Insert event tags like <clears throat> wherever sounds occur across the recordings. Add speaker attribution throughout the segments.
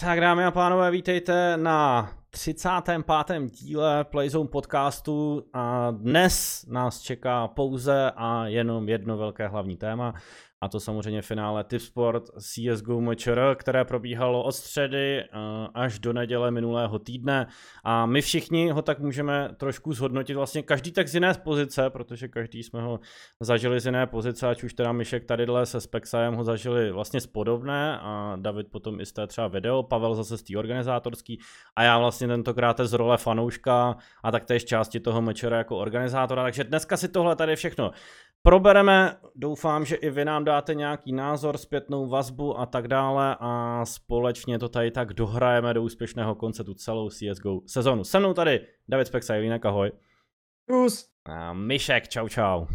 Speaker 1: Tak dámy a pánové, vítejte na 35. díle Playzone podcastu a dnes nás čeká pouze a jenom jedno velké hlavní téma a to samozřejmě finále Tipsport CSGO MČR, které probíhalo od středy eh, až do neděle minulého týdne. A my všichni ho tak můžeme trošku zhodnotit. Vlastně každý tak z jiné pozice, protože každý jsme ho zažili z jiné pozice, ať už teda Myšek tadyhle se Spexajem ho zažili vlastně z podobné a David potom i z té třeba video, Pavel zase z té organizátorský a já vlastně tentokrát z role fanouška a tak též části toho mečera jako organizátora, takže dneska si tohle tady všechno probereme. Doufám, že i vy nám dáte nějaký názor, zpětnou vazbu a tak dále a společně to tady tak dohrajeme do úspěšného konce tu celou CSGO sezonu. Se mnou tady David Spexa, Jelínek, ahoj.
Speaker 2: Kus.
Speaker 1: A Myšek, čau čau.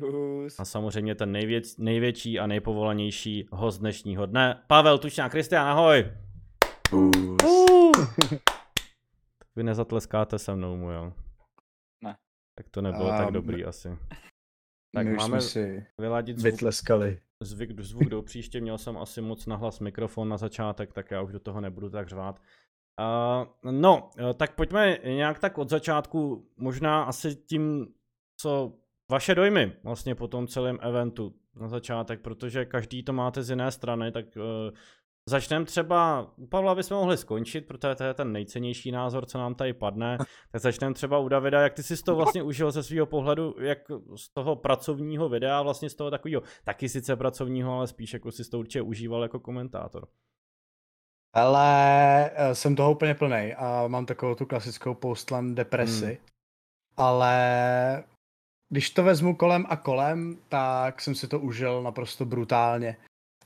Speaker 2: Kus.
Speaker 1: A samozřejmě ten nejvěc, největší a nejpovolanější host dnešního dne, Pavel Tučňák. Kristian, ahoj. Uh. <laughs> Vy nezatleskáte se mnou, mu, jo?
Speaker 2: Ne.
Speaker 1: Tak to nebylo um, tak dobrý asi. Tak
Speaker 2: My
Speaker 1: máme
Speaker 2: si
Speaker 1: vyladit zvuk,
Speaker 2: vytleskali.
Speaker 1: zvuk, zvuk do příště, měl jsem asi moc nahlas mikrofon na začátek, tak já už do toho nebudu tak řvát. Uh, no, eh, tak pojďme nějak tak od začátku, možná asi tím, co vaše dojmy vlastně po tom celém eventu na začátek, protože každý to máte z jiné strany, tak uh, Začneme třeba, u Pavla bychom mohli skončit, protože to je ten nejcennější názor, co nám tady padne. <laughs> Tak začneme třeba u Davida, jak ty jsi to vlastně užil ze svého pohledu, jak z toho pracovního videa, vlastně z toho takového, taky sice pracovního, ale spíš jako si to určitě užíval jako komentátor.
Speaker 2: Ale eh, jsem toho úplně plný a mám takovou tu klasickou postland depresi. Hmm. Ale když to vezmu kolem a kolem, tak jsem si to užil naprosto brutálně.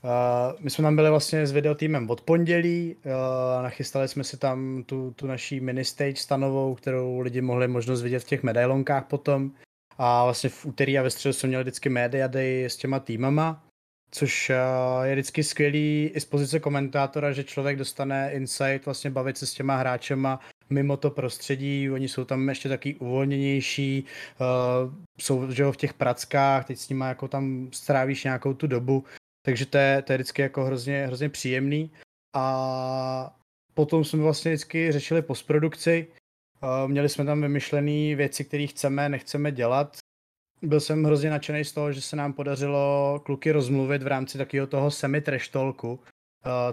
Speaker 2: Uh, my jsme tam byli vlastně s videotýmem od pondělí, uh, nachystali jsme si tam tu, tu naší mini stage stanovou, kterou lidi mohli možnost vidět v těch medailonkách potom. A vlastně v úterý a ve středu jsme měli vždycky media day s těma týmama, což uh, je vždycky skvělý i z pozice komentátora, že člověk dostane insight, vlastně bavit se s těma hráčema mimo to prostředí, oni jsou tam ještě taky uvolněnější, uh, jsou že v těch prackách, teď s nimi jako tam strávíš nějakou tu dobu, takže to je, to je vždycky jako hrozně, hrozně příjemný. A potom jsme vlastně vždycky řešili postprodukci. Měli jsme tam vymyšlené věci, které chceme, nechceme dělat. Byl jsem hrozně nadšený z toho, že se nám podařilo kluky rozmluvit v rámci takového toho semi trash talku,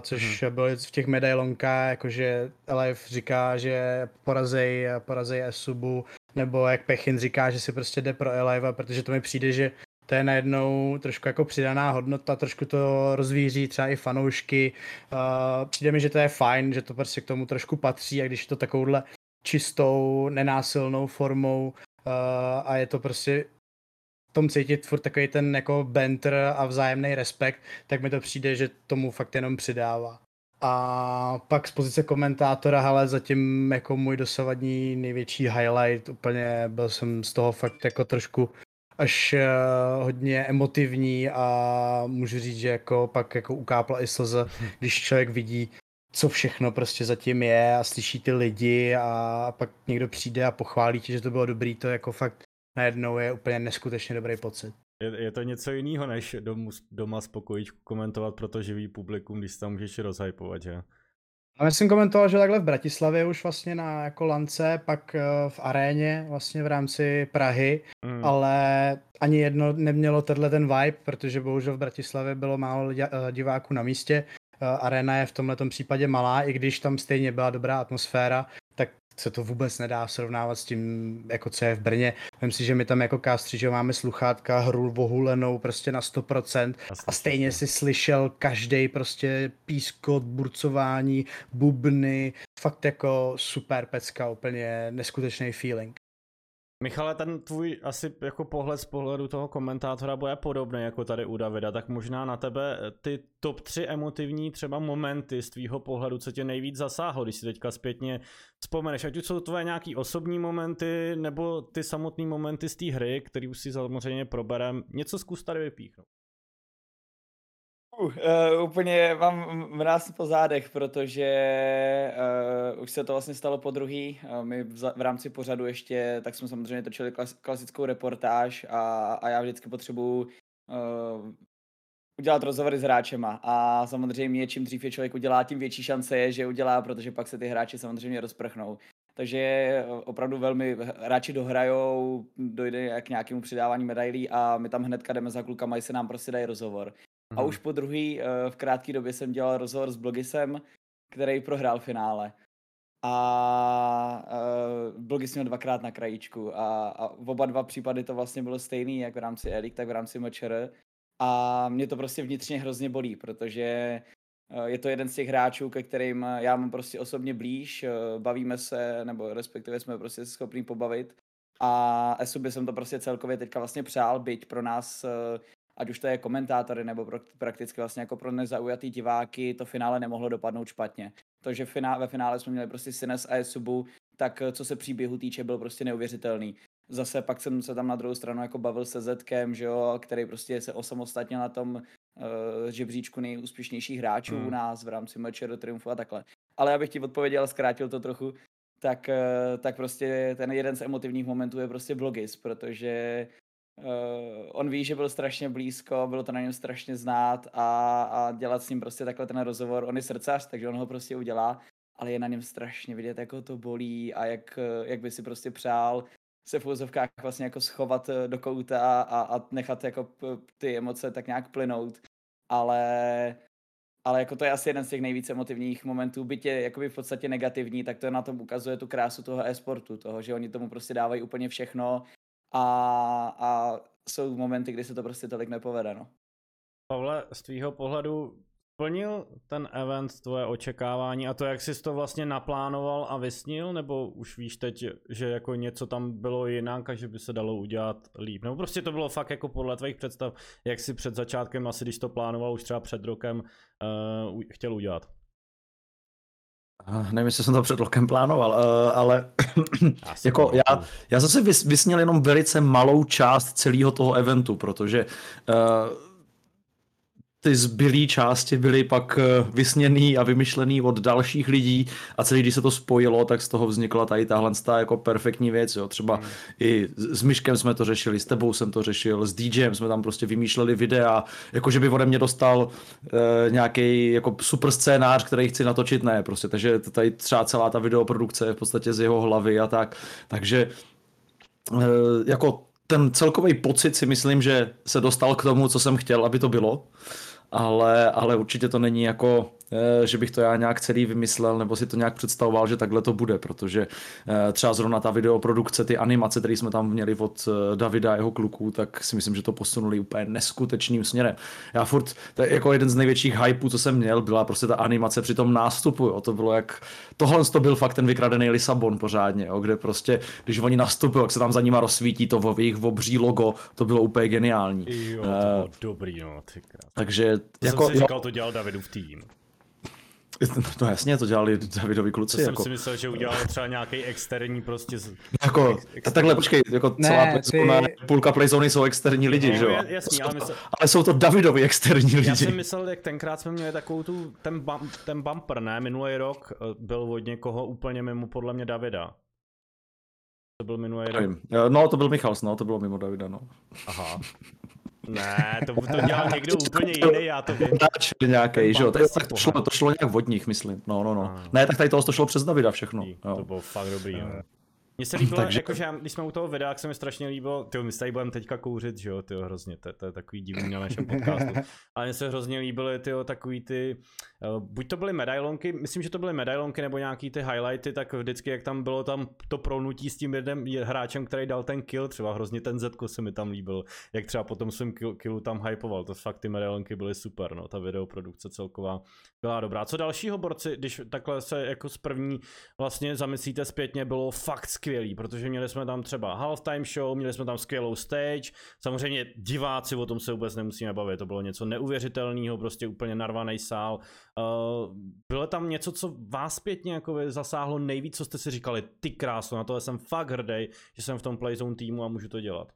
Speaker 2: což hmm. bylo v těch medailonkách, jakože Live říká, že porazej, porazej Esubu, nebo jak Pechin říká, že si prostě jde pro Eliva, protože to mi přijde, že to je najednou trošku jako přidaná hodnota, trošku to rozvíří třeba i fanoušky. Uh, přijde mi, že to je fajn, že to prostě k tomu trošku patří a když je to takovouhle čistou, nenásilnou formou uh, a je to prostě tom cítit furt takový ten jako banter a vzájemný respekt, tak mi to přijde, že tomu fakt jenom přidává. A pak z pozice komentátora, ale zatím jako můj dosavadní největší highlight, úplně byl jsem z toho fakt jako trošku až uh, hodně emotivní a můžu říct, že jako pak jako ukápla i slze, <laughs> když člověk vidí, co všechno prostě zatím je a slyší ty lidi a pak někdo přijde a pochválí tě, že to bylo dobrý, to jako fakt najednou je úplně neskutečně dobrý pocit.
Speaker 1: Je, je to něco jiného, než domů, doma spokojíčku komentovat pro to živý publikum, když se tam můžeš rozhypovat, že?
Speaker 2: A já jsem komentoval, že takhle v Bratislavě už vlastně na jako lance, pak eh, v aréně vlastně v rámci Prahy, mm. ale ani jedno nemělo tenhle ten vibe, protože bohužel v Bratislavě bylo málo eh, diváků na místě. Eh, arena je v tomhle případě malá, i když tam stejně byla dobrá atmosféra, se to vůbec nedá srovnávat s tím, jako co je v Brně. Vím si, že my tam jako kástři, že máme sluchátka hru vohulenou prostě na 100% a stejně si slyšel každý prostě pískot, burcování, bubny, fakt jako super pecka, úplně neskutečný feeling.
Speaker 1: Michale, ten tvůj asi jako pohled z pohledu toho komentátora bude podobný jako tady u Davida, tak možná na tebe ty top 3 emotivní třeba momenty z tvýho pohledu, co tě nejvíc zasáhlo, když si teďka zpětně vzpomeneš, ať už jsou tvoje nějaký osobní momenty, nebo ty samotné momenty z té hry, který už si samozřejmě proberem, něco zkus tady vypíchnout.
Speaker 3: Uh, úplně mám mráz po zádech, protože uh, už se to vlastně stalo po druhý. Uh, my v, v rámci pořadu ještě, tak jsme samozřejmě točili klas, klasickou reportáž a, a já vždycky potřebuju uh, udělat rozhovory s hráčema a samozřejmě čím dřív je člověk udělá, tím větší šance je, že udělá, protože pak se ty hráči samozřejmě rozprchnou. Takže opravdu velmi hráči dohrajou, dojde k nějakému přidávání medailí a my tam hnedka jdeme za klukama, se nám prostě dají rozhovor. A
Speaker 1: Mhm.
Speaker 3: už po druhý eh, v krátké době jsem dělal rozhovor s Blogisem, který prohrál finále. A uh, Blogis měl dvakrát na krajíčku a, a v oba dva případy to vlastně bylo stejný, jak v rámci Elik, tak v rámci MČR. A mě to prostě vnitřně hrozně bolí, protože eh, je to jeden z těch hráčů, ke kterým já mám prostě osobně blíž, bavíme se, nebo respektive jsme prostě schopní pobavit. A Esuby jsem to prostě celkově teďka vlastně přál, byť pro nás, ať už to je komentátory, nebo pro, prakticky vlastně jako pro nezaujatý diváky, to finále nemohlo dopadnout špatně. To, že finá, ve finále jsme měli prostě Sines a Esubu, tak eh, co se příběhu týče, byl prostě neuvěřitelný. Zase pak jsem se tam na druhou stranu jako bavil se Zetkem, že jo, který prostě se osamostatnil na tom uh, žebříčku nejúspěšnějších hráčů
Speaker 1: Hmm.
Speaker 3: u nás v rámci Mečer, Triumfu a takhle. Ale abych ti odpověděl, zkrátil to trochu, tak, uh, tak prostě ten jeden z emotivních momentů je prostě Blogis, protože uh, on ví, že byl strašně blízko, bylo to na něm strašně znát a, a dělat s ním prostě takhle ten rozhovor. On je srdcař, takže on ho prostě udělá, ale je na něm strašně vidět, jak ho to bolí a jak, eh, jak by si prostě přál se v úzovkách vlastně jako schovat eh, do kouta a, a nechat jako ty emoce tak nějak plynout. Ale, ale jako to je asi jeden z těch nejvíc emotivních momentů, byť je jakoby v podstatě negativní, tak to na tom ukazuje tu krásu toho e-sportu, toho, že oni tomu prostě dávají úplně všechno a, a jsou momenty, kdy se to prostě tolik nepovede, no.
Speaker 1: Pavle, z tvýho pohledu splnil ten event tvoje očekávání a to, jak jsi to vlastně naplánoval a vysnil, nebo už víš teď, že jako něco tam bylo jinak a že by se dalo udělat líp? Nebo prostě to bylo fakt jako podle tvých představ, jak si před začátkem, asi když to plánoval už třeba před rokem, uh, chtěl udělat?
Speaker 4: Nevím, jestli jsem to před rokem plánoval, uh, ale <clears throat>
Speaker 1: Já si
Speaker 4: jako já, já zase vys, vysněl jenom velice malou část celého toho eventu, protože uh, ty zbylé části byly pak eh, vysněný a vymyšlený od dalších lidí a celý, když se to spojilo, tak z toho vznikla tady tahle jako perfektní věc. Jo. Třeba
Speaker 1: Hmm.
Speaker 4: i s Myškem jsme to řešili, s tebou jsem to řešil, s DJem jsme tam prostě vymýšleli videa, jakože by ode mě dostal e, nějaký jako super scénář, který chci natočit, ne, prostě, takže tady třeba celá ta videoprodukce je v podstatě z jeho hlavy a tak, takže e, jako ten celkový pocit si myslím, že se dostal k tomu, co jsem chtěl, aby to bylo, ale, ale určitě to není jako, že bych to já nějak celý vymyslel nebo si to nějak představoval, že takhle to bude, protože eh, třeba zrovna ta videoprodukce, ty animace, které jsme tam měli od eh, Davida a jeho kluků, tak si myslím, že to posunuli úplně neskutečným směrem. Já furt, to je jako jeden z největších hypeů, co jsem měl, byla prostě ta animace při tom nástupu, jo. to bylo jak, tohle to byl fakt ten vykradený Lisabon pořádně, jo, kde prostě, když oni nastupují, jak se tam za nima rozsvítí to v jejich obří logo, to bylo úplně geniální.
Speaker 1: Jo, to
Speaker 4: Eh,
Speaker 1: bylo dobrý, no, ty krás.
Speaker 4: takže
Speaker 1: To
Speaker 4: jako,
Speaker 1: jsem si
Speaker 4: jo,
Speaker 1: říkal, to dělal Davidův tým. <laughs>
Speaker 4: No jasně, to dělali Davidovi
Speaker 1: To
Speaker 4: kluci.
Speaker 1: jsem
Speaker 4: Jako,
Speaker 1: si myslel, že udělal třeba nějaký externí prostě... Z...
Speaker 4: jako,
Speaker 1: ex-
Speaker 4: tak takhle počkej, jako
Speaker 2: Ne,
Speaker 4: celá
Speaker 2: ty-
Speaker 4: Playzone, půlka Playzony jsou externí lidi,
Speaker 1: No,
Speaker 4: že jo?
Speaker 1: jasný,
Speaker 4: jsou
Speaker 1: ale
Speaker 4: to,
Speaker 1: mysl-
Speaker 4: ale jsou to Davidovi externí lidi.
Speaker 1: Já jsem myslel, jak tenkrát jsme měli takovou tu, ten, bum, ten bumper, ne? Minulý rok eh, byl od někoho úplně mimo podle mě Davida. To byl minulý rok.
Speaker 4: Nevím. No, to byl Michals, no, to bylo mimo Davida, no.
Speaker 1: Aha. <laughs> Ne, to, to dělal někdo úplně <laughs> jiný, já to vím.
Speaker 4: Nějaký, že jo? To, to, šlo, to šlo nějak od nich, myslím. No, no, no.
Speaker 1: Ah.
Speaker 4: Ne, tak tady toho to šlo přes Davida všechno.
Speaker 1: To
Speaker 4: Jo.
Speaker 1: bylo fakt dobrý, no.
Speaker 4: Eh,
Speaker 1: Mně se líbilo,
Speaker 4: Takže-
Speaker 1: jakože já, když jsme u toho videa, jak se mi strašně líbilo, ty my se tady budeme teďka kouřit, že jo, ty hrozně, to, to, je takový divný na našem podcastu, <laughs> ale mně se hrozně líbily ty takový ty, uh, buď to byly medailonky, myslím, že to byly medailonky nebo nějaký ty highlighty, tak vždycky, jak tam bylo tam to prolnutí s tím jedním hráčem, který dal ten kill, třeba hrozně ten Zetko se mi tam líbil, jak třeba po tom svém kill, killu tam hypoval, to fakt ty medailonky byly super, no, ta videoprodukce celková byla dobrá. Co dalšího borci, když takhle se jako z první vlastně zamyslíte zpětně, bylo fakt skvělý, protože měli jsme tam třeba halftime show, měli jsme tam skvělou stage, samozřejmě diváci, o tom se vůbec nemusíme bavit, to bylo něco neuvěřitelného, prostě úplně narvaný sál. Uh, bylo tam něco, co vás zpětně jako zasáhlo nejvíc, co jste si říkali, ty krásno, na to jsem fakt hrdý, že jsem v tom Playzone týmu a můžu to dělat.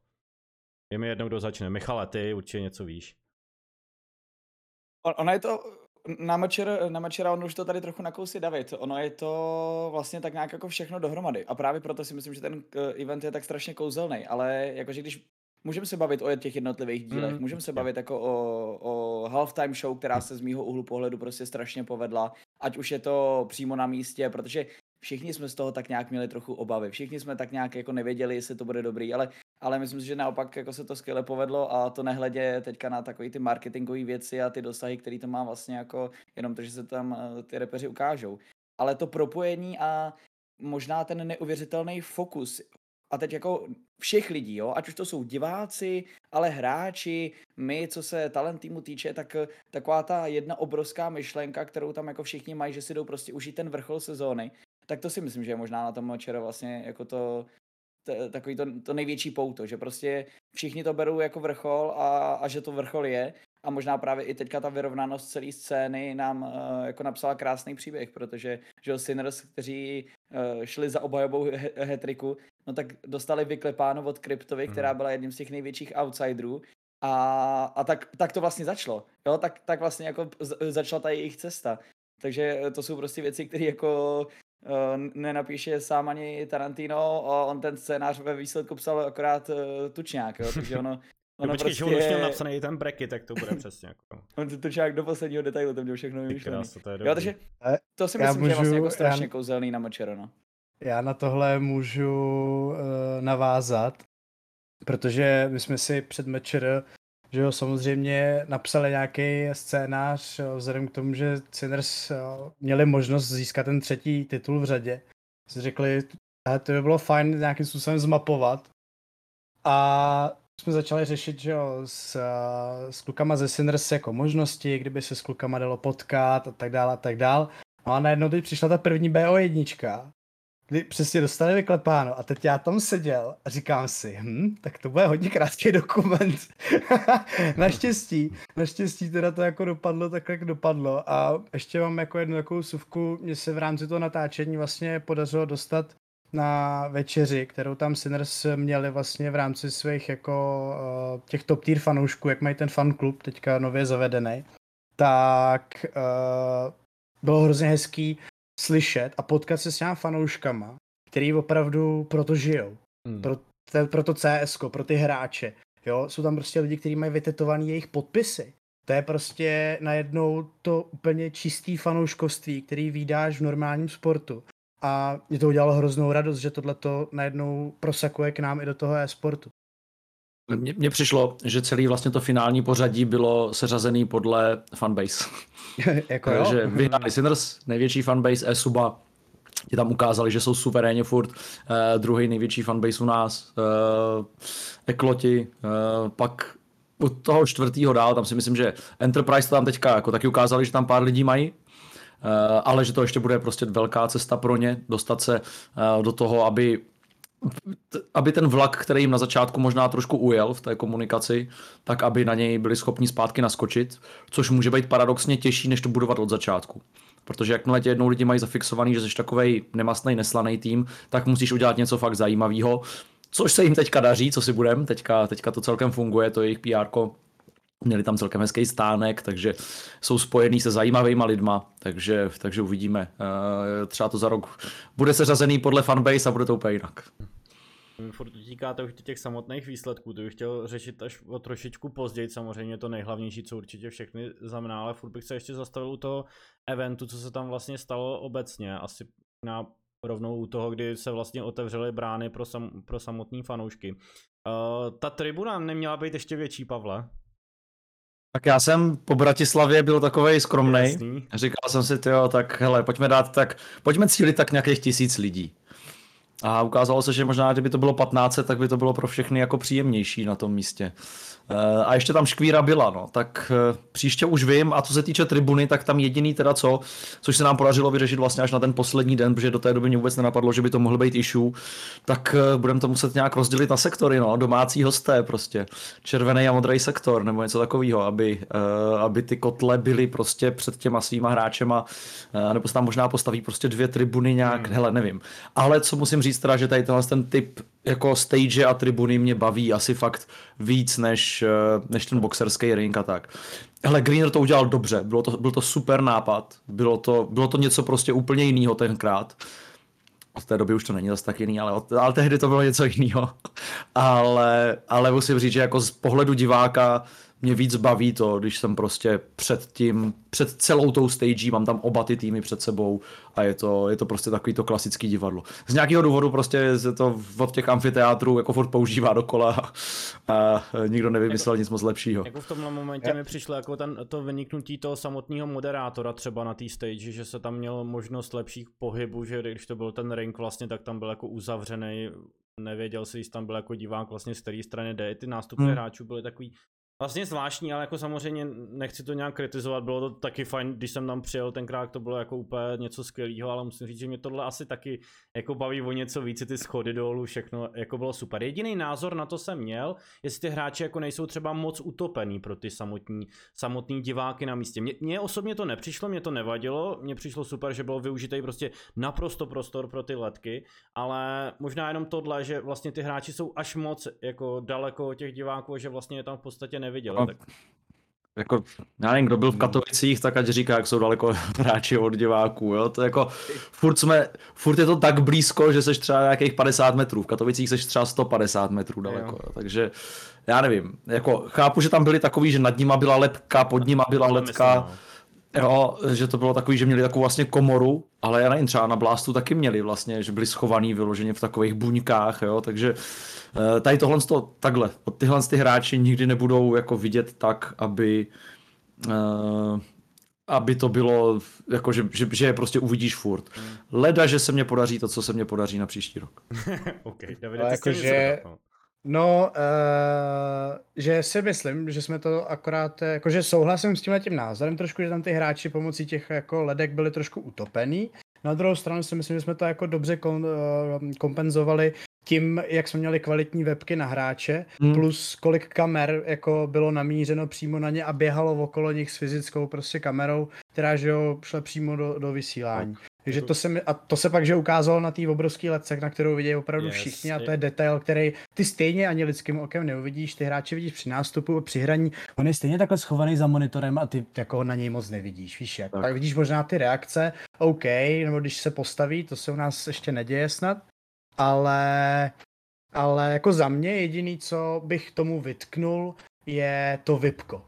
Speaker 1: Je mi jedno, kdo začne. Michale, ty určitě něco víš.
Speaker 3: On, ono je to, na Mačer, na Mačera, on už to tady trochu nakousí David, ono je to vlastně tak nějak jako všechno dohromady. A právě proto si myslím, že ten eh, event je tak strašně kouzelný, ale jakože když můžeme se bavit o těch jednotlivých dílech,
Speaker 1: Mm,
Speaker 3: můžeme se bavit jako o, o halftime show, která se z mýho úhlu pohledu prostě strašně povedla, ať už je to přímo na místě, protože všichni jsme z toho tak nějak měli trochu obavy, všichni jsme tak nějak jako nevěděli, jestli to bude dobrý, ale, ale myslím si, že naopak jako se to skvěle povedlo a to nehledě teďka na takový ty marketingové věci a ty dosahy, který to má vlastně jako jenom to, že se tam eh, ty repeři ukážou. Ale to propojení a možná ten neuvěřitelný fokus a teď jako všech lidí, jo, ať už to jsou diváci, ale hráči, my, co se talent týmu týče, tak eh, taková ta jedna obrovská myšlenka, kterou tam jako všichni mají, že si jdou prostě užít ten vrchol sezóny, tak to si myslím, že je možná na tom Čero vlastně jako to, t- takový to, to největší pouto, že prostě všichni to berou jako vrchol a, a že to vrchol je a možná právě i teďka ta vyrovnanost celé scény nám uh, jako napsala krásný příběh, protože že Sinners, kteří uh, šli za obhajobou he- hetriku, no tak dostali vyklepáno od Kryptovi,
Speaker 1: Mhm.
Speaker 3: která byla jedním z těch největších outsiderů a, a tak, tak to vlastně začalo, jo, tak, tak vlastně jako začala ta jejich cesta. Takže to jsou prostě věci, které jako uh, nenapíše sám ani Tarantino, a on ten scénář ve výsledku psal akorát uh, Tučňák, jo, takže ono, <laughs>
Speaker 1: No
Speaker 3: ono
Speaker 1: počkej, že on už měl napsaný ten bracket, tak to bude přesně jako. <laughs>
Speaker 3: On to Tučňák do posledního detailu to měl všechno
Speaker 1: je
Speaker 3: Jo, takže to si
Speaker 2: já
Speaker 3: myslím, že je vlastně
Speaker 2: můžu-
Speaker 3: jako strašně
Speaker 2: já-
Speaker 3: kouzelný na Močero, no.
Speaker 2: Já na tohle můžu uh, navázat, protože my jsme si před Mečer, že jo, samozřejmě napsali nějaký scénář eh, vzhledem k tomu, že Sinners eh, měli možnost získat ten třetí titul v řadě. Si řekli, "Hele, to by bylo fajn nějakým způsobem zmapovat. A jsme začali řešit, že jo, s, eh, s klukama ze Sinners jako možnosti, kdyby se s klukama dalo potkat a tak dále a tak dále. No a najednou teď přišla ta první BO1, kdy přesně dostali vyklepáno. A teď já tam seděl a říkám si, hm, tak to bude hodně krátký dokument. <laughs> naštěstí, naštěstí teda to jako dopadlo tak, jak dopadlo. A ještě mám jako jednu takovou suvku, mně se v rámci toho natáčení vlastně podařilo dostat na večeři, kterou tam Sinners měli vlastně v rámci svých jako uh, těch top tier fanoušků, jak mají ten fanklub teďka nově zavedený, tak uh, bylo hrozně hezký slyšet a potkat se s těma fanouškama, který opravdu proto žijou.
Speaker 1: Hmm.
Speaker 2: Pro, te, pro to CS, pro ty hráče. Jo? Jsou tam prostě lidi, kteří mají vytetovaný jejich podpisy. To je prostě najednou to úplně čistý fanouškovství, který vydáš v normálním sportu. A mě to udělalo hroznou radost, že tohle to najednou prosakuje k nám i do toho e-sportu.
Speaker 4: Mně, mně přišlo, že celý vlastně to finální pořadí bylo seřazený podle fanbase. <laughs>
Speaker 2: jako jo?
Speaker 4: Takže vyhráli Sinners, největší fanbase e-suba, ti tam ukázali, že jsou suverénně furt. Uh, druhý největší fanbase u nás, uh, Ekloti, uh, pak u toho čtvrtého dál, tam si myslím, že Enterprise to tam teďka jako taky ukázali, že tam pár lidí mají, uh, ale že to ještě bude prostě velká cesta pro ně, dostat se uh, do toho, aby aby ten vlak, který jim na začátku možná trošku ujel v té komunikaci, tak aby na něj byli schopni zpátky naskočit, což může být paradoxně těžší, než to budovat od začátku. Protože jakmile tě jednou lidi mají zafixovaný, že jsi takovej nemastný, neslaný tým, tak musíš udělat něco fakt zajímavého, což se jim teďka daří, co si budem, teďka, teďka to celkem funguje, to jejich PR Měli tam celkem hezký stánek, takže jsou spojený se zajímavýma lidma, takže, takže uvidíme. Eh, Třeba to za rok bude seřazený podle fanbase a bude to úplně jinak.
Speaker 1: Vy Furt utíkáte už těch samotných výsledků, to bych chtěl řešit až o trošičku později, samozřejmě to nejhlavnější, co určitě všechny znamená, ale furt bych se ještě zastavil u toho eventu, co se tam vlastně stalo obecně, asi na rovnou u toho, kdy se vlastně otevřely brány pro, sam, pro samotný fanoušky. Uh, ta tribuna neměla být ještě větší, Pavle?
Speaker 4: Tak já jsem po Bratislavě byl takovej skromnej.
Speaker 1: Jasný.
Speaker 4: Říkal jsem si, jo, tak hele, pojďme dát tak, pojďme cílit tak nějakých tisíc lidí. A ukázalo se, že možná, kdyby to bylo 15, tak by to bylo pro všechny jako příjemnější na tom místě. Eh, A ještě tam škvíra byla, no. Tak eh, příště už vím, a co se týče tribuny, tak tam jediný teda co, což se nám podařilo vyřešit vlastně až na ten poslední den, protože do té doby mě vůbec nenapadlo, že by to mohl být issue, tak budeme to muset nějak rozdělit na sektory, no. Domácí hosté prostě. Červený a modrý sektor, nebo něco takového, aby, eh, aby ty kotle byly prostě před těma svýma hráčema, eh, nebo se tam možná postaví prostě dvě tribuny nějak, hmm. hele, nevím. Ale co musím říct teda, že tady tenhle ten typ jako stage a tribuny mě baví asi fakt víc než, eh, než ten boxerský ring a tak. Hele, Greener to udělal dobře, bylo to, byl to super nápad, bylo to, bylo to něco prostě úplně jiného tenkrát. od té doby už to není zase tak jiný, ale, od, ale tehdy to bylo něco <laughs> jiného. ale, ale musím říct, že jako z pohledu diváka mě víc baví to, když jsem prostě před tím, před celou tou stage, mám tam oba ty týmy před sebou a je to, je to prostě takový to klasický divadlo. Z nějakého důvodu prostě se to od těch amfiteátrů jako furt používá dokola a nikdo nevymyslel jako, nic moc lepšího.
Speaker 1: Jako v tomhle momentě mi přišlo jako ten, to vyniknutí toho samotného moderátora třeba na té stage, že se tam měl možnost lepších pohybů, že když to byl ten ring vlastně, tak tam byl jako uzavřený nevěděl si, jestli tam byl jako divák vlastně z které strany jde. Ty nástupy hmm. hráčů byly takový Vlastně zvláštní, ale jako samozřejmě nechci to nějak kritizovat, bylo to taky fajn, když jsem tam přijel tenkrát, to bylo jako úplně něco skvělého, ale musím říct, že mě tohle asi taky jako baví o něco víc, ty schody dolů, všechno jako bylo super. Jediný názor na to jsem měl, jestli ty hráči jako nejsou třeba moc utopený pro ty samotní, samotní diváky na místě. Mně, mně osobně to nepřišlo, mě to nevadilo, mně přišlo super, že bylo využitý prostě naprosto prostor pro ty letky, ale možná jenom tohle, že vlastně ty hráči jsou až moc jako daleko od těch diváků, že vlastně je tam v podstatě neviděl. No, tak...
Speaker 4: Jako, já nevím, kdo byl v Katovicích, tak ať říká, jak jsou daleko <laughs> hráči od diváků, jo, to jako, furt jsme, furt je to tak blízko, že seš třeba nějakých 50 metrů, v Katovicích seš třeba 150 metrů daleko, jo. Takže já nevím, jako chápu, že tam byli takový, že nad nima byla lepka, pod nima byla letka, no. Jo, že to bylo takový, že měli takovou vlastně komoru, ale já nevím, třeba na Blastu taky měli vlastně, že byli schovaný vyloženě v takových buňkách, jo, takže uh, tady tohle to takhle, od tyhle ty hráči nikdy nebudou jako vidět tak, aby uh, aby to bylo, jako že, že, že je prostě uvidíš furt. Hmm. Leda, že se mě podaří to, co se mě podaří na příští rok. <laughs>
Speaker 1: OK, Davide, ty jako, že,
Speaker 2: No, uh, že si myslím, že jsme to akorát, jakože souhlasím s tímhle tím názorem trošku, že tam ty hráči pomocí těch jako ledek byli trošku utopený. Na druhou stranu si myslím, že jsme to jako dobře uh, kompenzovali tím, jak jsme měli kvalitní webky na hráče, hmm. plus kolik kamer jako bylo namířeno přímo na ně a běhalo okolo nich s fyzickou prostě kamerou, která že jo, šla přímo do, do vysílání. Tak. Takže to se, mi, a to se pak, že ukázalo na té obrovské ledce, na kterou vidějí opravdu yes, všichni a to je detail, který ty stejně ani lidským okem neuvidíš, ty hráče vidíš při nástupu, při hraní, on je stejně takhle schovaný za monitorem a ty jako na něj moc nevidíš, víš jak. Tak. Pak vidíš možná ty reakce, OK, nebo když se postaví, to se u nás ještě neděje snad, ale, ale jako za mě jediný, co bych tomu vytknul, je to VIPko.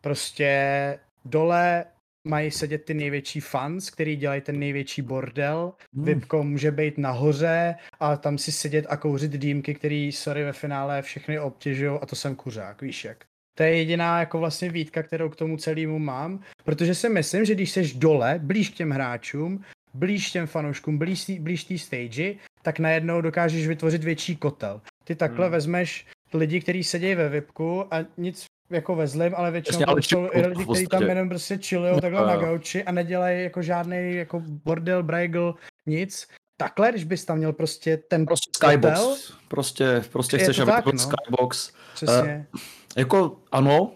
Speaker 2: Prostě dole mají sedět ty největší fans, který dělají ten největší bordel. Hmm. VIPko může být nahoře a tam si sedět a kouřit dýmky, který, sorry, ve finále všechny obtěžují a to jsem kuřák, víš jak. To je jediná jako vlastně výtka, kterou k tomu celému mám, protože si myslím, že když seš dole, blíž k těm hráčům, blíž těm fanouškům, blíž, blíž té stage, tak najednou dokážeš vytvořit větší kotel. Ty takhle hmm. vezmeš lidi, kteří sedějí ve VIPku a nic jako ve zlém, ale většinou Jasně, ale jsou i lidi, kteří tam jenom prostě chillujou takhle uh, na gauči a nedělají jako žádný jako bordel, brajgl, nic. Takhle, když bys tam měl prostě ten
Speaker 4: Prostě skybox. Hotel, prostě, prostě chceš, aby to no. skybox. Přesně. Uh, jako ano,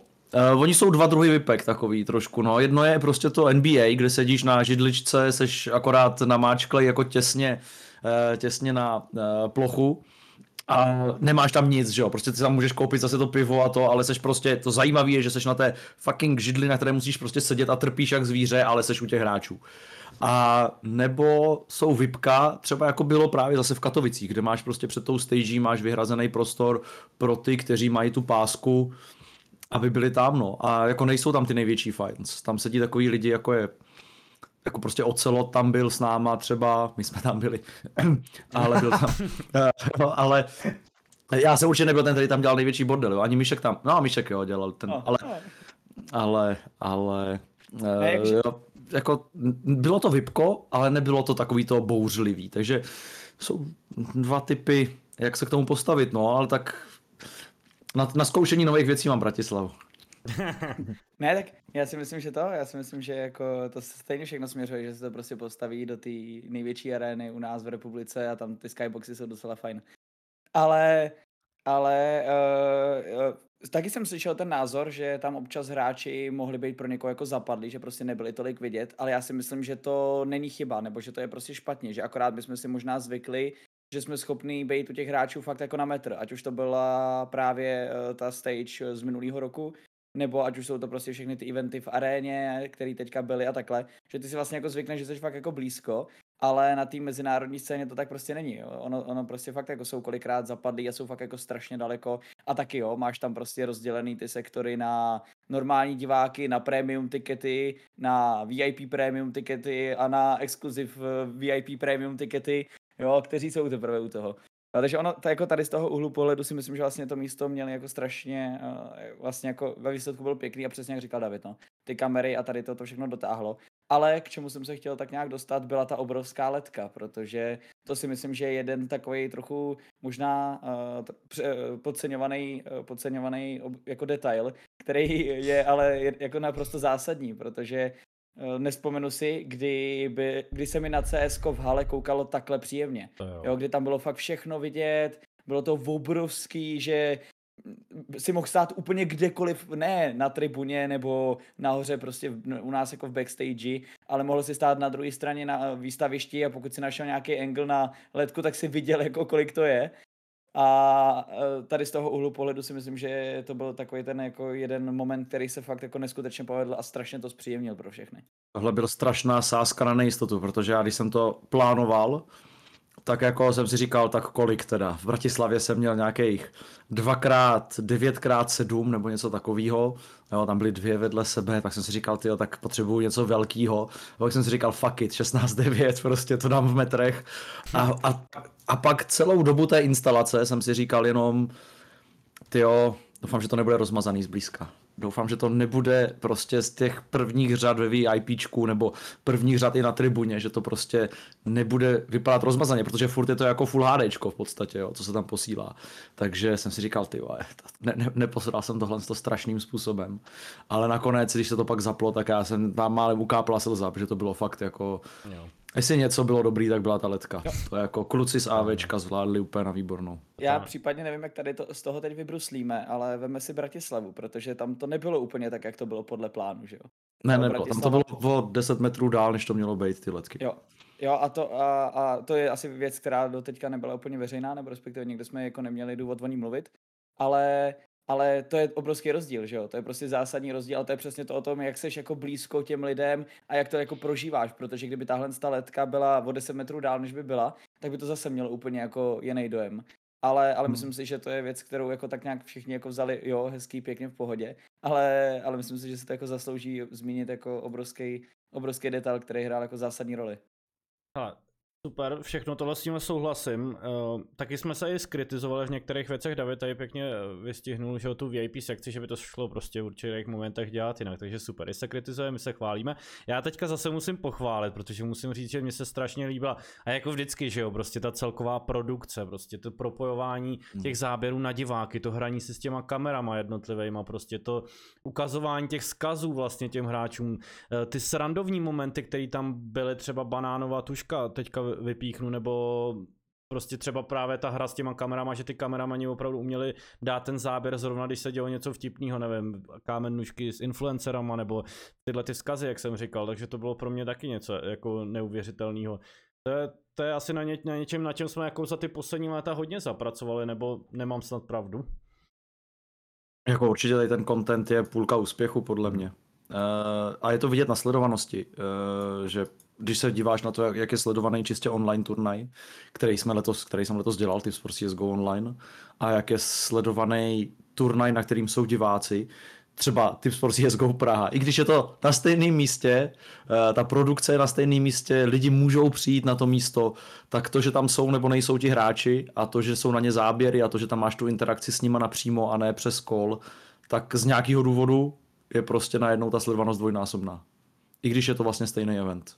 Speaker 4: Uh, oni jsou dva druhy vypek takový trošku, no. Jedno je prostě to NBA, kde sedíš na židličce, seš akorát namáčklej jako těsně, uh, těsně na uh, plochu a nemáš tam nic, že jo, prostě ty tam můžeš koupit zase to pivo a to, ale seš prostě, to zajímavé je, že seš na té fucking židli, na které musíš prostě sedět a trpíš jak zvíře, ale seš u těch hráčů. A nebo jsou VIPka, třeba jako bylo právě zase v Katovicích, kde máš prostě před tou stage, máš vyhrazený prostor pro ty, kteří mají tu pásku, aby byli tam, no. A jako nejsou tam ty největší fights. Tam sedí takový lidi, jako je jako prostě Ocelot tam byl s náma třeba, my jsme tam byli, <clears throat> ale byl tam, <laughs> no, ale já jsem určitě nebyl ten, který tam dělal největší bordel, jo. ani Mišek tam, no Mišek jo, dělal ten, ale, ale, ale, uh, jo, jako bylo to vypko, ale nebylo to takový to bouřlivý, takže jsou dva typy, jak se k tomu postavit, no, ale tak na, na zkoušení nových věcí mám Bratislavu.
Speaker 3: Ne, tak já si myslím, že to, já si myslím, že jako to stejně všechno směřuje, že se to prostě postaví do té největší arény u nás v republice a tam ty skyboxy jsou docela fajn. Ale, ale uh, uh, taky jsem slyšel ten názor, že tam občas hráči mohli být pro někoho jako zapadli, že prostě nebyli tolik vidět, ale já si myslím, že to není chyba, nebo že to je prostě špatně, že akorát bychom si možná zvykli, že jsme schopni být u těch hráčů fakt jako na metr, ať už to byla právě uh, ta stage z minulého roku, nebo ať už jsou to prostě všechny ty eventy v aréně, které teďka byly a takhle, že ty si vlastně jako zvykneš, že jsi fakt jako blízko ale na té mezinárodní scéně to tak prostě není. Jo. Ono, ono prostě fakt jako jsou kolikrát zapadlí a jsou fakt jako strašně daleko a taky jo, máš tam prostě rozdělený ty sektory na normální diváky, na premium tikety, na VIP premium tikety a na exclusive eh, VIP premium tikety, jo, kteří jsou teprve u toho. No, takže ono, to jako tady z toho úhlu pohledu si myslím, že vlastně to místo měli jako strašně, uh, vlastně jako ve výsledku byl pěkný a přesně jak říkal David, no. Ty kamery a tady to, to všechno dotáhlo. Ale k čemu jsem se chtěl tak nějak dostat, byla ta obrovská letka, protože to si myslím, že je jeden takový trochu možná uh, podceňovaný, uh, podceňovaný jako detail, který je ale jako naprosto zásadní, protože nespomenu si, kdy, by, kdy se mi na CS v hale koukalo takhle příjemně. Jo. jo. kdy tam bylo fakt všechno vidět, bylo to obrovský, že si mohl stát úplně kdekoliv, ne na tribuně nebo nahoře prostě u nás jako v backstage, ale mohl si stát na druhé straně na výstavišti a pokud si našel nějaký angle na letku, tak si viděl jako kolik to je. A e, tady z toho úhlu pohledu si myslím, že to byl takový ten jako jeden moment, který se fakt jako neskutečně povedl a strašně to zpříjemnil pro všechny.
Speaker 4: Tohle byl strašná sázka na nejistotu, protože já když jsem to plánoval, tak jako jsem si říkal, tak kolik teda. V Bratislavě jsem měl nějakých dvakrát, devětkrát sedm nebo něco takového. Jo, tam byly dvě vedle sebe, tak jsem si říkal, tyjo, tak potřebuju něco velkého. Pak jsem si říkal, fuck it, 16-9, <laughs> prostě to dám v metrech. A, a, a pak celou dobu té instalace jsem si říkal jenom, tyjo, doufám, že to nebude rozmazaný zblízka. Doufám, že to nebude prostě z těch prvních řad ve VIPčku nebo prvních řad i na tribuně, že to prostě nebude vypadat rozmazaně, protože furt je to jako full HDčko v podstatě, jo, co se tam posílá. Takže jsem si říkal, ty <laughs> ne, ne, neposral jsem tohle to strašným způsobem. Ale nakonec, když se to pak zaplo, tak já jsem tam málem ukápla slza, protože to bylo fakt jako... Jo. Jestli něco bylo dobrý, tak byla ta letka. Jo. To je jako kluci z AVčka zvládli úplně na výbornou.
Speaker 3: Já případně nevím, jak tady to, z toho teď vybruslíme, ale veme si Bratislavu, protože tam to nebylo úplně tak, jak to bylo podle plánu, že jo?
Speaker 4: Ne, ne, tam to bylo o 10 metrů dál, než to mělo být ty letky.
Speaker 3: Jo, Jo, a to, a, a to je asi věc, která do teďka nebyla úplně veřejná, nebo respektive někde jsme jako neměli důvod o ní mluvit, ale ale to je obrovský rozdíl, že jo? To je prostě zásadní rozdíl, ale to je přesně to o tom, jak seš jako blízko těm lidem a jak to jako prožíváš, protože kdyby tahle ta letka byla o 10 metrů dál, než by byla, tak by to zase mělo úplně jako jiný dojem. Ale, ale hmm. myslím si, že to je věc, kterou jako tak nějak všichni jako vzali, jo, hezký, pěkně v pohodě, ale, ale myslím si, že se to jako zaslouží zmínit jako obrovský, obrovský detail, který hrál jako zásadní roli.
Speaker 1: Ale Super, všechno tohle s tím souhlasím. Uh, taky jsme se i skritizovali v některých věcech. David tady pěkně vystihnul, že o tu VIP sekci, že by to šlo prostě v určitých momentech dělat jinak. Takže super, když se kritizujeme, my se chválíme. Já teďka zase musím pochválit, protože musím říct, že mi se strašně líbila. A jako vždycky, že jo, prostě ta celková produkce, prostě to propojování hmm. těch záběrů na diváky, to hraní si s těma kamerama jednotlivými, prostě to ukazování těch skazů vlastně těm hráčům, eh, ty srandovní momenty, které tam byly, třeba banánová tuška, teďka vypíchnu, nebo prostě třeba právě ta hra s těma kamerama, že ty kameramani opravdu uměli dát ten záběr zrovna, když se dělo něco vtipného, nevím, kámennušky s influencerama, nebo tyhle ty vzkazy, jak jsem říkal, takže to bylo pro mě taky něco jako neuvěřitelného. To je, to je asi na, ně, na něčem, na čem jsme jako za ty poslední léta hodně zapracovali, nebo nemám snad pravdu?
Speaker 4: Jako určitě tady ten content je půlka úspěchu, podle mě. Uh, a je to vidět na sledovanosti, uh, že když se díváš na to, jak, jak je sledovaný čistě online turnaj, který, jsme letos, který jsem letos dělal, Tips for CSGO Online, a jak je sledovaný turnaj, na kterým jsou diváci, třeba Tips for CSGO Praha. I když je to na stejném místě, eh, ta produkce je na stejném místě, lidi můžou přijít na to místo, tak to, že tam jsou nebo nejsou ti hráči a to, že jsou na ně záběry a to, že tam máš tu interakci s nima napřímo a ne přes kol, tak z nějakého důvodu je prostě najednou ta sledovanost dvojnásobná. I když je to vlastně stejný event.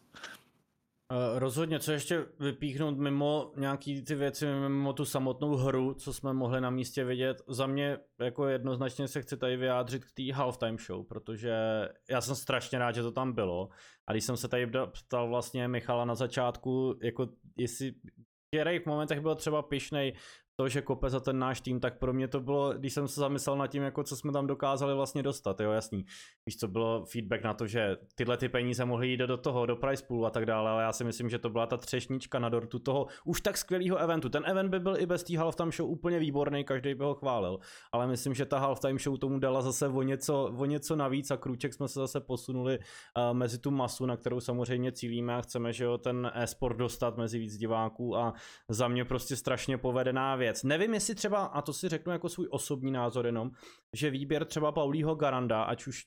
Speaker 1: Uh, rozhodně, co ještě vypíchnout mimo nějaký ty věci, mimo tu samotnou hru, co jsme mohli na místě vidět, za mě jako jednoznačně se chci tady vyjádřit k té halftime show, protože já jsem strašně rád, že to tam bylo. A když jsem se tady ptal vlastně Michala na začátku, jako jestli Jerry v momentech byl třeba pišnej to, že kope za ten náš tým, tak pro mě to bylo, když jsem se zamyslel nad tím, jako co jsme tam dokázali vlastně dostat, jo, jasný. Víš, co bylo feedback na to, že tyhle ty peníze mohly jít do toho, do price poolu a tak dále, ale já si myslím, že to byla ta třešnička na dortu toho už tak skvělého eventu. Ten event by byl i bez té halftime show úplně výborný, každý by ho chválil, ale myslím, že ta halftime show tomu dala zase o něco, o něco navíc a krůček jsme se zase posunuli uh, mezi tu masu, na kterou samozřejmě cílíme a chceme, že jo, ten e-sport dostat mezi víc diváků a za mě prostě strašně povedená věc. Nevím, jestli třeba, a to si řeknu jako svůj osobní názor jenom, že výběr třeba Paulího Garanda, ať už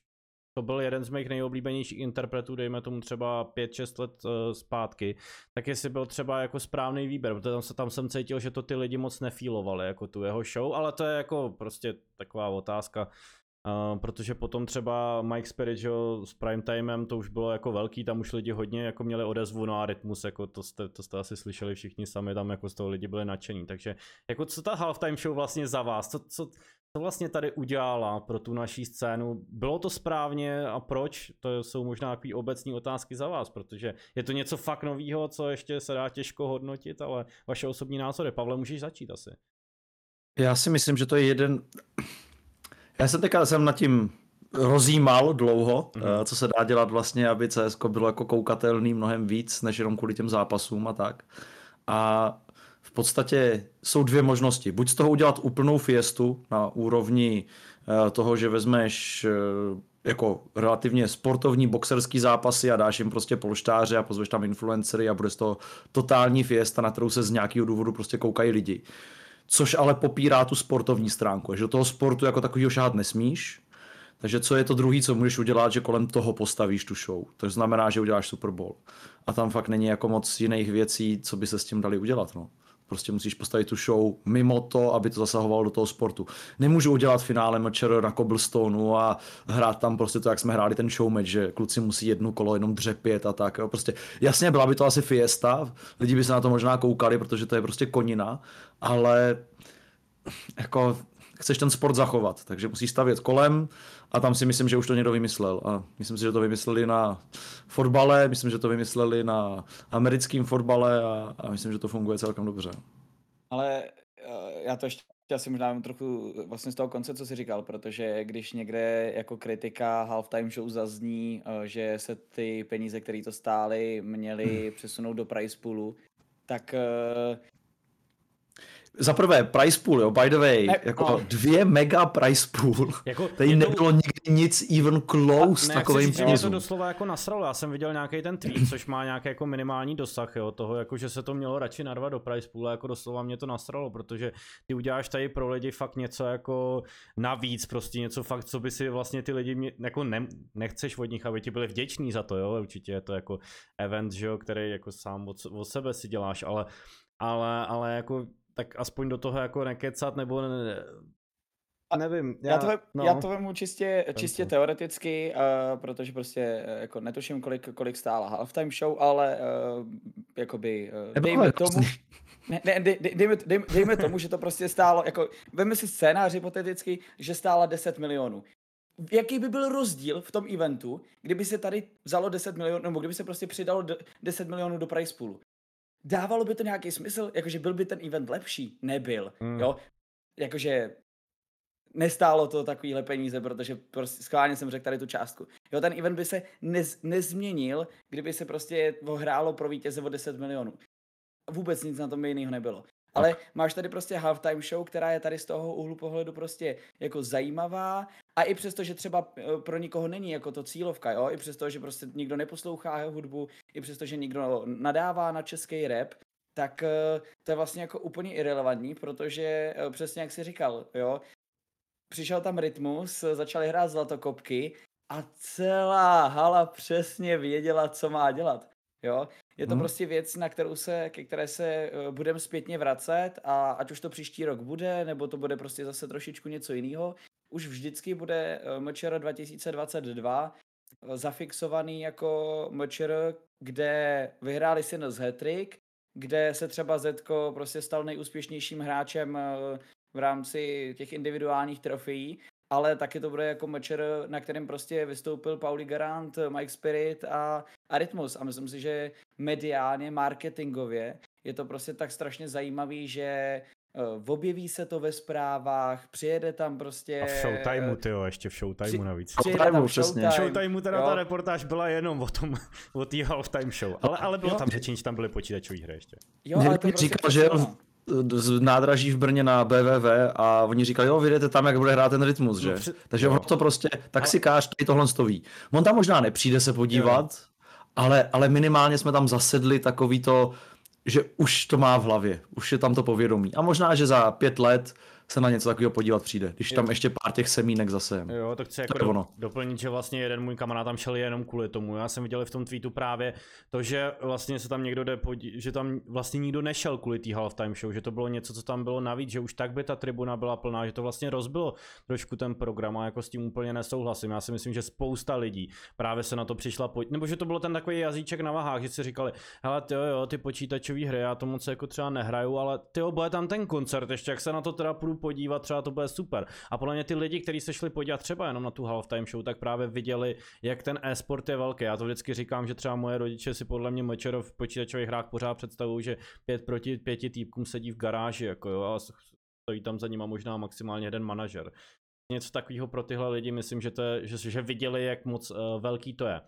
Speaker 1: to byl jeden z mých nejoblíbenějších interpretů, dejme tomu třeba 5-6 let uh, zpátky, tak jestli byl třeba jako správný výběr, protože tam, se, tam jsem cítil, že to ty lidi moc nefílovali, jako tu jeho show, ale to je jako prostě taková otázka, Uh, protože potom třeba Mike Spirit, že s prime timem to už bylo jako velký, tam už lidi hodně jako měli odezvu, no a rytmus, jako to jste, to jste asi slyšeli všichni sami, tam jako z toho lidi byli nadšení, takže jako co ta halftime show vlastně za vás, co, co, co vlastně tady udělala pro tu naší scénu, bylo to správně a proč, to jsou možná takové obecní otázky za vás, protože je to něco fakt novýho, co ještě se dá těžko hodnotit, ale vaše osobní názory, Pavle, můžeš začít asi.
Speaker 4: Já si myslím, že to je jeden, já jsem teďka jsem nad tím rozjímal dlouho, mm-hmm. co se dá dělat vlastně, aby CS bylo jako koukatelný mnohem víc, než jenom kvůli těm zápasům a tak. A v podstatě jsou dvě možnosti. Buď z toho udělat úplnou fiestu na úrovni eh, toho, že vezmeš eh, jako relativně sportovní boxerský zápasy a dáš jim prostě polštáře a pozveš tam influencery a bude z toho totální fiesta, na kterou se z nějakého důvodu prostě koukají lidi což ale popírá tu sportovní stránku, že do toho sportu jako takovýho šát nesmíš, takže co je to druhý, co můžeš udělat, že kolem toho postavíš tu show. To znamená, že uděláš Super Bowl. A tam fakt není jako moc jiných věcí, co by se s tím dali udělat. No. Prostě musíš postavit tu show mimo to, aby to zasahovalo do toho sportu. Nemůžu udělat finále mečer na cobblestoneu a hrát tam prostě to, jak jsme hráli ten show match, že kluci musí jednu kolo jenom dřepět a tak. Jo. Prostě jasně, byla by to asi fiesta, lidi by se na to možná koukali, protože to je prostě konina, ale jako chceš ten sport zachovat, takže musíš stavět kolem a tam si myslím, že už to někdo vymyslel. A myslím si, že to vymysleli na fotbale, myslím, že to vymysleli na americkém fotbale a, a myslím, že to funguje celkem dobře.
Speaker 3: Ale uh, já to ještě asi možná trochu vlastně z toho konce, co jsi říkal, protože když někde jako kritika halftime show zazní, uh, že se ty peníze, které to stály, měly hmm. přesunout do price poolu, tak
Speaker 4: za prvé, price pool, jo, by the way, ne, jako no. dvě mega price pool. Jako, Tady to... nebylo nikdy nic even close takovým
Speaker 1: penězům. to doslova jako nasralo, já jsem viděl nějaký ten tweet, což má nějaký jako minimální dosah, jo, toho, jako že se to mělo radši narvat do price pool, jako doslova mě to nasralo, protože ty uděláš tady pro lidi fakt něco jako navíc, prostě něco fakt, co by si vlastně ty lidi, mě, jako ne, nechceš od nich, aby ti byli vděční za to, jo, určitě je to jako event, že jo, který jako sám od, od sebe si děláš, ale ale, ale jako tak aspoň do toho jako nekecat, nebo ne, nevím.
Speaker 3: Já, já, to, vem, no. já to vemu čistě, čistě teoreticky, uh, protože prostě uh, jako netuším, kolik, kolik stála halftime show, ale uh, jakoby uh, dejme tomu, ne, ne, dej, dejme, dejme, dejme tomu, že to prostě stálo, jako veme si scénář hypoteticky, že stála 10 milionů. Jaký by byl rozdíl v tom eventu, kdyby se tady vzalo 10 milionů, nebo kdyby se prostě přidalo 10 milionů do price poolu? Dávalo by to nějaký smysl? Jakože byl by ten event lepší? Nebyl, mm. jo? Jakože nestálo to takovýhle peníze, protože prostě schválně jsem řekl tady tu částku. Jo, ten event by se nez, nezměnil, kdyby se prostě hrálo pro vítěze o 10 milionů. Vůbec nic na tom jiného nebylo. Ale tak. máš tady prostě halftime show, která je tady z toho úhlu pohledu prostě jako zajímavá a i přesto, že třeba eh, pro nikoho není jako to cílovka, jo, i přesto, že prostě nikdo neposlouchá jeho hudbu, i přesto, že nikdo nadává na český rap, tak eh, to je vlastně jako úplně irrelevantní, protože eh, přesně jak jsi říkal, jo, přišel tam rytmus, začali hrát zlatokopky a celá hala přesně věděla, co má dělat. Jo? Je to hmm. prostě věc, na kterou se, ke které se uh, budeme zpětně vracet a ať už to příští rok bude, nebo to bude prostě zase trošičku něco jiného, už vždycky bude uh, MČR 2022 uh, zafixovaný jako MČR, kde vyhráli si z Hetrik, kde se třeba Zetko prostě stal nejúspěšnějším hráčem v rámci těch individuálních trofejí ale taky to bude jako mečer, na kterém prostě vystoupil Pauli Garant, Mike Spirit a, a Rytmus. A myslím si, že mediálně, marketingově je to prostě tak strašně zajímavý, že uh, objeví se to ve zprávách, přijede tam prostě...
Speaker 1: A v showtimeu, ty jo, ještě v showtimeu
Speaker 3: při-
Speaker 1: navíc.
Speaker 3: tam
Speaker 4: Showtimeu, přesně.
Speaker 1: V
Speaker 3: Showtime,
Speaker 1: showtimeu teda
Speaker 3: jo.
Speaker 1: ta reportáž byla jenom o tom, <laughs> o té halftime show. Ale, ale bylo
Speaker 3: Jo.
Speaker 1: tam řečení, že tam byly počítačové hry ještě.
Speaker 3: Jo, ale to prostě
Speaker 4: říkal, že. Z nádraží v Brně na BVV a oni říkali, jo, vyjdete tam, jak bude hrát ten rytmus, že?
Speaker 1: No, při-
Speaker 4: Takže
Speaker 1: jo.
Speaker 4: ono to prostě, taxikář tady tohle stoví. On tam možná nepřijde se podívat, ale, ale minimálně jsme tam zasedli takový to, že už to má v hlavě, už je tam to povědomí. A možná, že za pět let se na něco takového podívat přijde, když tam ještě pár těch semínek zase.
Speaker 1: Jo, to chci
Speaker 4: To
Speaker 1: jako
Speaker 4: je
Speaker 1: do,
Speaker 4: ono.
Speaker 1: doplnit, že vlastně jeden můj kamarád tam šel jenom kvůli tomu. Já jsem viděl v tom tweetu právě to, že vlastně se tam někdo jde podí- že tam vlastně nikdo nešel kvůli té halftime show, že to bylo něco, co tam bylo navíc, že už tak by ta tribuna byla plná, že to vlastně rozbilo trošku ten program a jako s tím úplně nesouhlasím. Já si myslím, že spousta lidí právě se na to přišla pojít, nebo že to bylo ten takový jazyček na vahách, že si říkali, hele, ty jo, ty počítačové hry, já to moc jako třeba nehraju, ale ty jo, bude tam ten koncert, ještě jak se na to teda půjdu podívat, třeba to bude super. A podle mě ty lidi, kteří se šli podívat třeba jenom na tu halftime show, tak právě viděli, jak ten e-sport je velký. Já to vždycky říkám, že třeba moje rodiče si podle mě Mečero v počítačových hrách pořád představují, že pět proti pěti týpkům sedí v garáži, jako jo, a stojí tam za nima možná maximálně jeden manažer. Něco takového pro tyhle lidi, myslím, že, to je, že, že viděli, jak moc uh, velký to je.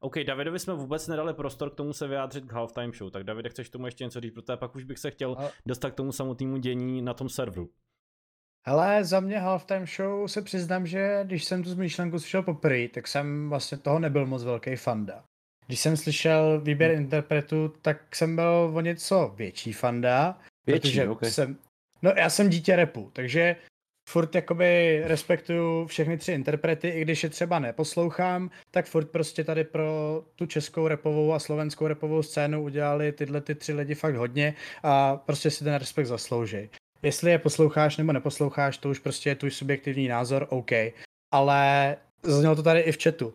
Speaker 1: OK, Davidovi jsme vůbec nedali prostor k tomu se vyjádřit k halftime show, tak Davide, chceš tomu ještě něco říct, protože pak už bych se chtěl dostat k tomu samotnému dění na tom serveru.
Speaker 2: Hele, za mě halftime show se přiznám, že když jsem tu myšlenku slyšel poprvé, tak jsem vlastně toho nebyl moc velký fanda. Když jsem slyšel výběr interpretu, tak jsem byl o něco větší fanda.
Speaker 4: Větší,
Speaker 2: protože
Speaker 4: ok.
Speaker 2: jsem, no já jsem dítě repu, takže furt jakoby respektuju všechny tři interprety, i když je třeba neposlouchám, tak furt prostě tady pro tu českou repovou a slovenskou repovou scénu udělali tyhle ty tři lidi fakt hodně a prostě si ten respekt zaslouží. Jestli je posloucháš nebo neposloucháš, to už prostě je tvůj subjektivní názor, OK. Ale zaznělo to tady i v chatu. Uh,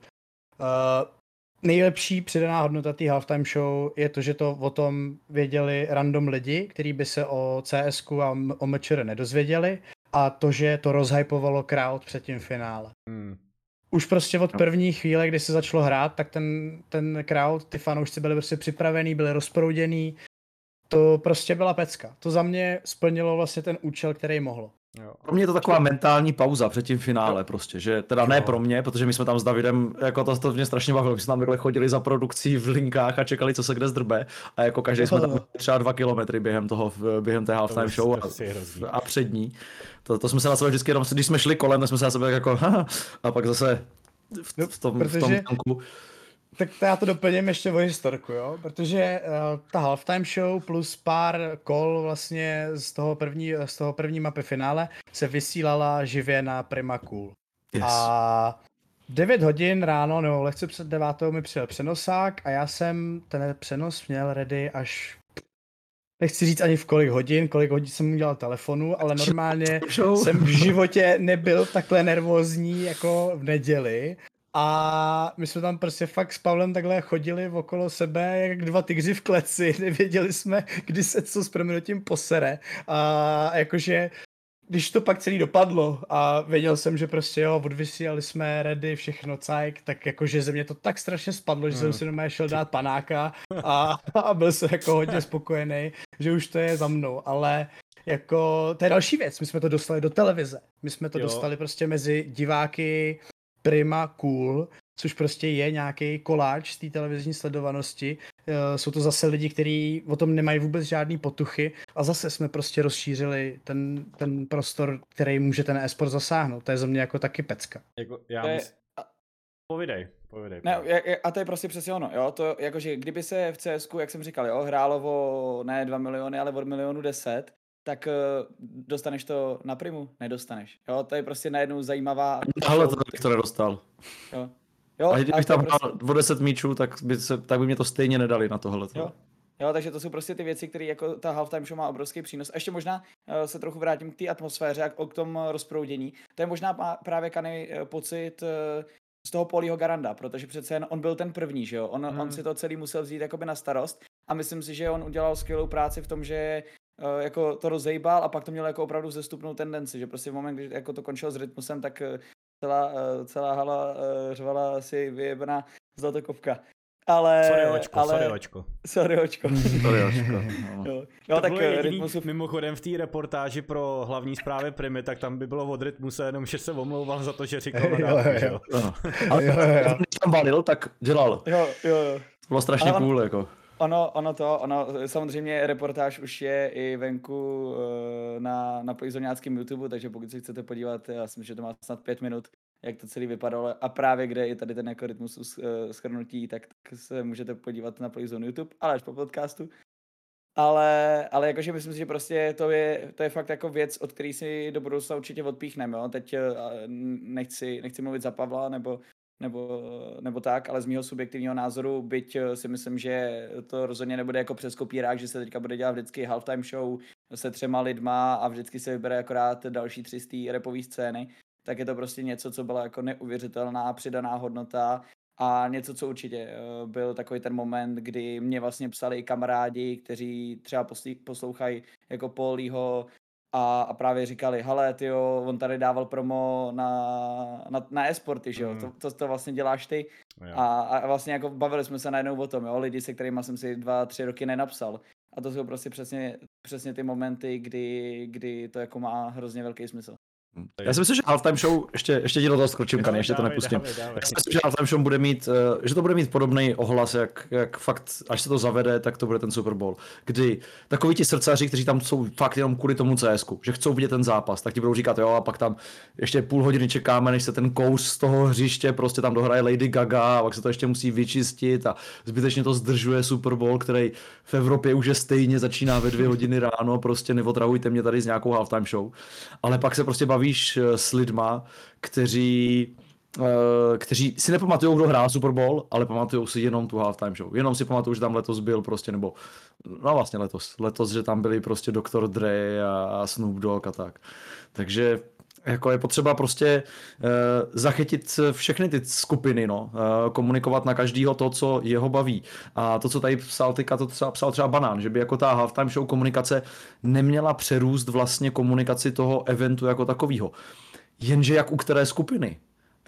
Speaker 2: nejlepší přidaná hodnota té halftime show je to, že to o tom věděli random lidi, kteří by se o CSK a o MČR nedozvěděli a to, že to rozhypovalo crowd před tím finále.
Speaker 1: Hmm.
Speaker 2: Už prostě od
Speaker 4: No.
Speaker 2: první chvíle, kdy se začalo hrát, tak ten, ten crowd, ty fanoušci byli prostě připravený, byli rozprouděný. To prostě byla pecka. To za mě splnilo vlastně ten účel, který mohlo.
Speaker 1: Jo.
Speaker 4: Pro mě je to taková mentální pauza před tím finále prostě, že teda ne pro mě, protože my jsme tam s Davidem, jako to, to mě strašně bavilo, my jsme tam takhle chodili za produkcí v linkách a čekali, co se kde zdrbe a jako každý jsme tam třeba dva kilometry během toho, během té halftime
Speaker 1: To
Speaker 4: show
Speaker 1: je prostě
Speaker 4: a, a před ní. To, to jsme se na sebe vždycky jenom, když jsme šli kolem, tak jsme se na sebe jako <laughs> a pak zase v, v, tom, v tom
Speaker 2: Protože-
Speaker 4: tanku.
Speaker 2: Tak to já to doplním ještě o historku, jo? Protože uh, ta halftime show plus pár kol vlastně z toho, první, z toho první mapy finále se vysílala živě na Prima Cool.
Speaker 4: Yes.
Speaker 2: A 9 hodin ráno, nebo lehce před devátou mi přijel přenosák a já jsem ten přenos měl ready až nechci říct ani v kolik hodin, kolik hodin jsem udělal telefonu, ale normálně jsem v životě nebyl takhle nervózní jako v neděli. A my jsme tam prostě fakt s Pavlem takhle chodili okolo sebe jak dva tygři v kleci, <laughs> nevěděli jsme, kdy se co s proměnutím posere. A jakože když to pak celý dopadlo a věděl jsem, že prostě jo, odvysílali jsme ready, všechno cajk, tak jakože ze mě to tak strašně spadlo, že jsem
Speaker 1: Hmm.
Speaker 2: si doma šel dát panáka a, <laughs> a byl jsem jako hodně spokojený, že už to je za mnou, ale jako, to je další věc, my jsme to dostali do televize, my jsme to
Speaker 1: jo.
Speaker 2: dostali prostě mezi diváky Prima Cool, což prostě je nějaký koláč z té televizní sledovanosti. Eh, Jsou to zase lidi, kteří o tom nemají vůbec žádný potuchy a zase jsme prostě rozšířili ten, ten prostor, který může ten e-sport zasáhnout. To je za mě jako taky pecka.
Speaker 1: Jako, já
Speaker 3: To je-
Speaker 1: mys... Povidej, povidej.
Speaker 3: Ne, a to je prostě přesně ono, jo, to jakože kdyby se v CSku, jak jsem říkal, jo, hrálo o ne 2 miliony, ale o milionu 10, tak uh, dostaneš to na primu? Nedostaneš. Jo, to je prostě najednou zajímavá...
Speaker 4: Ale to bych to nedostal.
Speaker 3: Jo. Jo,
Speaker 4: A kdybych tam
Speaker 3: prostě-
Speaker 4: hrál o 10 míčů, tak by, se, tak by mě to stejně nedali na tohle.
Speaker 3: Jo. Jo, takže to jsou prostě ty věci, které jako ta halftime show má obrovský přínos. A ještě možná uh, se trochu vrátím k té atmosféře a k, k tomu rozproudění. To je možná pá- právě Kany uh, pocit uh, z toho Polího Garanda, protože přece jen on byl ten první, že jo? On, hmm. On si to celý musel vzít jakoby na starost a myslím si, že on udělal skvělou práci v tom, že jako to rozejbal a pak to mělo jako opravdu zestupnou tendenci, že prostě v moment, kdy jako to končilo s rytmusem, tak uh, celá, uh, celá hala řvala si vyjebená zlatokovka. ale...
Speaker 1: Sorry, očko,
Speaker 3: ale...
Speaker 1: sorry, očko.
Speaker 3: Sorry, očko. <laughs>
Speaker 4: Je očko, no. <laughs>
Speaker 3: Jo,
Speaker 1: To
Speaker 3: no tak
Speaker 1: bylo
Speaker 3: eh,
Speaker 1: jediný,
Speaker 3: Rytmusův
Speaker 1: mimochodem v té reportáži pro hlavní zprávy Primy, tak tam by bylo od Rytmuse jenom, že se omlouval za to, že říkal
Speaker 2: Jo,
Speaker 1: nadávku,
Speaker 2: jo,
Speaker 1: že
Speaker 2: jo.
Speaker 1: jo.
Speaker 4: No.
Speaker 2: Jo, jo, jo.
Speaker 4: Když tam valil, tak dělal.
Speaker 3: Jo, jo, jo.
Speaker 4: To bylo strašně
Speaker 3: Ale
Speaker 4: cool, jako.
Speaker 3: Ono, ono to, ono, samozřejmě reportáž už je i venku eh, na, na Playzoňáckém YouTube, takže pokud se chcete podívat, já si myslím, že to má snad pět minut, jak to celý vypadalo a právě kde je tady ten jako rytmus us- eh, schrnutí, tak, tak se můžete podívat na Playzone YouTube, ale až po podcastu. Ale, ale jakože myslím si, že prostě to je, to je fakt jako věc, od který si do budoucna určitě odpíchneme, jo. Teď eh, nechci, nechci mluvit za Pavla, nebo, nebo, nebo tak, ale z mého subjektivního názoru, byť eh, si myslím, že to rozhodně nebude jako přes kopírák, že se teďka bude dělat vždycky halftime show se třema lidma a vždycky se vybere akorát další tři z té repové scény, tak je to prostě něco, co byla jako neuvěřitelná přidaná hodnota a něco, co určitě eh, byl takový ten moment, kdy mě vlastně psali i kamarádi, kteří třeba poslouchají jako Paulího a, a právě říkali, hele, tyjo, on tady dával promo na, na, na e-sporty, že jo,
Speaker 1: Mm.
Speaker 3: to, to, to vlastně děláš ty
Speaker 1: Jo.
Speaker 3: a, a vlastně jako bavili jsme se najednou o tom, jo, lidi, se kterými jsem si dva, tři roky nenapsal. A to jsou prostě přesně, přesně ty momenty, kdy, kdy to jako má hrozně velký smysl.
Speaker 4: Já si myslím, že halftime show, ještě, ještě ti do toho skočím, Kany, ještě to nepustím.
Speaker 1: dávej, dávej.
Speaker 4: Já si myslím, že halftime show bude mít, eh, že to bude mít podobný ohlas, jak, jak fakt, až se to zavede, tak to bude ten Super Bowl. Kdy takoví ti srdcaři, kteří tam jsou fakt jenom kvůli tomu CS, že chcou vidět ten zápas, tak ti budou říkat, jo, a pak tam ještě půl hodiny čekáme, než se ten kous z toho hřiště prostě tam dohraje Lady Gaga, a pak se to ještě musí vyčistit a zbytečně to zdržuje Super Bowl, který v Evropě už je stejně začíná ve dvě hodiny ráno, prostě neotravujte mě tady s nějakou halftime show. Ale pak se prostě bavíš eh, s lidma, kteří eh, kteří si nepamatují, kdo hrál Super Bowl, ale pamatují si jenom tu halftime show. Jenom si pamatuju, že tam letos byl prostě, nebo no vlastně letos, letos, že tam byli prostě Dr. Dre a, a Snoop Dogg a tak. Takže jako je potřeba prostě uh, zachytit všechny ty skupiny, no, uh, komunikovat na každýho to, co jeho baví. A to, co tady psal tyka, to třeba, psal třeba Banán, že by jako ta halftime show komunikace neměla přerůst vlastně komunikaci toho eventu jako takového. Jenže jak u které skupiny?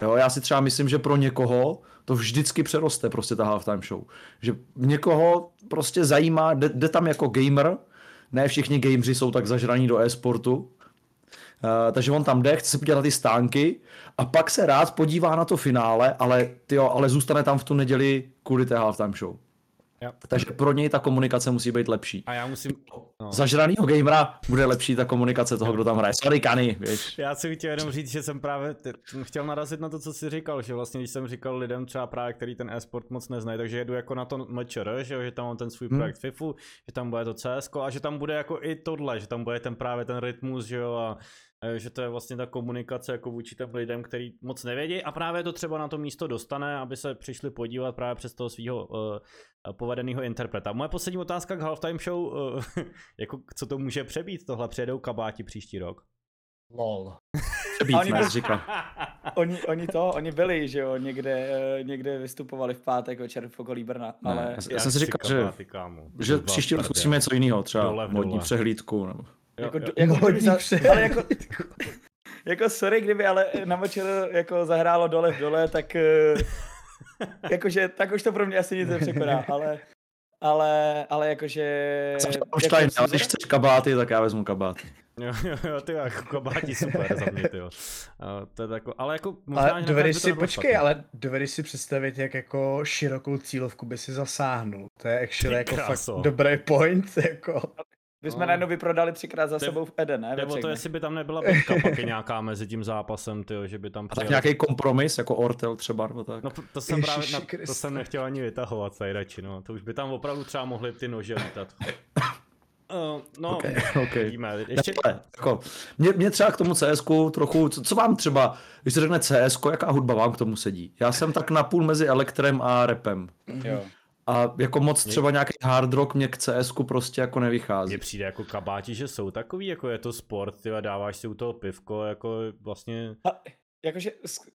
Speaker 4: Jo, já si třeba myslím, že pro někoho to vždycky přeroste prostě ta halftime show. Že někoho prostě zajímá, jde, jde tam jako gamer, ne všichni gameři jsou tak zažraní do e-sportu, takže on tam jde, chce si podívat na ty stánky a pak se rád podívá na to finále, ale, tyjo, ale zůstane tam v tu neděli kvůli té halftime show.
Speaker 1: Jo.
Speaker 4: Takže pro něj ta komunikace musí být lepší.
Speaker 1: A já musím... No.
Speaker 4: Zažranýho gamera bude lepší ta komunikace toho, kdo tam hraje. Sorry, Kany, víš.
Speaker 1: Já si chtěl jenom říct, že jsem právě t- chtěl narazit na to, co jsi říkal, že vlastně, když jsem říkal lidem třeba právě, který ten e-sport moc neznají, takže jedu jako na to MČR, že, že tam mám ten svůj
Speaker 4: Hmm.
Speaker 1: projekt FIFU, že tam bude to CS a že tam bude jako i tohle, že tam bude ten právě ten rytmus, že jo, a že to je vlastně ta komunikace jako vůči těm lidem, který moc nevědí a právě to třeba na to místo dostane, aby se přišli podívat právě přes toho svého uh, povedeného interpreta. Moje poslední otázka k halftime show, uh, <laughs> jako co to může přebít tohle, přijedou kabáti příští rok?
Speaker 2: Lol.
Speaker 4: Přebít,
Speaker 3: oni
Speaker 4: říkal. <laughs>
Speaker 3: Oni, oni to, oni byli, že jo, někde, eh, někde vystupovali v pátek večer v okolí Brna,
Speaker 4: Ne,
Speaker 3: ale
Speaker 4: já jsem-
Speaker 1: Jak
Speaker 4: jsem si říkal, že-
Speaker 1: kabáty.
Speaker 4: Že příští rok zkusíme něco jiného, třeba modní přehlídku. Nebo...
Speaker 1: Jo,
Speaker 3: jako,
Speaker 1: jo.
Speaker 3: jako,
Speaker 2: přehled.
Speaker 3: ale jako, <laughs> jako sorry, kdyby ale na večer jako zahrálo dole v dole, tak eh, <laughs> jakože, tak už to pro mě asi nic nepřekoná, ale ale, ale jakože...
Speaker 4: Jsem
Speaker 3: jako
Speaker 4: ale když chceš kabáty, tak já vezmu kabáty.
Speaker 1: Jo, jo, jo, ty jako kabáti super za mě, ty jo. Uh, to je tako, ale jako možná,
Speaker 2: Ale dovedeš si, počkej,
Speaker 1: špatný.
Speaker 2: ale dovedeš si představit, jak jako širokou cílovku by si zasáhnul. To je actually jako fakt dobrý point, jako.
Speaker 3: My jsme
Speaker 1: No.
Speaker 3: najednou vyprodali třikrát za
Speaker 1: To je-
Speaker 3: sebou v Eden, ne?
Speaker 1: Nebo to, jestli by tam nebyla bitka pak nějaká mezi tím zápasem, tyjo, že by tam
Speaker 4: A tak nějaký kompromis, jako Ortel třeba, nebo tak.
Speaker 1: No to jsem právě,
Speaker 2: Ježiši
Speaker 1: na, to jsem nechtěl ani vytahovat, tady radši, no. To už by tam opravdu třeba mohly ty nože lítat. Uh, no,
Speaker 4: Okay, okay.
Speaker 1: vidíme. Ještě,
Speaker 4: Takhle, jako, mě, mě třeba k tomu cs trochu, co, co vám třeba, když se řekne CS, jaká hudba vám k tomu sedí? Já jsem tak napůl mezi elektrem a repem.
Speaker 3: Jo.
Speaker 4: A jako moc třeba nějaký hard rock mě k cs prostě jako nevychází.
Speaker 1: mně přijde jako kabáti, že jsou takový, jako je to sport, ty a dáváš si u toho pivko, jako vlastně,
Speaker 3: A, jakože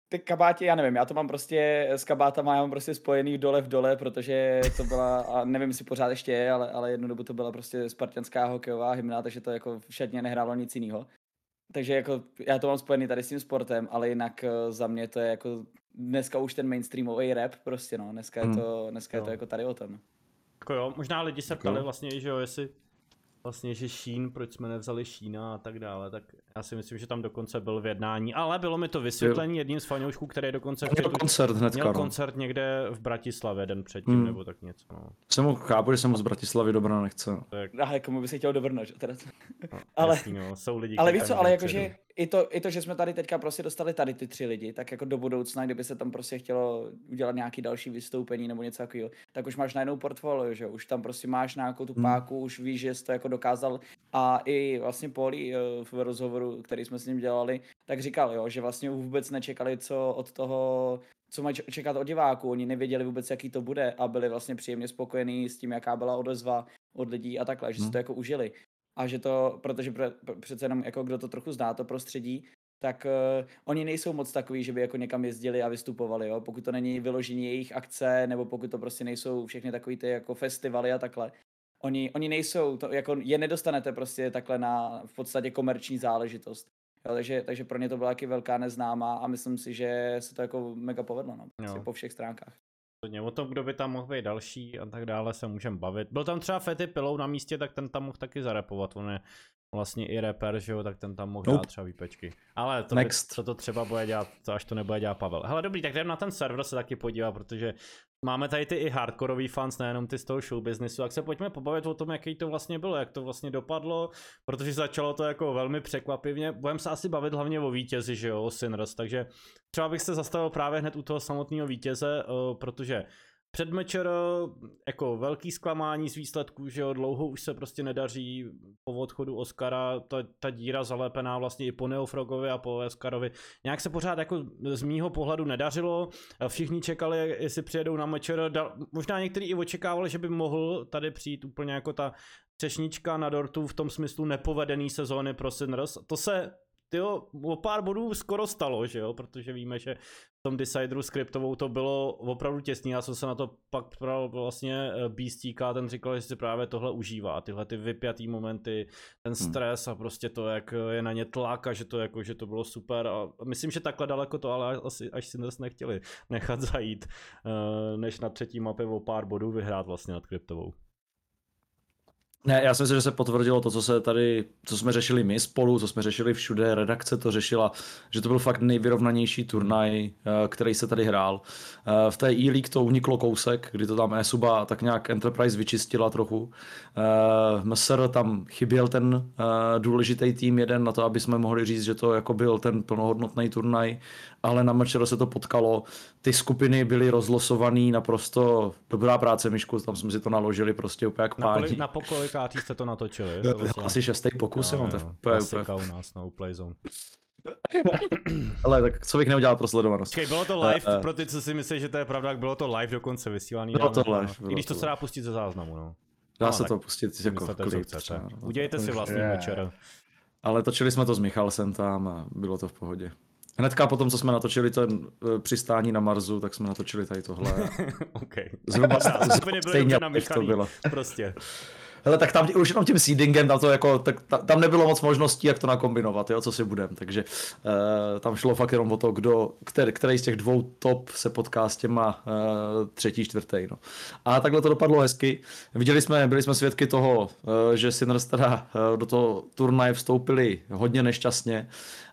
Speaker 3: ty kabáti, já nevím, já to mám prostě s kabátama, já mám prostě spojený dole v dole, protože to byla, a nevím, jestli pořád ještě je, ale, ale jednu dobu to byla prostě spartianská hokejová hymna, takže to jako v šatně nehrálo nic jiného. takže jako já to mám spojený tady s tím sportem, ale jinak eh, za mě to je jako dneska už ten mainstreamový rap prostě no, dneska je
Speaker 4: Hmm.
Speaker 3: to, dneska je to jako tady o tom.
Speaker 1: Jako jo, možná lidi se
Speaker 4: Jako
Speaker 1: ptali vlastně, že jo, jestli vlastně, že Sheen, proč jsme nevzali Sheena a tak dále, tak já si myslím, že tam dokonce byl v jednání, ale bylo mi to vysvětlení jedním z fanoušků, který dokonce
Speaker 4: Měl koncert hnedka,
Speaker 1: měl
Speaker 4: no.
Speaker 1: koncert někde v Bratislavě den předtím,
Speaker 4: Hmm.
Speaker 1: nebo tak něco, no.
Speaker 4: Jsem mu chápu, že jsem mu z Bratislavy dobrá nechce.
Speaker 1: To je,
Speaker 3: A komu by se chtěl dovrnout, že? Teda.
Speaker 1: no <laughs>
Speaker 3: Ale-
Speaker 1: jasný, no, jsou lidi,
Speaker 3: Ale
Speaker 1: kteří
Speaker 3: víš co, ale jakože i to, i to, že jsme tady teďka prostě dostali tady ty tři lidi, tak jako do budoucna, kdyby se tam prostě chtělo udělat nějaký další vystoupení nebo něco takového, tak už máš najednou portfolio, že jo? už tam prostě máš nějakou tu
Speaker 4: Hmm.
Speaker 3: páku, už víš, že jsi to jako dokázal a i vlastně Poli eh, v rozhovoru, který jsme s ním dělali, tak říkal, jo, že vlastně vůbec nečekali, co od toho, co mají čekat od diváků, oni nevěděli vůbec, jaký to bude a byli vlastně příjemně spokojení s tím, jaká byla odezva od lidí a takhle, že si
Speaker 4: Hmm.
Speaker 3: to jako užili a že to, protože pre, přece jenom jako kdo to trochu zná, to prostředí, tak uh, oni nejsou moc takový, že by jako někam jezdili a vystupovali, jo? pokud to není vyložení jejich akce, nebo pokud to prostě nejsou všechny takový ty jako festivaly a takhle. Oni, oni nejsou, to, jako je nedostanete prostě takhle na v podstatě komerční záležitost. Jo, takže, takže pro ně to byla taky velká neznámá a myslím si, že se to jako mega povedlo, no, prostě
Speaker 1: Jo.
Speaker 3: po všech stránkách.
Speaker 1: O tom, kdo by tam mohl být další a tak dále se můžeme bavit. Byl tam třeba Fety Pilou na místě, tak ten tam mohl taky zarepovat. On je vlastně i rapper, že jo, tak ten tam mohl
Speaker 4: Nope.
Speaker 1: dát třeba výpečky. Ale to, by,
Speaker 4: Next.
Speaker 1: to, to třeba bude dělat, to až to nebude dělat Pavel. Hele dobrý, tak jdem na ten server se taky podívat, protože máme tady ty i hardkorový fans, nejenom ty z toho show businessu, tak se pojďme pobavit o tom, jaký to vlastně bylo, jak to vlastně dopadlo, protože začalo to jako velmi překvapivně. Budeme se asi bavit hlavně o vítězi, že jo, o Sinners, takže třeba bych se zastavil právě hned u toho samotného vítěze, eh, protože před Mečer jako velký zklamání z výsledků, že jo, dlouho už se prostě nedaří po odchodu Oscara, ta, ta díra zalépená vlastně i po Neofrogovi a po Oscarovi, nějak se pořád jako z mýho pohledu nedařilo, všichni čekali, jestli přijedou na Mečer, možná někteří i očekávali, že by mohl tady přijít úplně jako ta třešnička na dortu v tom smyslu nepovedený sezóny pro Sinners, to se tyjo, o pár bodů skoro stalo, že jo, protože víme, že tom Decideru skriptovou to bylo opravdu těsný, já jsem se na to pak ptal vlastně eh, Beastíka, ten říkal, že si právě tohle užívá, tyhle ty vypjatý momenty, ten stres a prostě to, jak je na ně tlak a že to, jako, že to bylo super. A myslím, že takhle daleko to ale asi až si dnes nechtěli nechat <laughs> zajít, eh, než na třetí mapě o pár bodů vyhrát vlastně nad kryptovou.
Speaker 4: Ne, já si myslím, že se potvrdilo to, co se tady, co jsme řešili my spolu, co jsme řešili všude, redakce to řešila, že to byl fakt nejvyrovnanější turnaj, eh, který se tady hrál. Eh, V té E-League to uniklo kousek, kdy to tam e-suba tak nějak Enterprise vyčistila trochu. Eh, MSR tam chyběl ten důležitý tým jeden na to, aby jsme mohli říct, že to jako byl ten plnohodnotný turnaj, ale na MČR se to potkalo. Ty skupiny byly rozlosovaný naprosto dobrá práce, Myšku, tam jsme si to naložili prostě úplně jak
Speaker 1: Na, kolik,
Speaker 4: páni.
Speaker 1: na pokolikáří jste to natočili? Vlastně-
Speaker 4: Asi šestý pokus, jo, to je úplně,
Speaker 1: u nás na Playzone. <coughs>
Speaker 4: Ale tak co bych neudělal pro sledovanost.
Speaker 1: Počkej, bylo to live,
Speaker 4: eh.
Speaker 1: pro ty, co si myslí, že to je pravda, bylo to live dokonce vysílaný.
Speaker 4: Bylo to
Speaker 1: dáme,
Speaker 4: live,
Speaker 1: no.
Speaker 4: bylo
Speaker 1: I když
Speaker 4: to
Speaker 1: to se dá pustit ze záznamu, no.
Speaker 4: Dá
Speaker 1: No,
Speaker 4: se to pustit jako
Speaker 1: Myslete, co
Speaker 4: klip
Speaker 1: chcete.
Speaker 4: třeba, no.
Speaker 1: Udějte si vlastní
Speaker 2: Je.
Speaker 1: večer.
Speaker 4: Ale točili jsme to s Michalsem tam a bylo to v pohodě. Hnedka potom, co jsme natočili ten eh, přistání na Marsu, tak jsme natočili tady tohle. <laughs>
Speaker 1: OK.
Speaker 4: Zhruba, <laughs> zhruba stejně, jak to bylo.
Speaker 1: Prostě.
Speaker 4: Hele, tak tam už jenom tím seedingem, tam, to jako, tak, ta, tam nebylo moc možností, jak to nakombinovat, jo, co si budem. Takže uh, tam šlo fakt jenom o to, kdo, který, který z těch dvou top se potká s těma uh, třetí, čtvrtý. No. A takhle to dopadlo hezky. Viděli jsme, byli jsme svědky toho, uh, že Sinners teda uh, do toho turnaje vstoupili hodně nešťastně.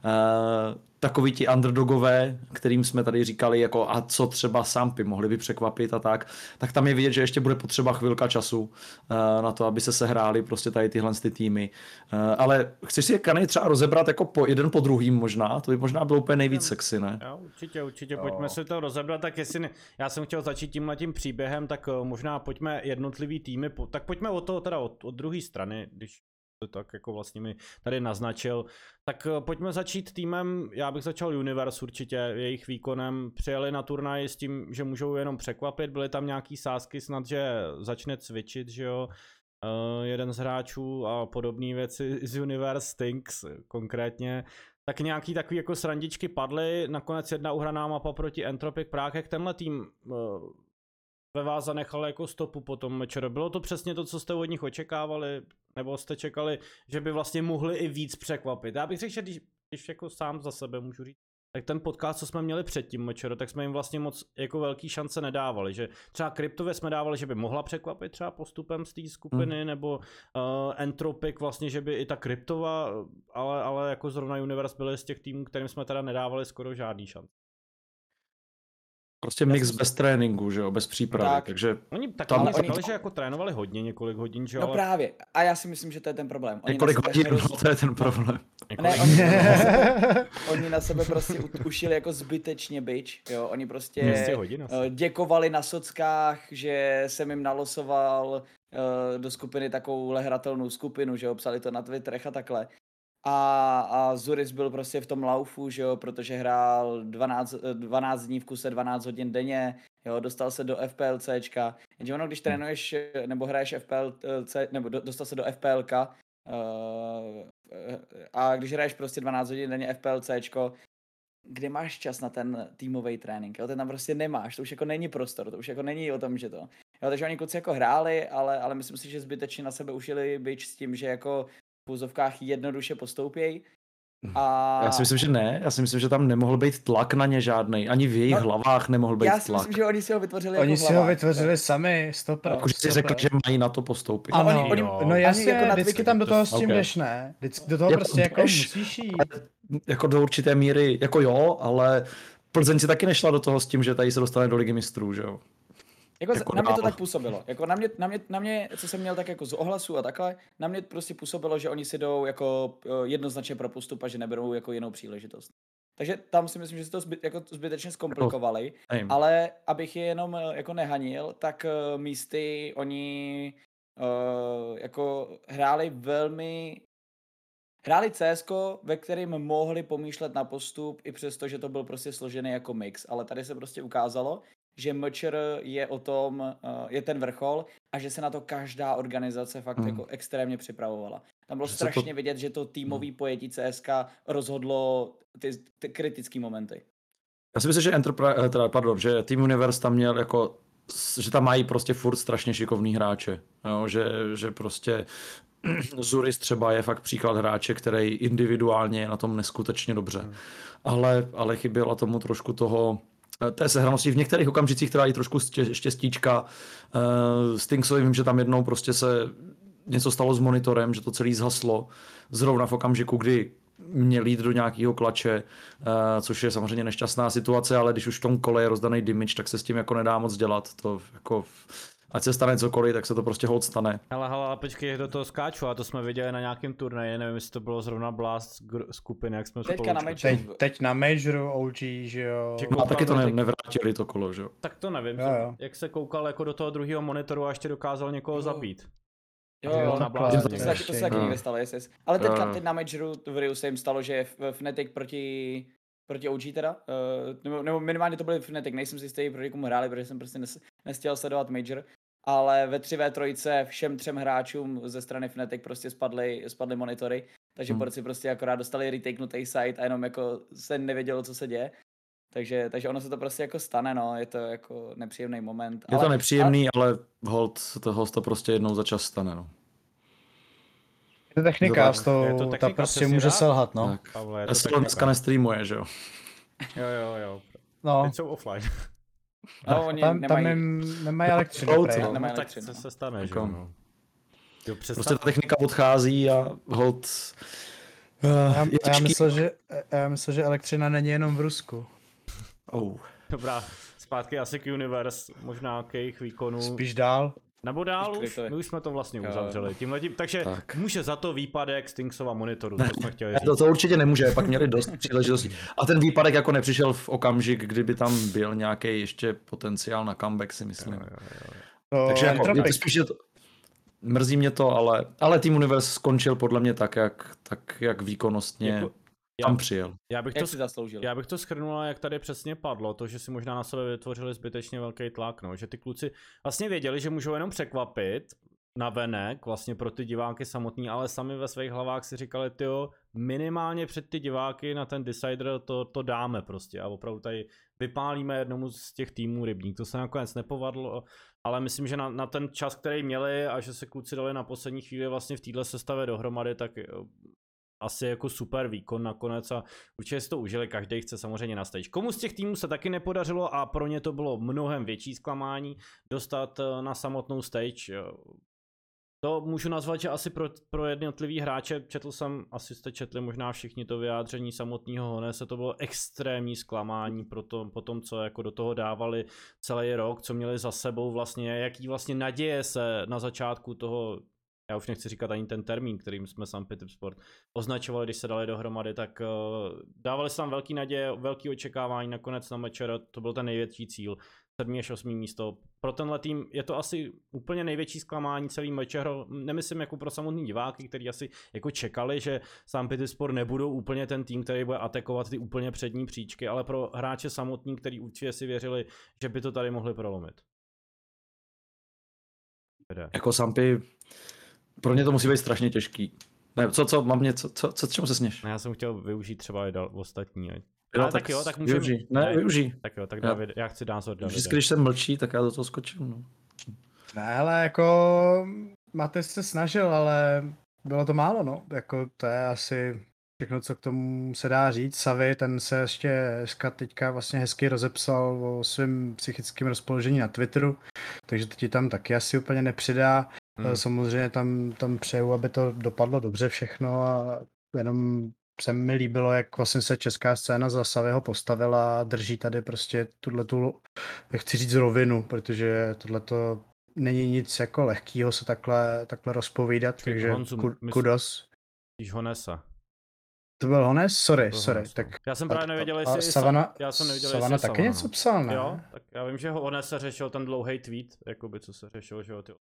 Speaker 4: Uh, takový ti underdogové, kterým jsme tady říkali, jako a co třeba Sampy mohli by překvapit a tak, tak tam je vidět, že ještě bude potřeba chvilka času uh, na to, aby se sehráli prostě tady tyhle ty týmy. Uh, ale chceš si je Kany třeba rozebrat jako po jeden po druhým možná? To by možná bylo úplně nejvíc sexy, ne?
Speaker 1: Jo, určitě, určitě, pojďme si to rozebrat, tak jestli ne, já jsem chtěl začít tímhle tím příběhem, tak eh, možná pojďme jednotlivý týmy, po, tak pojďme od toho teda od, od druhé strany, když tak jako vlastně mi tady naznačil, tak eh, pojďme začít týmem, já bych začal Universe určitě, jejich výkonem, přijeli na turnaj s tím, že můžou jenom překvapit, byly tam nějaký sázky snad, že začne cvičit, že jo, Uh, jeden z hráčů a podobné věci <laughs> z Universe Stinks konkrétně, tak nějaký takový jako srandičky padly, nakonec jedna uhraná mapa proti Entropic Prague, jak tenhle tým uh, ve vás zanechal jako stopu po tom. Bylo to přesně to, co jste od nich očekávali, nebo jste čekali, že by vlastně mohli i víc překvapit? Já bych řekl, že když, když jako sám za sebe můžu říct, tak ten podcast, co jsme měli předtím, Močero, tak jsme jim vlastně moc jako velký šance nedávali, že třeba kryptově jsme dávali, že by mohla překvapit třeba postupem z té skupiny, hmm. nebo uh, Entropic vlastně, že by i ta kryptova, ale, ale jako zrovna Universe byly z těch týmů, kterým jsme teda nedávali skoro žádný šance.
Speaker 4: Prostě mix bez tréninku, že jo, bez přípravy,
Speaker 3: Tak.
Speaker 4: takže
Speaker 1: Oni tak
Speaker 4: Tam-
Speaker 1: oni
Speaker 3: Ale
Speaker 1: říkali, že jako trénovali hodně několik hodin, že jo,
Speaker 3: No
Speaker 1: ale
Speaker 3: právě. A já si myslím, že to je ten problém. Oni
Speaker 4: několik
Speaker 3: na sebe
Speaker 4: hodin, no, to je ten problém.
Speaker 1: několik,
Speaker 3: Ne, oni, oni, <laughs> oni na sebe prostě ušili jako zbytečně bič, jo, oni prostě
Speaker 1: 200 hodin
Speaker 3: eh, děkovali na sockách, že jsem jim nalosoval eh, do skupiny takovou hratelnou skupinu, že jo, psali to na Twitterech a takhle. A, a Zuris byl prostě v tom laufu, že jo, protože hrál 12, eh, 12 dní v kuse, 12 hodin denně, jo, dostal se do FPLCčka. Jenže ono, když trénuješ eh, nebo hraješ FPLC, nebo do, dostal se do FPLK, Uh, a když hraješ prostě 12 hodin denně FPLCčko, kde máš čas na ten týmový trénink, jo? ten tam prostě nemáš, to už jako není prostor, to už jako není o tom, že to. Jo, takže oni kluci jako hráli, ale, ale myslím si, že zbytečně na sebe ušili byč s tím, že jako v půzovkách jednoduše postoupějí. A
Speaker 4: Já si myslím, že ne, já si myslím, že tam nemohl být tlak na ně žádný, ani v jejich
Speaker 3: No,
Speaker 4: hlavách nemohl být
Speaker 3: já si
Speaker 4: tlak.
Speaker 3: myslím, že oni si ho vytvořili
Speaker 2: Oni
Speaker 3: jako
Speaker 2: si ho
Speaker 3: hlavák,
Speaker 2: vytvořili sami, stopra.
Speaker 4: Jako, že si řekl, že mají na to postoupit.
Speaker 3: No,
Speaker 2: Ano,
Speaker 3: oni- oni-
Speaker 2: no
Speaker 3: ani
Speaker 2: jasně,
Speaker 3: jako na
Speaker 2: vždycky
Speaker 3: Twitchi.
Speaker 2: tam do toho s tím
Speaker 4: Ok.
Speaker 2: jdeš, ne? Vždycky do toho
Speaker 4: Jako
Speaker 2: prostě jako
Speaker 4: jdeš,
Speaker 2: musíš jít.
Speaker 4: Jako do určité míry, jako jo, ale Plzeň si taky nešla do toho s tím, že tady se dostane do ligy mistrů, že jo.
Speaker 3: Jako,
Speaker 4: Jako
Speaker 3: na mě to tak působilo. Jako na mě, na, mě, na mě, co jsem měl tak jako z ohlasu a takhle, na mě prostě působilo, že oni si jdou jako eh, jednoznačně pro postup a že neberou jako jinou příležitost. Takže tam si myslím, že si to zbyt, jako zbytečně zkomplikovali,
Speaker 4: Nevím.
Speaker 3: ale abych je jenom eh, jako nehanil, tak eh, místy oni uh, jako hráli velmi Hráli CS, ve kterým mohli pomýšlet na postup, i přesto, že to byl prostě složený jako mix. Ale tady se prostě ukázalo, že MČR je o tom, uh, je ten vrchol a že se na to každá organizace fakt
Speaker 4: Hmm.
Speaker 3: jako extrémně připravovala. Tam bylo
Speaker 4: Že se to- Hmm.
Speaker 3: strašně vidět, že to týmový pojetí CSK rozhodlo ty, ty kritické momenty.
Speaker 4: Já si myslím, že Enterprise, teda, pardon, že Team Universe tam měl jako, že tam mají prostě furt strašně šikovný hráče, jo, že, že prostě <clears throat> Zuris třeba je fakt příklad hráče, který individuálně je na tom neskutečně dobře,
Speaker 1: Hmm.
Speaker 4: ale, ale chyběla tomu trošku toho, eh, té sehranosti v některých okamžicích teda i trošku štěstíčka. Uh, Stinksovi vím, že tam jednou prostě se něco stalo s monitorem, že to celý zhaslo zrovna v okamžiku, kdy měl jít do nějakého klače, uh, což je samozřejmě nešťastná situace, ale když už v tom kole je rozdaný damage, tak se s tím jako nedá moc dělat. To jako, ať se stane cokoliv, tak se to prostě hold stane.
Speaker 1: Hele, hele, ale počkej, do toho skáču, a to jsme viděli na nějakém turnaji, nevím, jestli to bylo zrovna Blast gr- skupiny, jak jsme
Speaker 3: Teďka
Speaker 1: spolu
Speaker 3: na. Majoru.
Speaker 2: Teď, teď na Majoru OG, že jo.
Speaker 1: Že
Speaker 4: No a taky to ne, nevrátili to kolo, že jo.
Speaker 1: Tak to nevím,
Speaker 2: Jo, jo.
Speaker 1: jak se koukal jako do toho druhého monitoru a ještě dokázal někoho
Speaker 3: Jo.
Speaker 1: zabít.
Speaker 3: Jo,
Speaker 1: Jo, na Blázně.
Speaker 3: to, to, se taky, to se taky
Speaker 4: Jo.
Speaker 3: někde stalo, yes, yes. Ale teďka
Speaker 4: Jo.
Speaker 3: teď na Majoru v Riu se jim stalo, že v- Fnatic proti, proti OG teda, uh, nebo, nebo minimálně to byly Fnatic, nejsem si jistý, proti komu hráli, protože jsem prostě nes, nestěl sledovat Major, ale ve 3v3 všem třem hráčům ze strany Fnatic prostě spadly, spadly monitory, takže
Speaker 4: Hmm.
Speaker 3: prostě akorát dostali retakenutý site a jenom jako se nevědělo, co se děje. Takže, takže ono se to prostě jako stane, no, je to jako nepříjemný moment.
Speaker 4: Je to nepříjemný, ale hold toho to prostě jednou za čas stane, no.
Speaker 2: Je to technika,
Speaker 4: to
Speaker 2: s tou,
Speaker 1: Je to
Speaker 2: ta
Speaker 1: technika,
Speaker 2: prostě
Speaker 1: přesně
Speaker 2: může
Speaker 1: tak.
Speaker 2: selhat, no.
Speaker 4: Tak.
Speaker 1: Pavle, je to
Speaker 4: dneska nestreamuje, že jo.
Speaker 1: Jo, jo, jo.
Speaker 2: No,
Speaker 1: Teď jsou offline. <laughs>
Speaker 3: No, oni
Speaker 2: tam, tam
Speaker 3: nemají,
Speaker 2: jim, nemají elektřinu,
Speaker 4: Cloud,
Speaker 2: prej.
Speaker 4: no.
Speaker 3: nemají
Speaker 1: tak
Speaker 3: elektřinu,
Speaker 1: se,
Speaker 3: no.
Speaker 1: se stane, že
Speaker 4: Jako-
Speaker 1: jo. no. Jo,
Speaker 4: Prostě ta technika odchází a hold... Uh,
Speaker 2: Já,
Speaker 4: je
Speaker 2: já, myslel, že, já myslel, že elektřina není jenom v Rusku.
Speaker 4: Oh.
Speaker 1: Dobrá, zpátky asi k Universe, možná k jejich výkonu.
Speaker 2: Spíš dál.
Speaker 1: Nebo dál už, my už jsme to vlastně
Speaker 3: Jo, jo.
Speaker 1: uzavřeli. Tímhle tím, takže
Speaker 4: Tak.
Speaker 1: může za to výpadek Stinksova monitoru, to jsme chtěli říct.
Speaker 4: to, to určitě nemůže, pak měli dost příležitostí. A ten výpadek jako nepřišel v okamžik, kdyby tam byl nějaký ještě potenciál na comeback, si myslím.
Speaker 2: To
Speaker 4: Takže jako, je spíš, že to, mrzí mě to, ale, ale Team Universe skončil podle mě tak, jak, tak, jak výkonnostně
Speaker 1: jako, já-
Speaker 4: tam přijel.
Speaker 1: Já bych
Speaker 3: Jak
Speaker 1: to
Speaker 3: si zasloužil.
Speaker 1: Já bych to schrnul, jak tady přesně padlo, to, že si možná na sebe vytvořili zbytečně velký tlak, no, že ty kluci vlastně věděli, že můžou jenom překvapit, na venek, vlastně pro ty diváky samotný, ale sami ve svých hlavách si říkali, tyjo, minimálně před ty diváky na ten Decider to, to dáme prostě a opravdu tady vypálíme jednomu z těch týmů rybník. To se nakonec nepovadlo, ale myslím, že na, na ten čas, který měli a že se kluci dali na poslední chvíli vlastně v téhle sestavě dohromady, tak jo, asi jako super výkon nakonec a určitě si to užili, každý chce samozřejmě na stage. Komu z těch týmů se taky nepodařilo a pro ně to bylo mnohem větší zklamání dostat eh, na samotnou stage, eh, to můžu nazvat, že asi pro, pro jednotlivý hráče, četl jsem, asi jste četli možná všichni to vyjádření samotného Honese, to bylo extrémní zklamání pro to, po tom, co jako do toho dávali celý rok, co měli za sebou vlastně, jaký vlastně naděje se na začátku toho já už nechci říkat ani ten termín, kterým jsme St. Sport označovali, když se dali dohromady, tak uh, dávali se tam velký naděje, velký očekávání, nakonec na mečer to byl ten největší cíl, 7. až 8. místo. Pro tenhle tým je to asi úplně největší zklamání celý mečer, nemyslím jako pro samotný diváky, kteří asi jako čekali, že St. Sport nebudou úplně ten tým, který bude atakovat ty úplně přední příčky, ale pro hráče samotný, který určitě si věřili, že by to tady mohli prolomit.
Speaker 4: Jako Sampy pro mě to musí být strašně těžký. Ne, co, co, mám něco, co, co, čemu se sněš?
Speaker 1: Ne, já jsem chtěl využít třeba i dal, ostatní. Jo,
Speaker 4: Ale tak, tak jo, tak můžeme... Využij. Ne, ne, využij.
Speaker 1: Tak jo, tak David, já, já chci názor Davida.
Speaker 4: Vždycky, když jsem mlčí, tak já do toho skočím, no.
Speaker 2: Ne, ale jako Matej se snažil, ale bylo to málo, no. Jako to je asi všechno, co k tomu se dá říct. Savy, ten se ještě teďka vlastně hezky rozepsal o svém psychickém rozpoložení na Twitteru, takže to ti tam taky asi úplně nepřidá. Hmm. Samozřejmě tam, tam přeju, aby to dopadlo dobře všechno a jenom se mi líbilo, jak vlastně se česká scéna za Savyho postavila a drží tady prostě tuhle tu, jak chci říct, rovinu, protože tohle to není nic jako lehkého se takhle, takhle rozpovídat, takže Honzu, kudos.
Speaker 1: Myslíš Honesa.
Speaker 2: To byl Hones? Sorry, to sorry.
Speaker 1: Hones.
Speaker 2: Tak,
Speaker 1: já jsem právě nevěděl, jestli
Speaker 2: Savana,
Speaker 1: já jsem
Speaker 2: nevěděl, Savana jestli taky Savana. něco psal, ne?
Speaker 1: Jo, tak já vím, že Hones se řešil ten dlouhý tweet, jakoby co se řešil, že jo, ty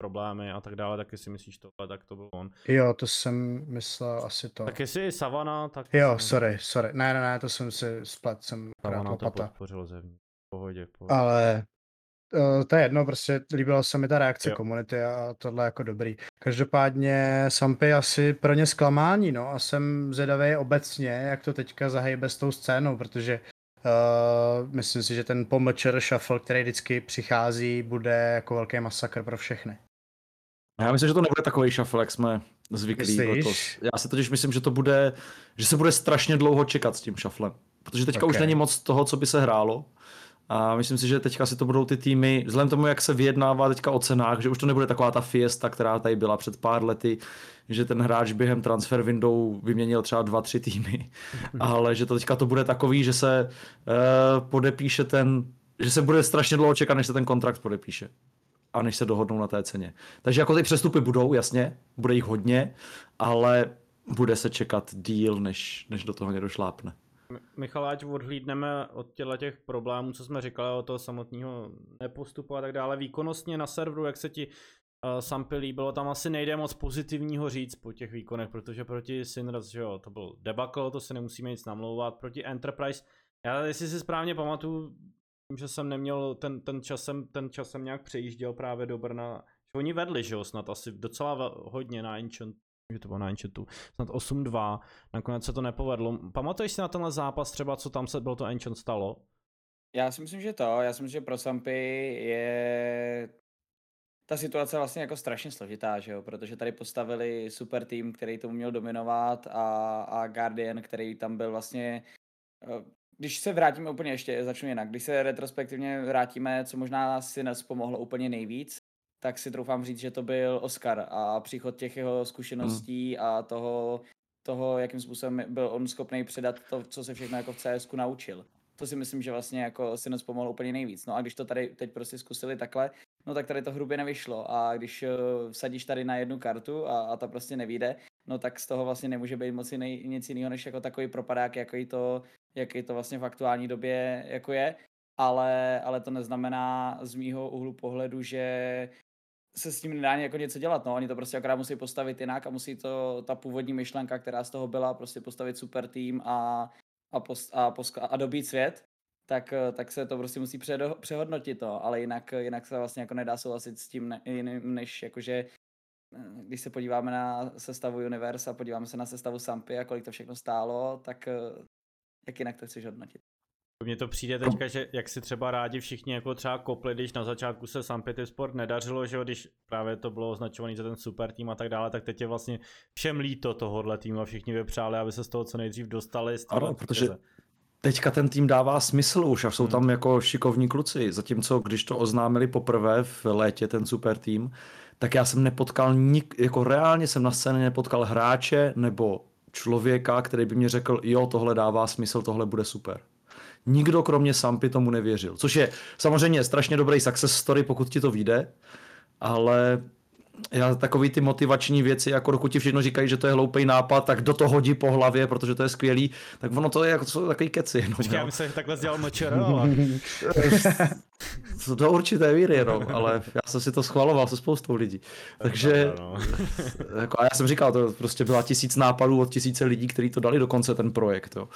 Speaker 1: problémy a tak dále, tak si myslíš tohle, tak to byl on.
Speaker 2: Jo, to jsem myslel asi to.
Speaker 1: Tak jestli Savana, tak...
Speaker 2: Jo,
Speaker 1: jsem...
Speaker 2: sorry, sorry. Ne, ne, ne, to jsem si splet, jsem
Speaker 1: Savana to podpořil zevní. Pohodě, pohodě.
Speaker 2: Ale uh, to je jedno, prostě líbila se mi ta reakce komunity a tohle jako dobrý. Každopádně Sampy asi pro ně zklamání, no a jsem zvědavý obecně, jak to teďka zahejbe s tou scénou, protože Uh, myslím si, že ten pomlčer shuffle, který vždycky přichází, bude jako velký masakr pro všechny.
Speaker 4: Já myslím, že to nebude takový shuffle, jak jsme zvyklí letos. Já si totiž myslím, že to bude, že se bude strašně dlouho čekat s tím shufflem. Protože teďka okay. už není moc toho, co by se hrálo. A myslím si, že teďka si to budou ty týmy, vzhledem tomu, jak se vyjednává teďka o cenách, že už to nebude taková ta fiesta, která tady byla před pár lety, že ten hráč během transfer window vyměnil třeba dva, tři týmy, <laughs> ale že to teďka to bude takový, že se uh, podepíše ten, že se bude strašně dlouho čekat, než se ten kontrakt podepíše a než se dohodnou na té ceně. Takže jako ty přestupy budou, jasně, bude jich hodně, ale bude se čekat díl, než, než do toho někdo šlápne.
Speaker 1: Michal, ať odhlídneme od těchto těch problémů, co jsme říkali, o toho samotného nepostupu a tak dále, výkonnostně na serveru, jak se ti uh, Sampy líbilo, tam asi nejde moc pozitivního říct po těch výkonech, protože proti Sinners, že jo, to byl debakl, to se nemusíme nic namlouvat, proti Enterprise, já jestli si správně pamatuju, že jsem neměl ten, ten časem, ten časem nějak přejížděl právě do Brna, že oni vedli, že jo, snad asi docela hodně na Ancient, že to bylo na Enchatu, snad 8-2, nakonec se to nepovedlo. Pamatuješ si na tenhle zápas třeba, co tam se bylo to Ancient stalo?
Speaker 3: Já si myslím, že to, já si myslím, že pro Sampy je ta situace vlastně jako strašně složitá, že jo? protože tady postavili super tým, který tomu měl dominovat a, a Guardian, který tam byl vlastně eh, když se vrátíme úplně ještě, začnu jinak, když se retrospektivně vrátíme, co možná si nás pomohlo úplně nejvíc, tak si troufám říct, že to byl Oscar a příchod těch jeho zkušeností hmm. a toho, toho, jakým způsobem byl on schopný předat to, co se všechno jako v CS naučil. To si myslím, že vlastně jako si nás pomohlo úplně nejvíc. No a když to tady teď prostě zkusili takhle, no tak tady to hrubě nevyšlo. A když uh, vsadíš tady na jednu kartu a, a ta prostě nevíde, no tak z toho vlastně nemůže být moc jiný, nic jiného, než jako takový propadák, jaký to, jaký to vlastně v aktuální době jako je, ale, ale to neznamená z mýho úhlu pohledu, že se s tím nedá jako něco dělat, no, oni to prostě akorát musí postavit jinak a musí to, ta původní myšlenka, která z toho byla, prostě postavit super tým a, a, post, a, poska, a dobít svět, tak, eh, tak se to prostě musí předo, přehodnotit to, ale jinak, jinak se vlastně jako nedá souhlasit s tím ne, jiným, než jakože eh, když se podíváme na sestavu Universe a podíváme se na sestavu Sampy a kolik to všechno stálo, tak eh, jak jinak to chceš hodnotit?
Speaker 1: Mně to přijde teďka, že jak si třeba rádi všichni jako třeba kopli, když na začátku se Sampity Sport nedařilo, že jo, když právě to bylo označované za ten super tým a tak dále, tak teď je vlastně všem líto tohohle týmu a všichni vypřáli, aby se z toho co nejdřív dostali. Z
Speaker 4: ano, protože krize. Teďka ten tým dává smysl už a jsou hmm. tam jako šikovní kluci, zatímco když to oznámili poprvé v létě ten super tým, tak já jsem nepotkal, nik, jako reálně jsem na scéně nepotkal hráče nebo člověka, který by mě řekl, jo, tohle dává smysl, tohle bude super. Nikdo kromě Sampy tomu nevěřil. Což je samozřejmě strašně dobrý success story, pokud ti to vyjde, ale já takový ty motivační věci, jako dokud ti všechno říkají, že to je hloupý nápad, tak do toho hodí po hlavě, protože to je skvělý, tak ono to je jako to jsou takový keci. No,
Speaker 1: Počkej, já bych se takhle dělal mčr, <laughs>
Speaker 4: To do určité víry, no, ale já jsem si to schvaloval se spoustou lidí. Takže, no. <laughs> jako, a já jsem říkal, to prostě byla tisíc nápadů od tisíce lidí, kteří to dali do konce ten projekt. Jo.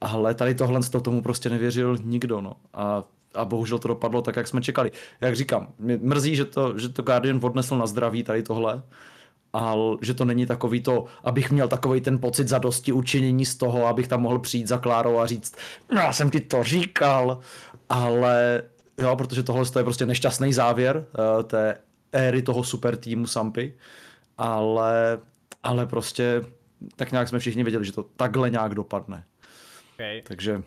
Speaker 4: Ale tady tohle z toho tomu prostě nevěřil nikdo. No. A, a bohužel to dopadlo tak, jak jsme čekali. Jak říkám, mě mrzí, že to, že to Guardian odnesl na zdraví tady tohle, ale že to není takový to, abych měl takový ten pocit zadosti učinění z toho, abych tam mohl přijít za Klárou a říct, no, já jsem ti to říkal, ale jo, protože tohle je prostě nešťastný závěr uh, té éry toho super týmu Sampy, ale, ale prostě tak nějak jsme všichni věděli, že to takhle nějak dopadne.
Speaker 1: Okay.
Speaker 4: Takže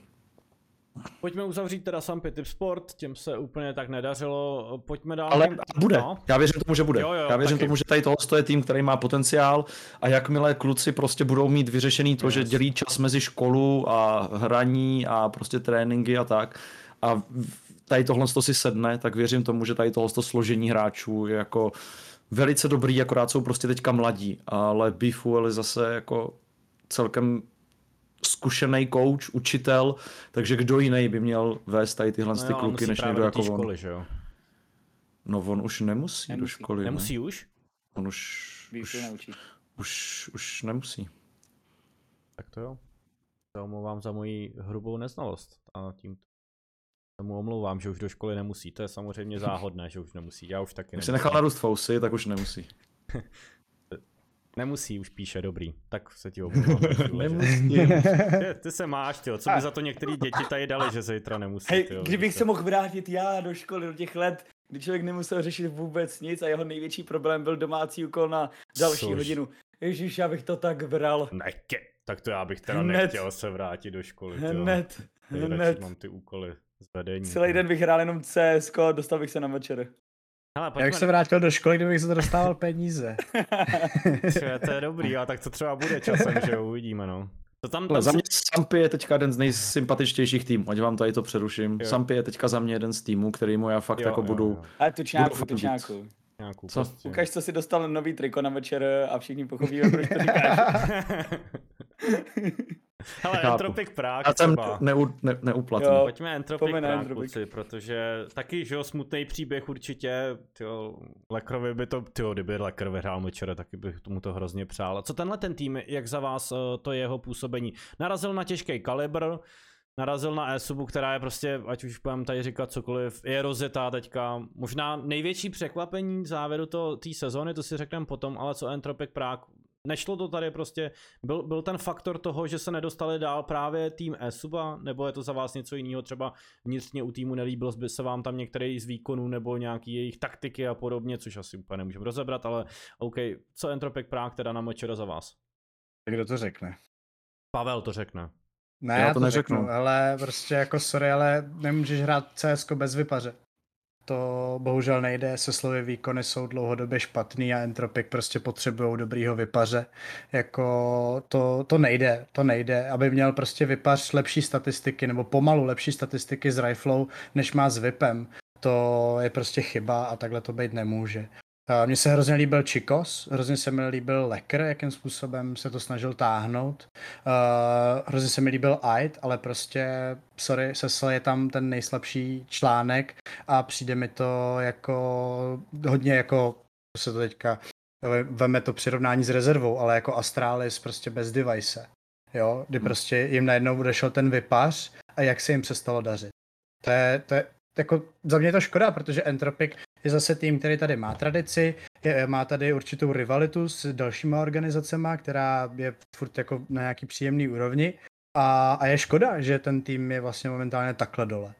Speaker 1: Pojďme uzavřít teda sam Tip Sport, těm se úplně tak nedařilo, pojďme dál.
Speaker 4: Ale bude, no. já věřím tomu, že bude. Jo, jo, já věřím taky. tomu, že tady tohle je tým, který má potenciál a jakmile kluci prostě budou mít vyřešený to, yes. že dělí čas mezi školu a hraní a prostě tréninky a tak a tady tohle to si sedne, tak věřím tomu, že tady tohle složení hráčů je jako velice dobrý, akorát jsou prostě teďka mladí, ale Bifu zase jako celkem zkušený coach, učitel, takže kdo jiný by měl vést tady tyhle no ty kluky, než někdo jako školy, on. Že jo? No on už nemusí, nemusí. do školy.
Speaker 1: Nemusí ne? už?
Speaker 4: On už, už, už, už nemusí.
Speaker 1: Tak to jo. Se omlouvám za moji hrubou neznalost a tím tomu omlouvám, že už do školy nemusí. To je samozřejmě záhodné, že už nemusí. Já už taky
Speaker 4: Když se nechal narůst fousy, tak už nemusí. <laughs>
Speaker 1: Nemusí, už píše, dobrý. Tak se ti <laughs> omlouvám.
Speaker 4: nemusí. <laughs>
Speaker 1: Ty, ty se máš, tyjo. co by za to některý děti tady dali, že zítra nemusí.
Speaker 3: Hej, tyjo, kdybych se mohl vrátit já do školy do těch let, kdy člověk nemusel řešit vůbec nic a jeho největší problém byl domácí úkol na další Což? hodinu. Ježíš, já bych to tak bral.
Speaker 1: Ne, tak to já bych teda Hned. nechtěl se vrátit do školy.
Speaker 3: Hned. Hned.
Speaker 1: mám ty úkoly z vedení.
Speaker 3: Celý den bych hrál jenom CS, dostal bych se na večer.
Speaker 2: Hele, Jak se vrátil do školy, kdybych se to dostával peníze? <laughs>
Speaker 1: to je dobrý, a tak to třeba bude časem, že jo, uvidíme, no.
Speaker 4: To tam, tam... Za mě Sampy je teďka jeden z nejsympatičtějších týmů, ať vám tady to přeruším. Jo. Sampy je teďka za mě jeden z týmů, který mu já fakt jo, jako jo, budu... Jo.
Speaker 3: Ale tučňáku, tučňáku. Nějakou Co? Prostě. Ukaž, co si dostal nový triko na večer a všichni pochopí, proč to říkáš. <laughs>
Speaker 1: Hele, Chápu. Entropic Prague
Speaker 4: Já jsem neu, ne, neuplatný. Jo,
Speaker 1: Pojďme Entropic Prague, kluci, protože taky, že jo, smutný příběh určitě, tyjo, Lekrovi by to, tyjo, kdyby Lekr vyhrál Mečere, taky bych tomu to hrozně přál. Co tenhle ten tým, jak za vás eh, to jeho působení? Narazil na těžký kalibr, narazil na e která je prostě, ať už budeme tady říkat cokoliv, je rozjetá teďka. Možná největší překvapení závěru té sezóny, to si řekneme potom, ale co Entropic Prague Nešlo to tady prostě, byl, byl ten faktor toho, že se nedostali dál právě tým Esuba, nebo je to za vás něco jiného, třeba vnitřně u týmu nelíbil by se vám tam některý z výkonů nebo nějaký jejich taktiky a podobně, což asi úplně nemůžeme rozebrat, ale OK, co Entropic Prague teda na močera za vás?
Speaker 2: Kdo to řekne?
Speaker 1: Pavel to řekne.
Speaker 2: Ne, já to, to neřeknu, řeknu, ale prostě jako sorry, ale nemůžeš hrát CS bez vypaře. To bohužel nejde, se slovy výkony jsou dlouhodobě špatný a Entropic prostě potřebují dobrýho vypaře. Jako to, to nejde, to nejde, aby měl prostě vypař lepší statistiky nebo pomalu lepší statistiky s riflou, než má s VIPem. To je prostě chyba a takhle to být nemůže. Mně se hrozně líbil Chikos, hrozně se mi líbil Lecker, jakým způsobem se to snažil táhnout. Uh, hrozně se mi líbil Ait, ale prostě, sorry, Cecil je tam ten nejslabší článek a přijde mi to jako hodně jako, se to teďka, veme to přirovnání s rezervou, ale jako Astralis prostě bez device. Jo, kdy hmm. prostě jim najednou odešel ten vypař a jak se jim přestalo dařit. To je, to je jako za mě je to škoda, protože Entropic je zase tým, který tady má tradici, je, má tady určitou rivalitu s dalšíma organizacemi, která je furt jako na nějaký příjemný úrovni a, a je škoda, že ten tým je vlastně momentálně takhle dole.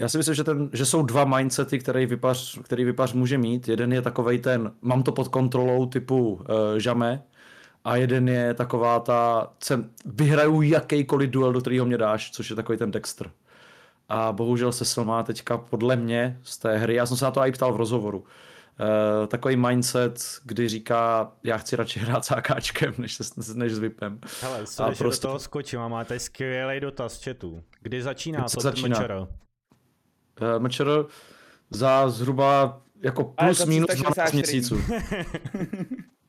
Speaker 4: Já si myslím, že, ten, že jsou dva mindsety, který vypař, který vypař může mít. Jeden je takovej ten, mám to pod kontrolou typu uh, žame, a jeden je taková ta, jsem, vyhraju jakýkoliv duel, do kterého mě dáš, což je takový ten Dexter. A bohužel se má teďka podle mě z té hry, já jsem se na to i ptal v rozhovoru, uh, takový mindset, kdy říká, já chci radši hrát s AKčkem, než, se, než s VIPem.
Speaker 1: Hele, a prostě... do toho skočím a máte skvělý dotaz z chatu. Kdy začíná
Speaker 4: Co
Speaker 1: to
Speaker 4: začíná?
Speaker 1: MČR?
Speaker 4: Uh, MČR za zhruba jako plus minus 12 měsíců. <laughs>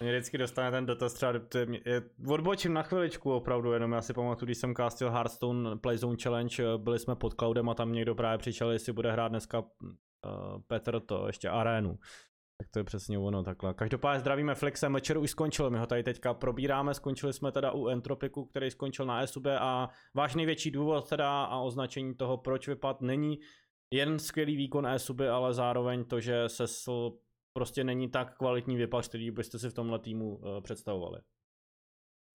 Speaker 1: Mě vždycky dostane ten dotaz třeba, je, je, odbočím na chviličku opravdu, jenom já si pamatuju, když jsem castil Hearthstone Playzone Challenge, byli jsme pod cloudem a tam někdo právě přišel, jestli bude hrát dneska uh, Petr to, ještě arénu. Tak to je přesně ono takhle. Každopádně zdravíme Flexe, Mečer už skončil, my ho tady teďka probíráme, skončili jsme teda u Entropiku, který skončil na SUB a váš největší důvod teda a označení toho, proč vypad, není jen skvělý výkon ESUB, ale zároveň to, že se prostě není tak kvalitní vypaš, který byste si v tomhle týmu uh, představovali.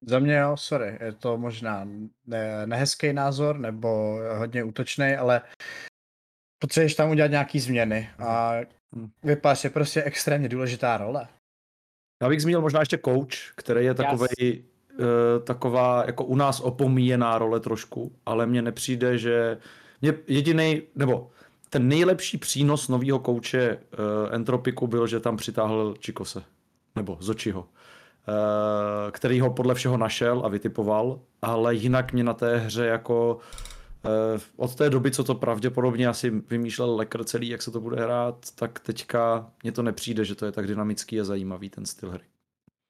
Speaker 2: Za mě jo, sorry, je to možná ne, nehezký názor nebo hodně útočný, ale potřebuješ tam udělat nějaký změny a hmm. vypaš je prostě extrémně důležitá role.
Speaker 4: Já bych zmínil možná ještě coach, který je takový yes. uh, taková jako u nás opomíjená role trošku, ale mně nepřijde, že mě jediný, nebo ten nejlepší přínos nového kouče uh, Entropiku byl, že tam přitáhl Čikose, nebo Zočiho, uh, který ho podle všeho našel a vytipoval, ale jinak mě na té hře jako uh, od té doby, co to pravděpodobně asi vymýšlel Lekr celý, jak se to bude hrát, tak teďka mně to nepřijde, že to je tak dynamický a zajímavý ten styl hry.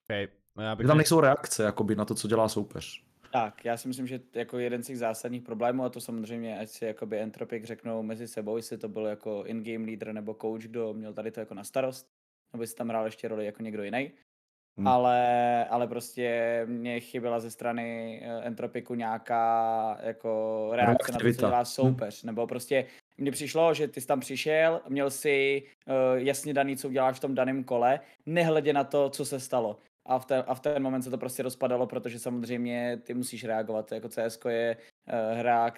Speaker 1: Okay. No já bych
Speaker 4: tam nejsou reakce jakoby, na to, co dělá soupeř.
Speaker 3: Tak, já si myslím, že jako jeden z těch zásadních problémů, a to samozřejmě, ať si jakoby Entropic řeknou mezi sebou, jestli to byl jako in-game leader nebo coach, kdo měl tady to jako na starost, nebo jestli tam hrál ještě roli jako někdo jiný. Hmm. Ale, ale prostě mě chyběla ze strany eh, Entropiku nějaká jako reakce na to, co dělá hmm. soupeř. Hmm. Nebo prostě mně přišlo, že ty jsi tam přišel, měl si uh, jasně daný, co uděláš v tom daném kole, nehledě na to, co se stalo a v, ten, a v ten moment se to prostě rozpadalo, protože samozřejmě ty musíš reagovat. Jako CS je uh, hra,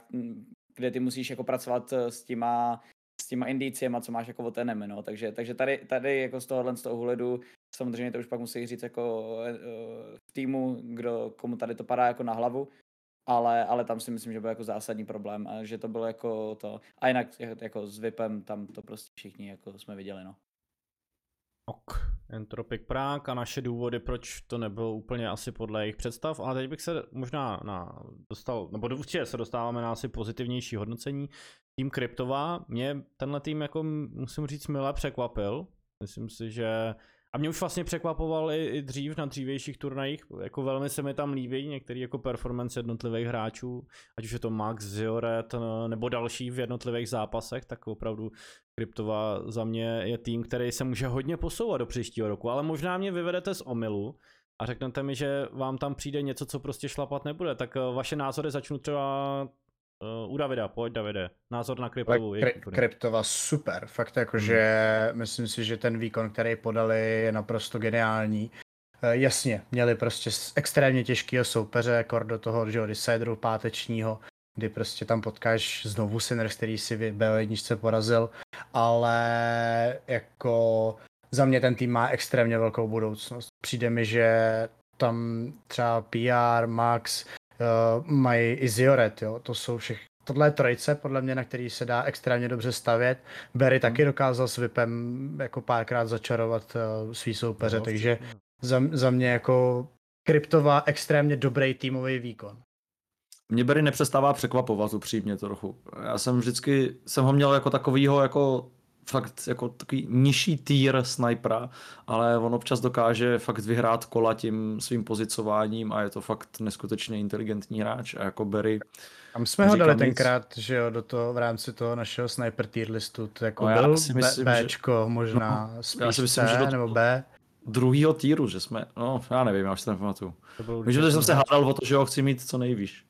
Speaker 3: kde ty musíš jako pracovat eh, s těma, s těma indiciema, co máš jako od enemy, no. Takže, takže tady, tady jako z tohohle z toho uhledu samozřejmě to už pak musí říct jako uh, v týmu, kdo, komu tady to padá jako na hlavu, ale, ale tam si myslím, že byl jako zásadní problém a že to bylo jako to. A jinak jako s VIPem tam to prostě všichni jako jsme viděli, no.
Speaker 1: Ok, Entropic Prague a naše důvody, proč to nebylo úplně asi podle jejich představ, ale teď bych se možná na, dostal, nebo určitě se dostáváme na asi pozitivnější hodnocení. Tým Kryptová, mě tenhle tým jako musím říct milé překvapil. Myslím si, že a mě už vlastně překvapoval i, i dřív na dřívějších turnajích, jako velmi se mi tam líbí některý jako performance jednotlivých hráčů, ať už je to Max, Zioret nebo další v jednotlivých zápasech, tak opravdu Kryptova za mě je tým, který se může hodně posouvat do příštího roku, ale možná mě vyvedete z omylu a řeknete mi, že vám tam přijde něco, co prostě šlapat nebude, tak eh, vaše názory začnu třeba Uh, u Davida, pojď Davide, názor na kryptovu.
Speaker 2: Kry, kryptova super, fakt jako, hmm. myslím si, že ten výkon, který podali, je naprosto geniální. Uh, jasně, měli prostě extrémně těžkého soupeře, kor do toho, že Decideru pátečního, kdy prostě tam potkáš znovu Sinners, který si v B1 porazil, ale jako za mě ten tým má extrémně velkou budoucnost. Přijde mi, že tam třeba PR, Max, uh, mají i Zioret, jo, to jsou všechny Tohle je trojice, podle mě, na který se dá extrémně dobře stavět. Berry hmm. taky dokázal s Vipem jako párkrát začarovat uh, svý soupeře, no, takže za, za mě jako kryptová extrémně dobrý týmový výkon.
Speaker 4: Mě Berry nepřestává překvapovat upřímně trochu. Já jsem vždycky, jsem ho měl jako takovýho jako fakt jako takový nižší tier snipera, ale on občas dokáže fakt vyhrát kola tím svým pozicováním a je to fakt neskutečně inteligentní hráč a jako Berry
Speaker 2: tam jsme ho dali tenkrát, že jo, do toho, v rámci toho našeho sniper tier listu, to jako no, byl si myslím, B, Bčko, že... možná no, spíš já si myslím, C, že do nebo B.
Speaker 4: Druhýho týru, že jsme, no já nevím, já už si to nepamatuju. Myslím, že jsem se hádal o to, že ho chci mít co nejvíš.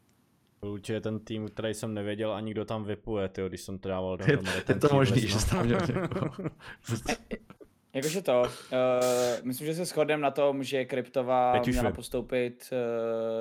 Speaker 1: Určitě ten tým, který jsem nevěděl ani kdo tam vypuje, tyjo, když jsem to dával dohromady.
Speaker 4: Je
Speaker 1: ten
Speaker 4: to možný, že jsi tam měl. <laughs>
Speaker 3: Jakože to, uh, myslím, že se shodneme na tom, že Kryptova
Speaker 1: už
Speaker 3: měla
Speaker 1: vím.
Speaker 3: postoupit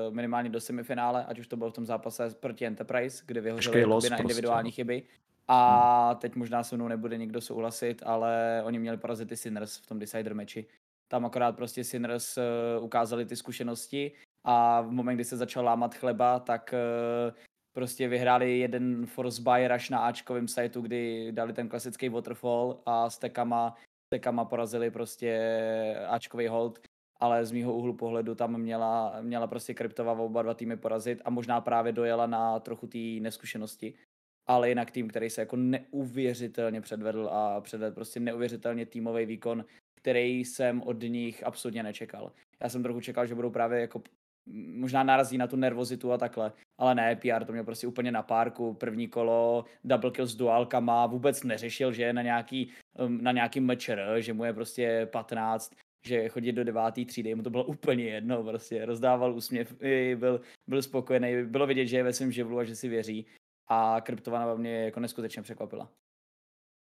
Speaker 3: uh, minimálně do semifinále, ať už to bylo v tom zápase proti Enterprise, kde vyhořeli na
Speaker 4: prostě,
Speaker 3: individuální
Speaker 4: no.
Speaker 3: chyby. A teď možná se mnou nebude nikdo souhlasit, ale oni měli porazit ty Sinners v tom decider meči. Tam akorát prostě Sinners uh, ukázali ty zkušenosti a v moment, kdy se začal lámat chleba, tak uh, prostě vyhráli jeden force buy rush na Ačkovém sajtu, kdy dali ten klasický waterfall a s tekama tekama porazili prostě Ačkový hold, ale z mýho úhlu pohledu tam měla, měla prostě Kryptova oba dva týmy porazit a možná právě dojela na trochu té neskušenosti. Ale jinak tým, který se jako neuvěřitelně předvedl a předvedl prostě neuvěřitelně týmový výkon, který jsem od nich absolutně nečekal. Já jsem trochu čekal, že budou právě jako možná narazí na tu nervozitu a takhle, ale ne, PR to měl prostě úplně na párku, první kolo, double kill s duálkama, vůbec neřešil, že je na nějaký, um, na nějaký mečer, že mu je prostě 15, že chodí do devátý třídy, mu to bylo <laughs> úplně jedno, prostě rozdával úsměv, byl, byl spokojený, bylo vidět, že je ve svém živlu a že si věří. A Kryptova mě jako neskutečně překvapila.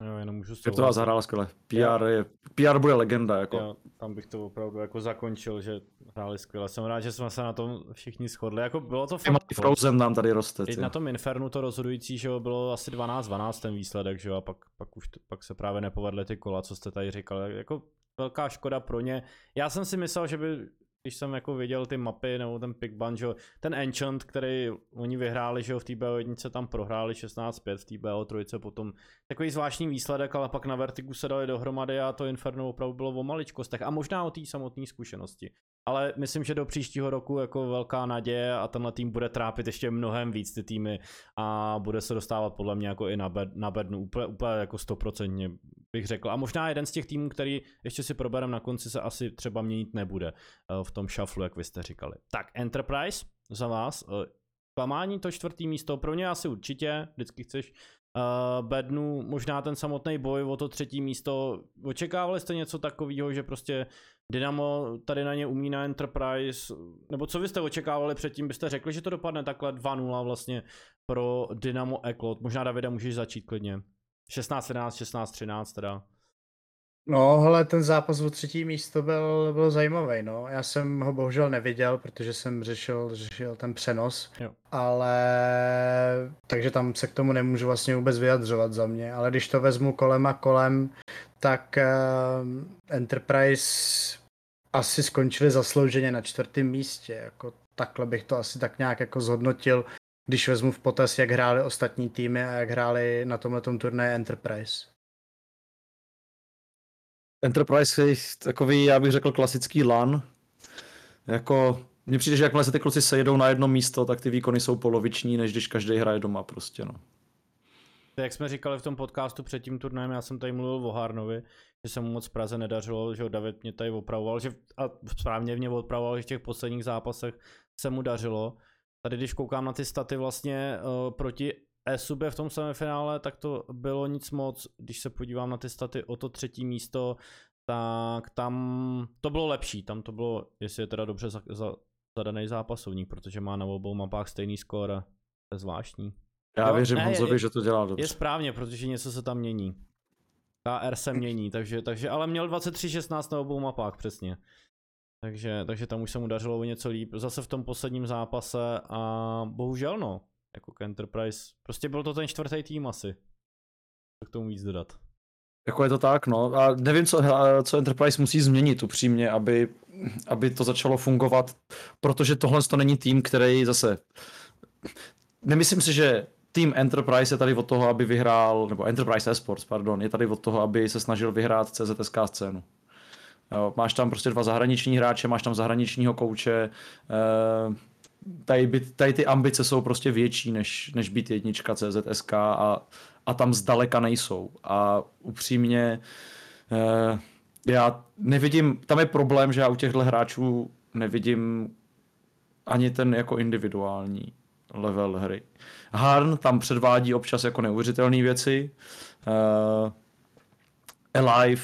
Speaker 1: Jo, jenom můžu
Speaker 4: to vás zahrála skvěle. PR, je, PR bude legenda, jako.
Speaker 1: Jo, tam bych to opravdu jako zakončil, že hráli skvěle. Jsem rád, že jsme se na tom všichni shodli. Jako bylo to fakt...
Speaker 4: Frozen nám tady roste.
Speaker 1: Teď na tom Infernu to rozhodující, že jo, bylo asi 12-12 ten výsledek, že jo, a pak, pak už pak se právě nepovedly ty kola, co jste tady říkali. Jako velká škoda pro ně. Já jsem si myslel, že by, když jsem jako viděl ty mapy nebo ten pick ban, že ten Enchant, který oni vyhráli, že jo, v té BO1 tam prohráli 16-5, v té BO3 potom takový zvláštní výsledek, ale pak na Vertigu se dali dohromady a to Inferno opravdu bylo o maličkostech a možná o té samotné zkušenosti. Ale myslím, že do příštího roku jako velká naděje a tenhle tým bude trápit ještě mnohem víc ty týmy a bude se dostávat podle mě jako i na, bed, na bednu, úplně, úplně jako stoprocentně bych řekl. A možná jeden z těch týmů, který ještě si proberem na konci, se asi třeba měnit nebude eh, v tom shufflu, jak vy jste říkali. Tak, Enterprise za vás. eh, Klamání to čtvrtý místo, pro ně asi určitě, vždycky chceš uh, bednu, možná ten samotný boj o to třetí místo. Očekávali jste něco takového, že prostě Dynamo tady na ně umí na Enterprise, nebo co byste očekávali předtím, byste řekli, že to dopadne takhle 2-0 vlastně pro Dynamo Eklot. Možná Davida můžeš začít klidně. 16-11, 16-13 teda.
Speaker 2: No, hele, ten zápas o třetí místo byl, byl zajímavý, no. Já jsem ho bohužel neviděl, protože jsem řešil, řešil ten přenos,
Speaker 1: Jo.
Speaker 2: ale takže tam se k tomu nemůžu vlastně vůbec vyjadřovat za mě, ale když to vezmu kolem a kolem, tak uh, Enterprise asi skončili zaslouženě na čtvrtém místě, jako takhle bych to asi tak nějak jako zhodnotil, když vezmu v potaz, jak hráli ostatní týmy a jak hráli na tomhle turnaji Enterprise.
Speaker 4: Enterprise je takový, já bych řekl, klasický LAN. Jako, mně přijde, že jakmile se ty kluci sejdou na jedno místo, tak ty výkony jsou poloviční, než když každý hraje doma prostě, no.
Speaker 1: Jak jsme říkali v tom podcastu před tím turnajem, já jsem tady mluvil o Harnovi, že se mu moc v Praze nedařilo, že David mě tady opravoval, že a správně mě opravoval, že v těch posledních zápasech se mu dařilo. Tady když koukám na ty staty vlastně uh, proti Esubě v tom semifinále, tak to bylo nic moc. Když se podívám na ty staty o to třetí místo, tak tam to bylo lepší. Tam to bylo, jestli je teda dobře za, za, zadaný zápasovník, protože má na obou mapách stejný skóre. To je zvláštní.
Speaker 4: Já
Speaker 1: Jo,
Speaker 4: věřím
Speaker 1: ne,
Speaker 4: Honzovi,
Speaker 1: je-
Speaker 4: že to dělá
Speaker 1: Je
Speaker 4: dobře.
Speaker 1: správně, protože něco se tam mění. KR se mění, takže, takže ale měl 23-16 na obou mapách přesně. Takže, takže tam už se mu dařilo o něco líp. Zase v tom posledním zápase a bohužel no, jako k Enterprise, prostě byl to ten čtvrtý tým asi. Co k tomu víc dodat.
Speaker 4: Jako je to tak, no. A nevím, co, co Enterprise musí změnit upřímně, aby, aby to začalo fungovat, protože tohle to není tým, který zase... Nemyslím si, že tým Enterprise je tady od toho, aby vyhrál, nebo Enterprise Esports, pardon, je tady od toho, aby se snažil vyhrát CZSK scénu. Jo, máš tam prostě dva zahraniční hráče, máš tam zahraničního kouče, eh, tady, by, tady ty ambice jsou prostě větší, než, než být jednička CZSK a, a tam zdaleka nejsou. A upřímně eh, já nevidím, tam je problém, že já u těchto hráčů nevidím ani ten jako individuální level hry. Harn tam předvádí občas jako neuvěřitelné věci. Uh, Alive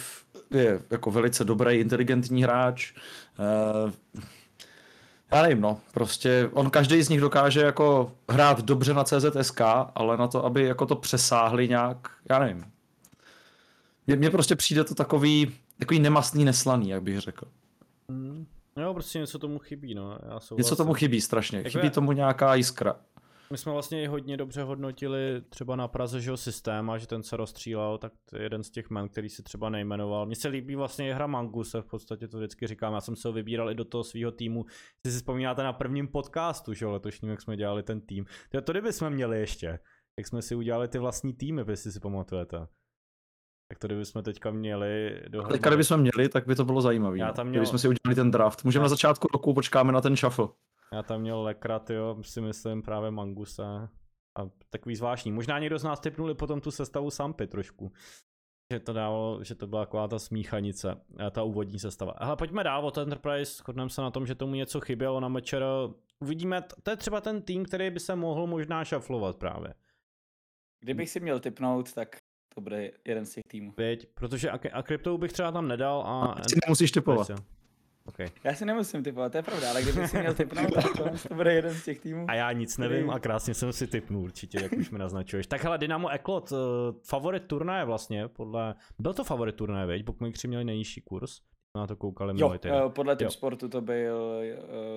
Speaker 4: je jako velice dobrý, inteligentní hráč. Uh, Já nevím, no, prostě on každý z nich dokáže jako hrát dobře na CZSK, ale na to, aby jako to přesáhli nějak, já nevím. Mně, mně prostě přijde to takový, takový nemastný, neslaný, jak bych řekl.
Speaker 1: Hmm. Jo, prostě něco tomu chybí, no. Já
Speaker 4: Něco tomu chybí strašně,
Speaker 1: Jako
Speaker 4: chybí
Speaker 1: je-
Speaker 4: tomu nějaká jiskra.
Speaker 1: My jsme vlastně i hodně dobře hodnotili třeba na Praze, že systém a že ten se rozstřílel, tak to je jeden z těch men, který si třeba nejmenoval. Mně se líbí vlastně i hra Manguse, v podstatě to vždycky říkám, já jsem se ho vybíral i do toho svého týmu. Jestli si vzpomínáte na prvním podcastu, že jo, letošním, jak jsme dělali ten tým. To, to kdyby jsme měli ještě, jak jsme si udělali ty vlastní týmy, jestli si pamatujete. Tak to kdyby jsme teďka měli dohromady.
Speaker 4: Teďka, kdybychom měli, tak by to bylo zajímavé.
Speaker 1: Já
Speaker 4: No.
Speaker 1: tam měl-
Speaker 4: Kdybychom si udělali ten draft. Můžeme na začátku roku, počkáme na ten shuffle.
Speaker 1: Já tam měl Lekrat, jo, si myslím právě Mangusa. A takový zvláštní. Možná někdo z nás typnuli potom tu sestavu Sampy trošku. Že to dávalo, že to byla taková ta smíchanice, eh, ta úvodní sestava. Ale pojďme dál od Enterprise, shodneme se na tom, že tomu něco chybělo na Mečer. Uvidíme, to je třeba ten tým, který by se mohl možná šaflovat právě.
Speaker 3: Kdybych si měl typnout, tak to bude jeden z těch týmů.
Speaker 1: Věď, protože a, a kryptou bych třeba tam nedal a...
Speaker 4: A ty si nemusíš typovat.
Speaker 1: Jo. Okay.
Speaker 3: Já si nemusím typovat, to je pravda, ale kdybych si měl typnout, <laughs> tak tohle to bude jeden z těch týmů.
Speaker 1: A já nic
Speaker 3: Který-
Speaker 1: nevím a krásně jsem si typnul určitě, jak už mi naznačuješ. Tak hele, Dynamo Eklot, uh, favorit turnaje vlastně, podle... Byl to favorit turnaje, veď? Bookmakeri měli nejnižší kurz. Na to koukali
Speaker 3: Jo,
Speaker 1: týden.
Speaker 3: eh, podle typ
Speaker 1: Jo.
Speaker 3: sportu to byl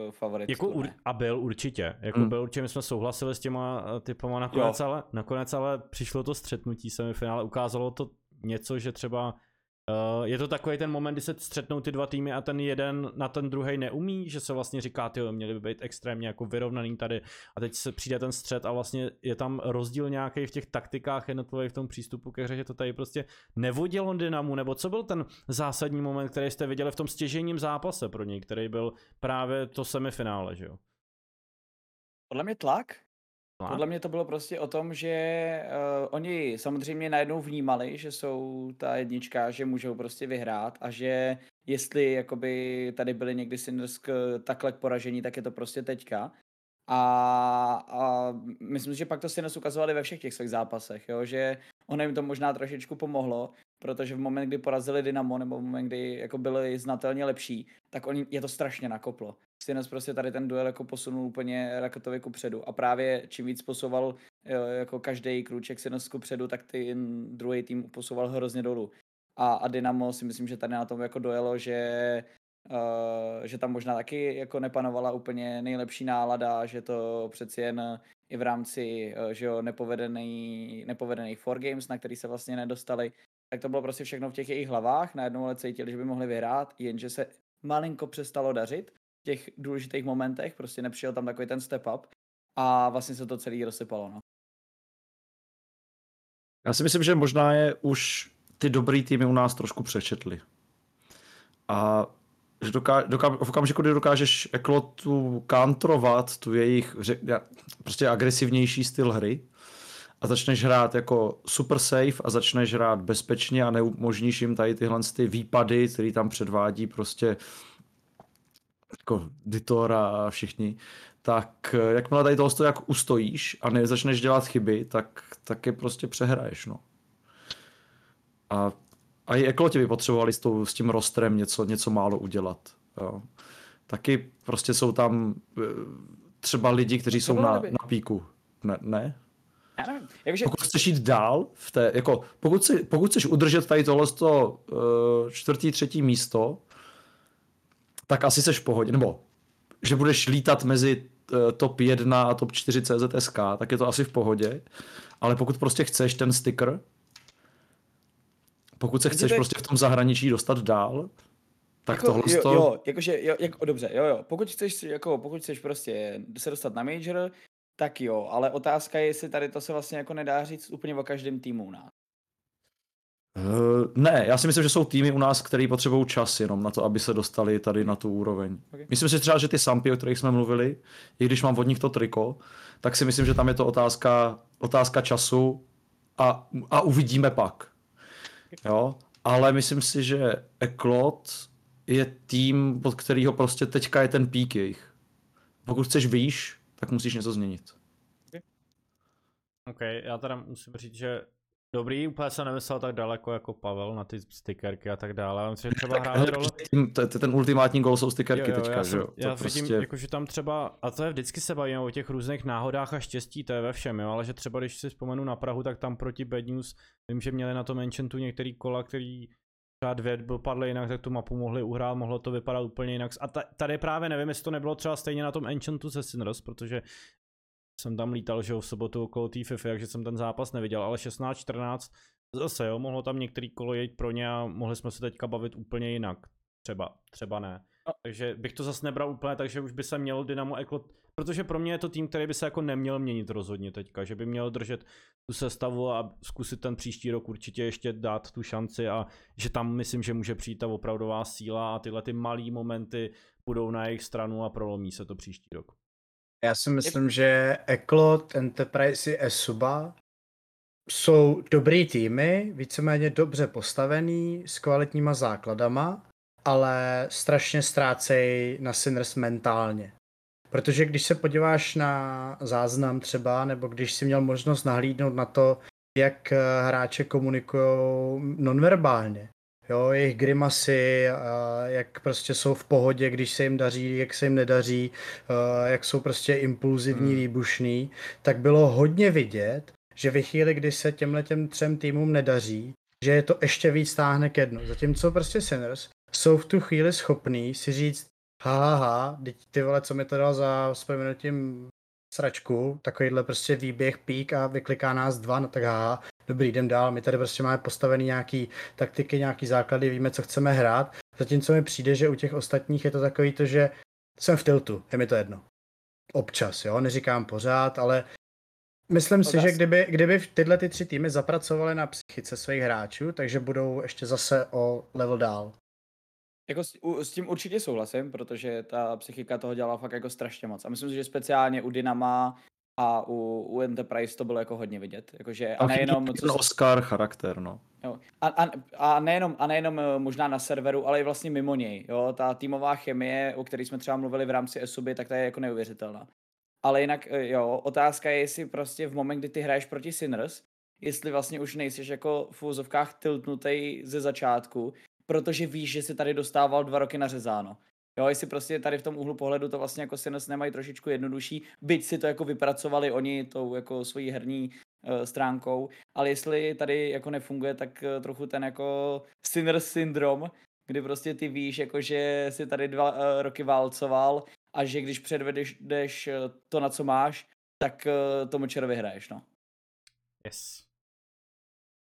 Speaker 3: uh, favorit.
Speaker 1: Jako ur, a byl určitě, jako
Speaker 4: Hmm.
Speaker 1: byl určitě, my jsme souhlasili s těma typama nakonec, ale, nakonec ale přišlo to střetnutí semifinále, ukázalo to něco, že třeba uh, je to takový ten moment, kdy se střetnou ty dva týmy a ten jeden na ten druhý neumí, že se vlastně říká, ty měli by být extrémně jako vyrovnaný tady a teď se přijde ten střet a vlastně je tam rozdíl nějaký v těch taktikách jednotlivých v tom přístupu ke hře, že to tady prostě nevodilo Dynamu, nebo co byl ten zásadní moment, který jste viděli v tom stěžením zápase pro něj, který byl právě to semifinále, že jo?
Speaker 3: Podle mě tlak.
Speaker 1: Tlak?
Speaker 3: Podle mě to bylo prostě o tom, že uh, oni samozřejmě najednou vnímali, že jsou ta jednička, že můžou prostě vyhrát a že jestli jakoby tady byli někdy Sinners k, takhle k poražení, tak je to prostě teďka. A, a myslím že pak to Sinners ukazovali ve všech těch svých zápasech, jo? že ono jim to možná trošičku pomohlo, protože v moment, kdy porazili Dynamo, nebo v moment, kdy jako byli znatelně lepší, tak oni, je to strašně nakoplo. Sinners prostě tady ten duel jako posunul úplně raketově ku předu a právě čím víc posouval jo, jako každý krůček Sinners ku předu, tak ten druhý tým posouval hrozně dolů. A, a Dynamo si myslím, že tady na tom jako dojelo, že Uh, že tam možná taky jako nepanovala úplně nejlepší nálada, že to přeci jen i v rámci uh, že jo, nepovedený, nepovedených four games, na který se vlastně nedostali, tak to bylo prostě všechno v těch jejich hlavách, najednou ale cítili, že by mohli vyhrát, jenže se malinko přestalo dařit v těch důležitých momentech, prostě nepřijel tam takový ten step up a vlastně se to celý rozsypalo. No.
Speaker 4: Já si myslím, že možná je už ty dobrý týmy u nás trošku přečetli. A že doká, doká, v okamžiku, kdy dokážeš Eklotu kantrovat tu jejich já- prostě agresivnější styl hry a začneš hrát jako super safe a začneš hrát bezpečně a neumožníš jim tady tyhle ty výpady, který tam předvádí prostě jako Ditora a všichni, tak eh, jakmile tady toho jak ustojíš a nezačneš dělat chyby, tak, tak je prostě přehraješ, no. A, a i Ekloti by potřebovali s, tou, s tím rostrem něco, něco málo udělat. Jo. Taky prostě jsou tam eh, třeba lidi, kteří jsou na, na píku. Ne, ne?
Speaker 3: Jakože
Speaker 4: Pokud chceš jít dál, v té, jako, pokud, si, pokud chceš udržet tady tohle uh, čtvrtý, třetí místo, tak asi seš v pohodě, nebo že budeš lítat mezi uh, top 1 a top 4 CZSK, tak je to asi v pohodě, ale pokud prostě chceš ten sticker, pokud se chceš prostě v tom zahraničí dostat dál, tak
Speaker 3: jako,
Speaker 4: tohle
Speaker 3: jo,
Speaker 4: to...
Speaker 3: jo, jakože, jo, jako, dobře, jo, jo, pokud chceš, jako, pokud chceš prostě se dostat na major, tak jo, ale otázka je, jestli tady to se vlastně jako nedá říct úplně o každém týmu u nás.
Speaker 4: Uh, ne, já si myslím, že jsou týmy u nás, který potřebují čas jenom na to, aby se dostali tady na tu úroveň.
Speaker 3: Okay.
Speaker 4: Myslím si třeba, že ty Sampy, o kterých jsme mluvili, i když mám od nich to triko, tak si myslím, že tam je to otázka, otázka času a, a uvidíme pak. Jo? Ale myslím si, že Eklot je tým, pod kterýho prostě teďka je ten pík jejich. Pokud chceš výš, tak musíš něco změnit.
Speaker 1: OK, já teda musím říct, že Dobrý, úplně jsem nemyslel tak daleko jako Pavel na ty stickerky a tak dále. Myslím, že třeba hráli
Speaker 4: hele,
Speaker 1: roli.
Speaker 4: tím- to- to- ten ultimátní gol jsou stickerky
Speaker 1: Jo, jo,
Speaker 4: teďka,
Speaker 1: já
Speaker 4: že jo? To
Speaker 1: já
Speaker 4: prostě...
Speaker 1: vidím, jako, že tam třeba, a to je vždycky se bavíme o těch různých náhodách a štěstí, to je ve všem, jo, ale že třeba když si vzpomenu na Prahu, tak tam proti Bad News, vím, že měli na tom Enchantu některý kola, který třeba dvě byl padly jinak, tak tu mapu mohli uhrát, mohlo to vypadat úplně jinak. A ta, tady právě nevím, jestli to nebylo třeba stejně na tom Enchantu se Sinners, protože jsem tam lítal, že jo, v sobotu okolo té FIFA, takže jsem ten zápas neviděl, ale 16-14 zase jo, mohlo tam některý kolo jít pro ně a mohli jsme se teďka bavit úplně jinak. Třeba, třeba ne. Takže bych to zase nebral úplně tak, že už by se měl Dynamo Eklo, protože pro mě je to tým, který by se jako neměl měnit rozhodně teďka, že by měl držet tu sestavu a zkusit ten příští rok určitě ještě dát tu šanci a že tam myslím, že může přijít ta opravdová síla a tyhle ty malý momenty budou na jejich stranu a prolomí se to příští rok.
Speaker 2: Já si myslím, že Eklot, Enterprise i Esuba jsou dobrý týmy, víceméně dobře postavený, s kvalitníma základama, ale strašně ztrácejí na Sinners mentálně. Protože když se podíváš na záznam třeba, nebo když si měl možnost nahlídnout na to, jak eh, hráče komunikují nonverbálně, jo, jejich grimasy, a jak prostě jsou v pohodě, když se jim daří, jak se jim nedaří, eh, jak jsou prostě impulzivní,
Speaker 1: Hmm.
Speaker 2: výbušný, tak bylo hodně vidět, že ve chvíli, kdy se těmhle těm třem týmům nedaří, že je to ještě víc táhne ke dnu. Zatímco prostě Sinners jsou v tu chvíli schopní si říct, ha, ha, ha, teď ty vole, co mi to dal za vzpomenutím sračku, takovýhle prostě výběh, pík a vykliká nás dva, no tak haha, dobrý, jdem dál, my tady prostě máme postavený nějaký taktiky, nějaký základy, víme, co chceme hrát, zatímco mi přijde, že u těch ostatních je to takový to, že jsem v tiltu, je mi to jedno. Občas, jo, neříkám pořád, ale myslím si, že kdyby, kdyby tyhle ty tři týmy zapracovaly na psychice svých hráčů, takže budou ještě zase o level dál.
Speaker 3: Jako s, u, s tím určitě souhlasím, protože ta psychika toho dělala fakt jako strašně moc. A myslím si, že speciálně u Dynama a u, u Enterprise to bylo jako hodně vidět. Jakože, a nejenom,
Speaker 4: ten
Speaker 3: co se,
Speaker 4: Oscar charakter, no.
Speaker 3: jo, a, a, a, nejenom, a nejenom eh, možná na serveru, ale i vlastně mimo něj. Jo? Ta týmová chemie, o které jsme třeba mluvili v rámci ESUBY, tak ta je jako neuvěřitelná. Ale jinak, eh, jo, otázka je, jestli prostě v moment, kdy ty hraješ proti Sinners, jestli vlastně už nejsiš jako v úzovkách tiltnutej ze začátku, protože víš, že si tady dostával dva roky nařezáno. Jo, jestli prostě tady v tom úhlu pohledu to vlastně jako Sinners nemají trošičku jednodušší, byť si to jako vypracovali oni tou jako svojí herní uh, stránkou, ale jestli tady jako nefunguje, tak uh, trochu ten jako Sinners syndrom, kdy prostě ty víš, jako že si tady dva uh, roky válcoval a že když předvedeš jdeš, uh, to, na co máš, tak uh, tomu čero vyhraješ, no.
Speaker 1: Yes.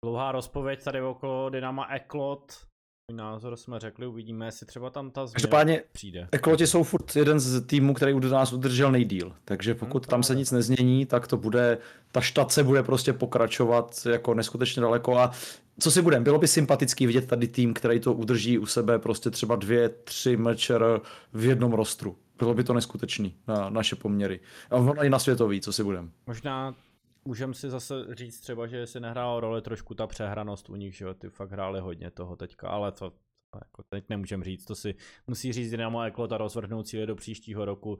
Speaker 1: Dlouhá rozpověď tady okolo Dynama Eklot. Můj názor jsme řekli, uvidíme, jestli třeba tam ta změna
Speaker 4: Každopádně
Speaker 1: přijde.
Speaker 4: Ekloti jsou furt jeden z týmů, který u nás udržel nejdíl, takže pokud tam se nic nezmění, tak to bude, ta štace bude prostě pokračovat jako neskutečně daleko a co si budem, bylo by sympatický vidět tady tým, který to udrží u sebe prostě třeba dvě, tři mečer v jednom rostru. Bylo by to neskutečný na naše poměry. A ono i na světový, co si budem.
Speaker 1: Možná můžem si zase říct třeba, že si nehrála roli trošku ta přehranost u nich, že jo, ty fakt hráli hodně toho teďka, ale to to jako teď nemůžem říct, to si musí říct Dynamo Eklot a rozvrhnout cíle do příštího roku.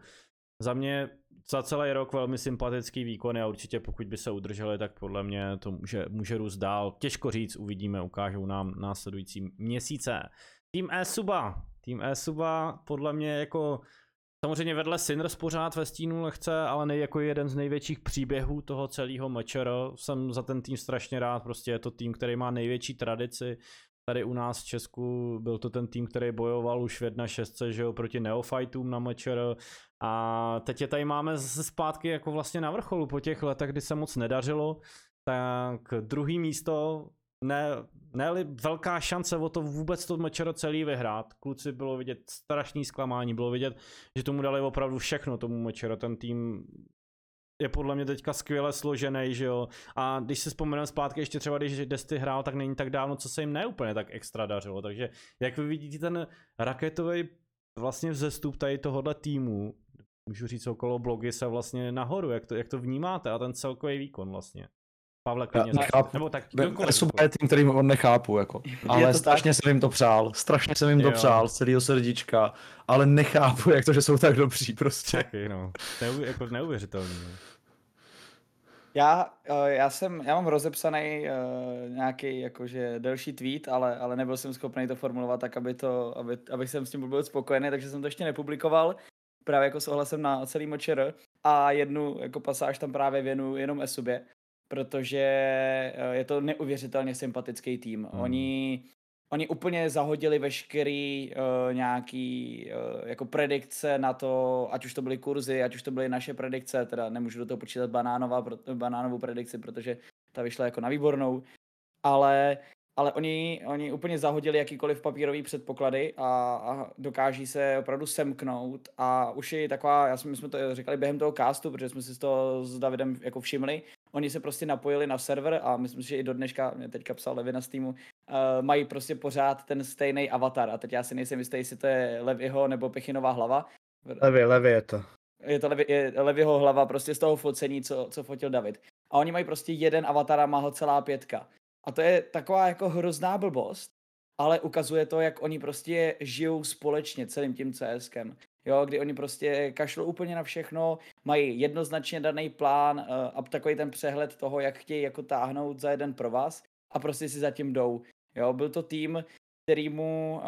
Speaker 1: Za mě za celý rok velmi sympatický výkon a určitě pokud by se udrželi, tak podle mě to může, může růst dál. Těžko říct, uvidíme, ukážou nám následující měsíce. Tým E-Suba. Tým E-Suba podle mě jako Samozřejmě vedle Sinners pořád ve stínu lehce, ale nej, jako jeden z největších příběhů toho celého mečer. Jsem za ten tým strašně rád, prostě je to tým, který má největší tradici. Tady u nás v Česku byl to ten tým, který bojoval už v 1.6, že jo, proti neofightům na mečer. A teď je tady máme zase zpátky jako vlastně na vrcholu po těch letech, kdy se moc nedařilo. Tak druhý místo ne, ne velká šance o to vůbec to mečero celý vyhrát. Kluci bylo vidět strašný zklamání, bylo vidět, že tomu dali opravdu všechno tomu mečero. Ten tým je podle mě teďka skvěle složený, že jo. A když si vzpomeneme zpátky, ještě třeba když Desty hrál, tak není tak dávno, co se jim neúplně tak extra dařilo. Takže jak vy vidíte ten raketový vlastně vzestup tady tohohle týmu, můžu říct okolo blogy se vlastně nahoru, jak to, jak to vnímáte a ten celkový výkon vlastně. Pavle, klidně,
Speaker 4: Já nechápu.
Speaker 1: nebo tak
Speaker 4: je tým, který on nechápu, jako. Ale
Speaker 3: to tak.
Speaker 4: strašně jsem jim to přál, strašně jsem jim to
Speaker 1: Jo.
Speaker 4: přál z celého srdíčka, ale nechápu, jak to, že jsou tak dobří prostě.
Speaker 1: Taky, no. Neuvěř, jako neuvěřitelný. No.
Speaker 3: Já, eh, já jsem, já mám rozepsaný uh, nějaký jakože delší tweet, ale, ale nebyl jsem schopný to formulovat tak, aby to, aby, abych jsem s tím byl spokojený, takže jsem to ještě nepublikoval, právě jako s ohlasem na celý močer a jednu jako pasáž tam právě věnu jenom Esubě, protože eh, je to neuvěřitelně sympatický tým. Hmm. Oni Oni úplně zahodili veškerý uh, nějaký uh, jako predikce na to, ať už to byly kurzy, ať už to byly naše predikce, teda nemůžu do toho počítat banánova, banánovou predikci, protože ta vyšla jako na výbornou, ale, ale oni, oni úplně zahodili jakýkoliv papírový předpoklady a, a dokáží se opravdu semknout a už je taková, já jsme, my jsme to říkali během toho castu, protože jsme si z toho s Davidem jako všimli, oni se prostě napojili na server a myslím si, že i do dneška, mě teďka psal Levina z týmu, uh, mají prostě pořád ten stejný avatar a teď já si nejsem jistý, jestli to je Levyho nebo Pechinová hlava.
Speaker 2: Levy, Levy je to.
Speaker 3: Je to Levy, je Levyho hlava prostě z toho focení, co, co fotil David. A oni mají prostě jeden avatar a má ho celá pětka. A to je taková jako hrozná blbost, ale ukazuje to, jak oni prostě žijou společně celým tím CSkem jo, kdy oni prostě kašlou úplně na všechno, mají jednoznačně daný plán uh, a takový ten přehled toho, jak chtějí jako táhnout za jeden pro vás a prostě si zatím jdou. Jo, byl to tým, kterýmu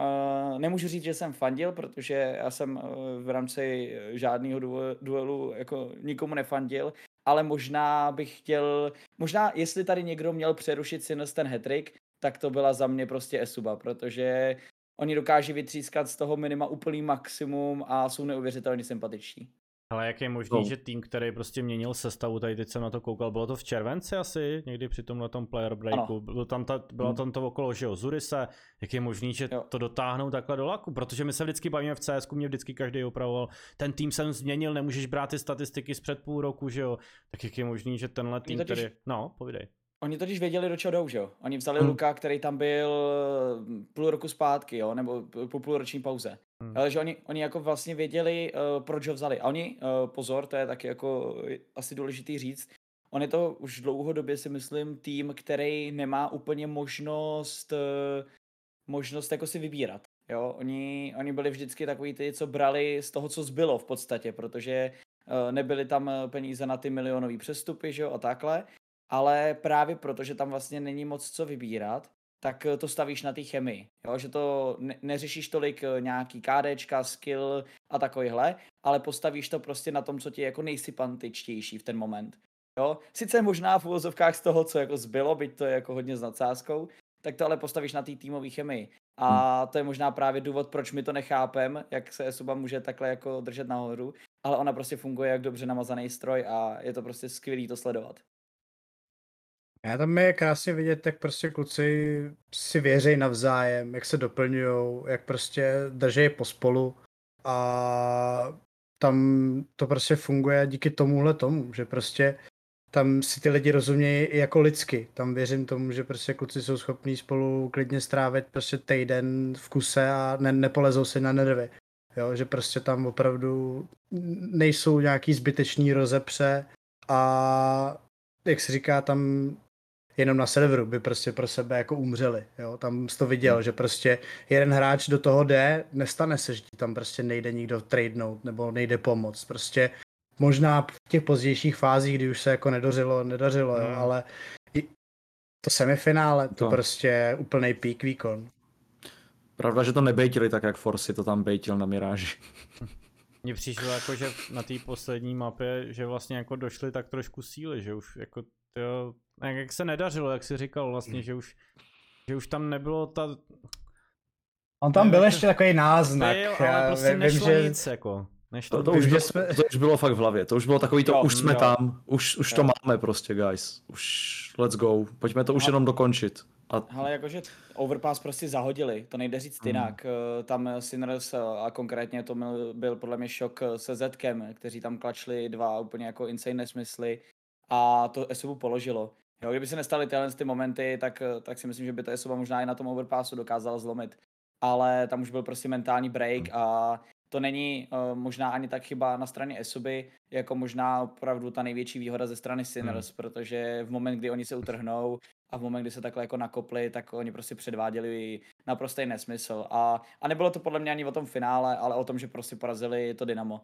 Speaker 3: uh, nemůžu říct, že jsem fandil, protože já jsem uh, v rámci žádného duelu jako nikomu nefandil, ale možná bych chtěl, možná jestli tady někdo měl přerušit Sinners ten hetrik, tak to byla za mě prostě Esuba, protože oni dokáží vytřískat z toho minima úplný maximum a jsou neuvěřitelně sympatiční.
Speaker 1: Ale jak je možný, no. že tým, který prostě měnil sestavu, tady teď jsem na to koukal, bylo to v červenci asi, někdy při tomhle tom player breaku, bylo tam, ta, bylo hmm. tam to okolo, že jo, Zurise, jak je možný, že jo. to dotáhnou takhle do laku, protože my se vždycky bavíme v CS, mě vždycky každý opravoval, ten tým jsem změnil, nemůžeš brát ty statistiky z před půl roku, že jo, tak jak je možný, že tenhle tým, totiž... který, no, povídej.
Speaker 3: Oni totiž věděli, do čeho jdou, že jo? Oni vzali hmm. Luka, který tam byl mm, půl roku zpátky, jo? Nebo po půlroční pauze. Hmm. Ale že oni, oni jako vlastně věděli, uh, proč ho vzali. A oni, uh, pozor, to je taky jako asi důležitý říct, on je to už dlouhodobě si myslím tým, který nemá úplně možnost uh, možnost jako si vybírat. Jo, oni, oni byli vždycky takový ty, co brali z toho, co zbylo v podstatě, protože uh, nebyly tam peníze na ty milionové přestupy, že jo, a takhle ale právě proto, že tam vlastně není moc co vybírat, tak eh, to stavíš na té chemii, jo? že to ne- neřešíš tolik eh, nějaký KDčka, skill a takovýhle, ale postavíš to prostě na tom, co ti je jako nejsympatičtější v ten moment. Jo? Sice možná v uvozovkách z toho, co jako zbylo, byť to je jako hodně s nadsázkou, tak to ale postavíš na té týmové chemii. A hmm. to je možná právě důvod, proč my to nechápem, jak se Esuba může takhle jako držet nahoru, ale ona prostě funguje jak dobře namazaný stroj a je to prostě skvělý to sledovat.
Speaker 2: Já tam je krásně vidět, jak prostě kluci si věří navzájem, jak se doplňují, jak prostě drží pospolu a tam to prostě funguje díky tomuhle tomu, že prostě tam si ty lidi rozumějí i jako lidsky. Tam věřím tomu, že prostě kluci jsou schopní spolu klidně strávit prostě týden v kuse a ne, nepolezou si na nervy. Jo, že prostě tam opravdu nejsou nějaký zbytečný rozepře a jak se říká, tam jenom na serveru by prostě pro sebe jako umřeli. Jo? Tam jsi to viděl, hmm. že prostě jeden hráč do toho jde, nestane se, že ti tam prostě nejde nikdo tradenout nebo nejde pomoct. Prostě možná v těch pozdějších fázích, kdy už se jako nedořilo, nedařilo, hmm. jo? ale i to semifinále, to, to prostě úplný pík výkon.
Speaker 4: Pravda, že to nebejtili tak, jak Forsi to tam bejtil na Miráži. <laughs>
Speaker 1: Mně přišlo jako, že na té poslední mapě, že vlastně jako došly tak trošku síly, že už jako jo, jak se nedařilo, jak jsi říkal vlastně, že už, že už tam nebylo ta...
Speaker 2: On tam byl ještě takový náznak.
Speaker 1: Byl, ale prostě vím, nešlo že... nic, jako.
Speaker 4: Nešlo to, to, už bylo, jsme... to už bylo fakt v hlavě, to už bylo takový to, jo, už jsme jo. tam, už, už jo. to máme prostě, guys, už let's go, pojďme to už a... jenom dokončit.
Speaker 3: A... Ale jakože Overpass prostě zahodili, to nejde říct hmm. jinak. Hmm. Tam Sinners a konkrétně to byl, byl podle mě šok se Zetkem, kteří tam klačli dva úplně jako insane nesmysly a to Esubu položilo. Jo, kdyby se nestaly tyhle ty momenty, tak, tak si myslím, že by to Esuba možná i na tom overpassu dokázala zlomit. Ale tam už byl prostě mentální break a to není uh, možná ani tak chyba na straně Esuby, jako možná opravdu ta největší výhoda ze strany Sinners, hmm. protože v moment, kdy oni se utrhnou a v moment, kdy se takhle jako nakopli, tak oni prostě předváděli naprostý nesmysl. A, a nebylo to podle mě ani o tom finále, ale o tom, že prostě porazili to Dynamo.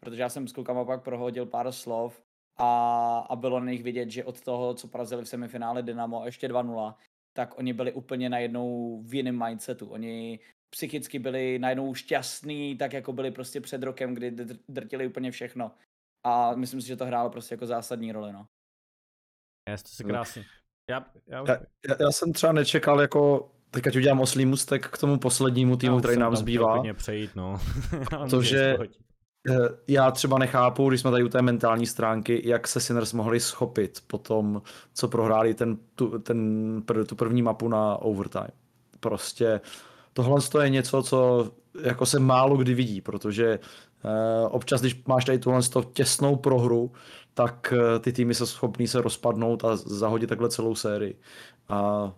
Speaker 3: Protože já jsem s klukama pak prohodil pár slov a, a bylo na nich vidět, že od toho, co porazili v semifinále Dynamo ještě 2-0, tak oni byli úplně najednou v jiném mindsetu. Oni psychicky byli najednou šťastní, tak jako byli prostě před rokem, kdy drtili úplně všechno. A myslím si, že to hrálo prostě jako zásadní roli, no.
Speaker 1: Je to si krásně. Já, já,
Speaker 4: já, já, já jsem třeba nečekal jako Teď ať udělám oslý mustek k tomu poslednímu týmu, který nám zbývá.
Speaker 1: přejít, no. <laughs>
Speaker 4: Protože eh, já třeba nechápu, když jsme tady u té mentální stránky, jak se Sinners mohli schopit po tom, co prohráli ten, tu, ten, tu první mapu na overtime. Prostě tohle je něco, co jako se málo kdy vidí, protože uh, občas, když máš tady tuhle těsnou prohru, tak uh, ty týmy jsou schopný se rozpadnout a zahodit takhle celou sérii. A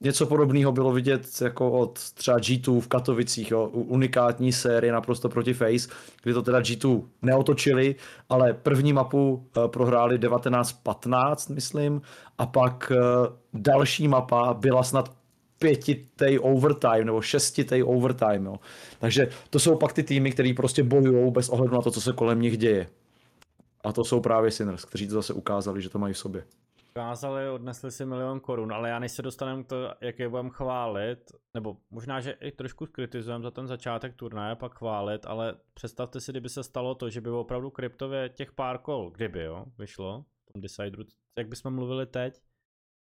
Speaker 4: něco podobného bylo vidět jako od třeba G2 v Katovicích, jo, unikátní série naprosto proti Face, kdy to teda G2 neotočili, ale první mapu uh, prohráli 19-15, myslím, a pak uh, další mapa byla snad pětitej overtime nebo šestitej overtime. Jo. Takže to jsou pak ty týmy, které prostě bojují bez ohledu na to, co se kolem nich děje. A to jsou právě Sinners, kteří to zase ukázali, že to mají v sobě.
Speaker 1: Ukázali, odnesli si milion korun, ale já než se dostaneme k to, jak je budeme chválit, nebo možná, že i trošku kritizujeme za ten začátek turnaje, pak chválit, ale představte si, kdyby se stalo to, že by opravdu kryptově těch pár kol, kdyby jo, vyšlo, v tom Decideru, jak bychom mluvili teď,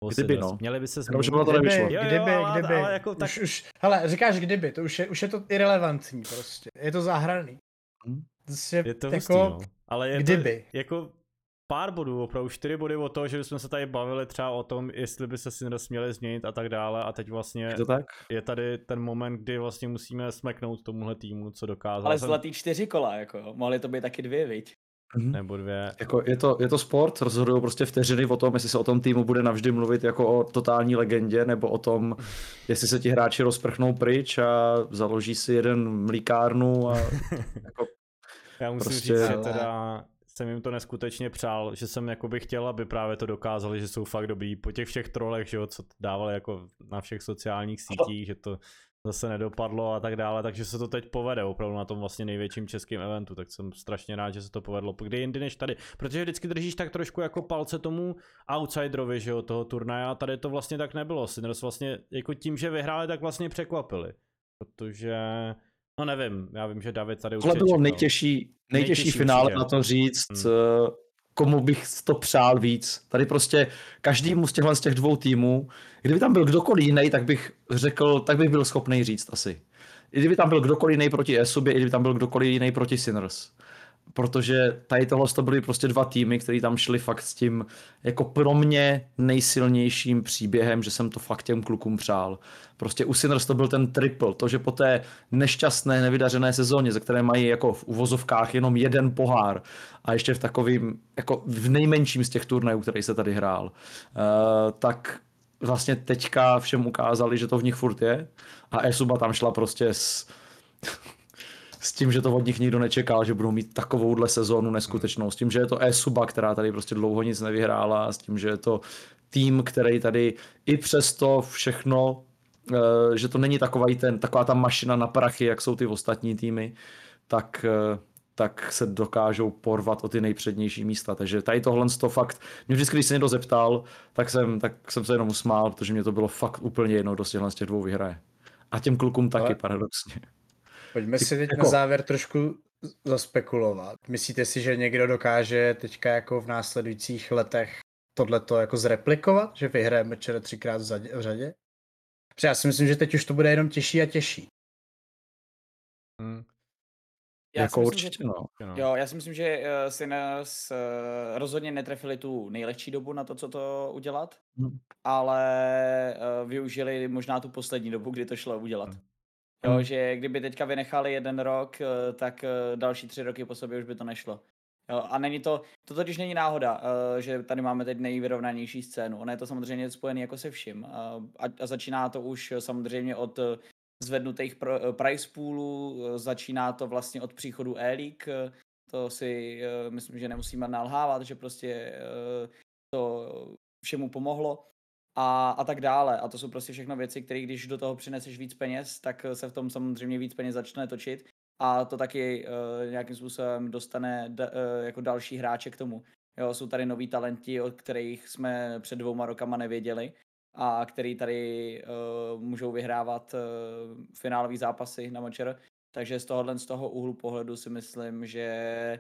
Speaker 4: Kdyby, no.
Speaker 1: Měli by se
Speaker 2: změnit. Kdyby, to nevyšlo. Jo, jo, kdyby, ale, kdyby. Ale jako tak... už, už, hele, říkáš kdyby, to už je, už je to irrelevantní prostě. Je to zahraný.
Speaker 1: Hmm. Je, je to jako, hustý, no. Ale je
Speaker 2: kdyby.
Speaker 1: To, jako pár bodů, opravdu čtyři body o toho, že jsme se tady bavili třeba o tom, jestli by se Sinners měli změnit a tak dále a teď vlastně
Speaker 4: je, to tak?
Speaker 1: je tady ten moment, kdy vlastně musíme smeknout tomuhle týmu, co dokázal.
Speaker 3: Ale zlatý čtyři kola, jako mohly to být taky dvě, viď?
Speaker 1: Mm-hmm. Nebo dvě.
Speaker 4: Jako je, to, je to sport, rozhodují prostě vteřiny o tom, jestli se o tom týmu bude navždy mluvit jako o totální legendě, nebo o tom, jestli se ti hráči rozprchnou pryč a založí si jeden mlíkárnu a <laughs> jako
Speaker 1: Já musím prostě... říct, že teda jsem jim to neskutečně přál, že jsem jakoby chtěl, aby právě to dokázali, že jsou fakt dobrý. Po těch všech trolech, že jo, co dávali jako na všech sociálních sítích, že to zase nedopadlo a tak dále, takže se to teď povede opravdu na tom vlastně největším českým eventu, tak jsem strašně rád, že se to povedlo, kdy jindy než tady, protože vždycky držíš tak trošku jako palce tomu outsiderovi, že jo, toho turnaje a tady to vlastně tak nebylo, Sinners vlastně jako tím, že vyhráli, tak vlastně překvapili, protože No nevím, já vím, že David tady
Speaker 4: už. To bylo nejtěžší, nejtěžší, nejtěžší finále určitě. na to říct, hmm. Eh, komu bych to přál víc. Tady prostě každému z těchhle z těch dvou týmů, kdyby tam byl kdokoliv jiný, tak bych řekl, tak bych byl schopný říct asi. I kdyby tam byl kdokoliv jiný proti Esubě, i kdyby tam byl kdokoliv jiný proti Sinners protože tady tohle to byly prostě dva týmy, které tam šli fakt s tím jako pro mě nejsilnějším příběhem, že jsem to fakt těm klukům přál. Prostě u Sinners to byl ten triple, to, že po té nešťastné, nevydařené sezóně, ze které mají jako v uvozovkách jenom jeden pohár a ještě v takovým, jako v nejmenším z těch turnajů, který se tady hrál, uh, tak vlastně teďka všem ukázali, že to v nich furt je a Esuba tam šla prostě s s tím, že to od nich nikdo nečekal, že budou mít takovouhle sezónu neskutečnou, s tím, že je to e-suba, která tady prostě dlouho nic nevyhrála, s tím, že je to tým, který tady i přesto všechno, eh, že to není taková, ten, taková ta mašina na prachy, jak jsou ty ostatní týmy, tak eh, tak se dokážou porvat o ty nejpřednější místa. Takže tady tohle to fakt, mě vždycky, když se někdo zeptal, tak jsem, tak jsem se jenom usmál, protože mě to bylo fakt úplně jedno, kdo z těch dvou vyhraje. A těm klukům taky, Ale... paradoxně.
Speaker 2: Pojďme si teď jako... na závěr trošku zaspekulovat. Myslíte si, že někdo dokáže teďka jako v následujících letech tohleto jako zreplikovat, že vyhrajeme čere třikrát v řadě? Protože já si myslím, že teď už to bude jenom těžší a těžší.
Speaker 3: Hmm. Já jako myslím, určitě, že, no. Jo, já si myslím, že uh, si nás uh, rozhodně netrefili tu nejlehčí dobu na to, co to udělat, hmm. ale uh, využili možná tu poslední dobu, kdy to šlo udělat. Hmm. Jo, hmm. že kdyby teďka vynechali jeden rok, eh, tak eh, další tři roky po sobě už by to nešlo. Jo, a není to, to totiž není náhoda, eh, že tady máme teď nejvyrovnanější scénu. Ono je to samozřejmě spojené jako se vším. A, a začíná to už samozřejmě od zvednutých price poolů, začíná to vlastně od příchodu e-league, to si myslím, že nemusíme nalhávat, že prostě to všemu pomohlo a, a tak dále. A to jsou prostě všechno věci, které když do toho přineseš víc peněz, tak se v tom samozřejmě víc peněz začne točit a to taky uh, nějakým způsobem dostane da, uh, jako další hráče k tomu. Jo, jsou tady noví talenti, o kterých jsme před dvouma rokama nevěděli a který tady uh, můžou vyhrávat uh, finálové zápasy na Močer. Takže z tohohle z toho úhlu pohledu si myslím, že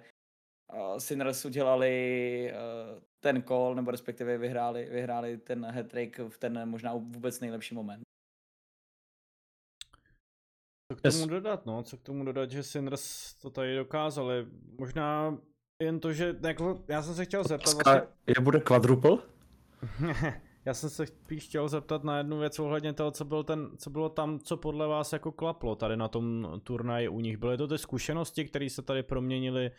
Speaker 3: uh, Sinners udělali uh, ten call, nebo respektive vyhráli, vyhráli ten hat v ten možná vůbec nejlepší moment.
Speaker 1: Co k tomu dodat, no? Co k tomu dodat, že Sinners to tady dokázali? Možná jen to, že jako, já jsem se chtěl zeptat...
Speaker 4: Vlastně... Je bude quadruple? <laughs>
Speaker 1: já jsem se spíš chtěl zeptat na jednu věc ohledně toho, co, byl ten, co bylo tam, co podle vás jako klaplo tady na tom turnaji u nich. Byly to ty zkušenosti, které se tady proměnily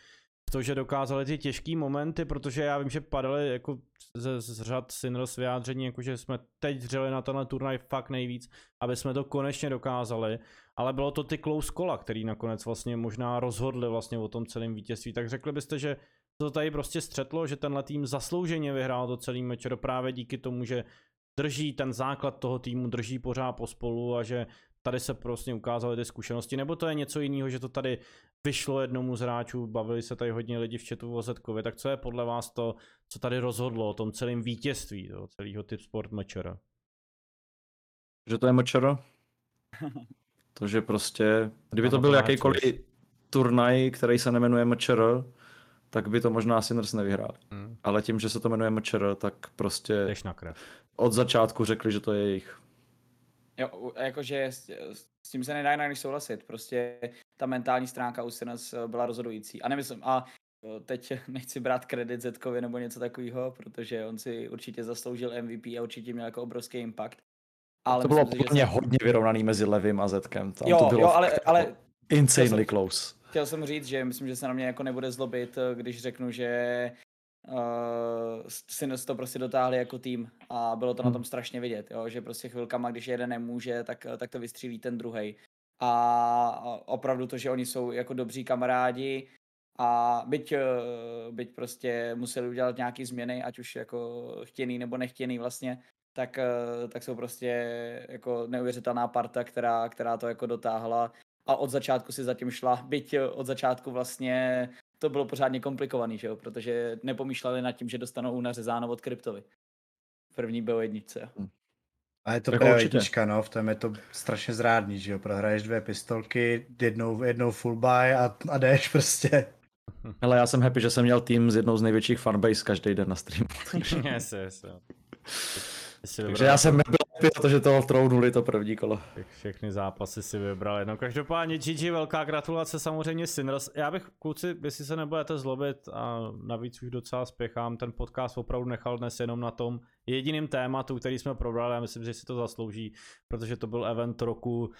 Speaker 1: to, že dokázali ty těžké momenty, protože já vím, že padaly jako z, z řad Sinners vyjádření, jako že jsme teď dřeli na tenhle turnaj fakt nejvíc, aby jsme to konečně dokázali, ale bylo to ty close kola, který nakonec vlastně možná rozhodli vlastně o tom celém vítězství, tak řekli byste, že to tady prostě střetlo, že tenhle tým zaslouženě vyhrál to celý meč právě díky tomu, že drží ten základ toho týmu, drží pořád pospolu a že tady se prostě ukázaly ty zkušenosti, nebo to je něco jiného, že to tady vyšlo jednomu z hráčů, bavili se tady hodně lidi v chatu o Zetkovi, tak co je podle vás to, co tady rozhodlo o tom celém vítězství, toho celého typ sport mečera?
Speaker 4: Že to je mečera? <laughs> to, že prostě, kdyby to byl jakýkoliv turnaj, který se nemenuje mečer, tak by to možná Sinners nevyhrál. Hmm. Ale tím, že se to jmenuje mečer, tak prostě
Speaker 1: na krev.
Speaker 4: od začátku řekli, že to je jejich.
Speaker 3: Jo, jakože s, s tím se nedá jinak než souhlasit. Prostě ta mentální stránka u Sinners eh, byla rozhodující. A nemyslím, a teď <laughs> nechci brát kredit Zetkovi nebo něco takového, protože on si určitě zasloužil MVP a určitě měl jako obrovský impact.
Speaker 4: Ale to bylo podle mě hodně vyrovnaný mezi Levým a Zetkem. Tam
Speaker 3: jo,
Speaker 4: to bylo
Speaker 3: jo, ale, ale
Speaker 4: insanely jsem, close.
Speaker 3: Chtěl jsem říct, že myslím, že se na mě jako nebude zlobit, eh, když řeknu, že uh, si to prostě dotáhli jako tým a bylo to hmm. na tom strašně vidět, jo? že prostě chvilkama, když jeden nemůže, tak, tak to vystřílí ten druhý. A opravdu to, že oni jsou jako dobří kamarádi a byť, eh, byť prostě museli udělat nějaké změny, ať už jako chtěný nebo nechtěný vlastně, tak, eh, tak jsou prostě jako neuvěřitelná parta, která, která to jako dotáhla a od začátku si zatím šla, byť od začátku vlastně to bylo pořádně komplikovaný, že jo? protože nepomýšleli nad tím, že dostanou nařezáno od kryptovi. První bylo jednice. Hmm.
Speaker 2: A je to jako jednička, no, v tom je to strašně zrádný, že jo, prohraješ dvě pistolky, jednou, jednou full buy a, a jdeš prostě. <laughs>
Speaker 4: Ale já jsem happy, že jsem měl tým z jednou z největších fanbase každý den na streamu. <laughs>
Speaker 1: yes, yes,
Speaker 4: Takže já jsem nebyl protože toho trounuli to první kolo.
Speaker 1: Všechny zápasy si vybrali. No každopádně GG, velká gratulace samozřejmě Sinners. Já bych, kluci, jestli se nebudete zlobit a navíc už docela spěchám, ten podcast opravdu nechal dnes jenom na tom jediným tématu, který jsme probrali a myslím, že si to zaslouží, protože to byl event roku,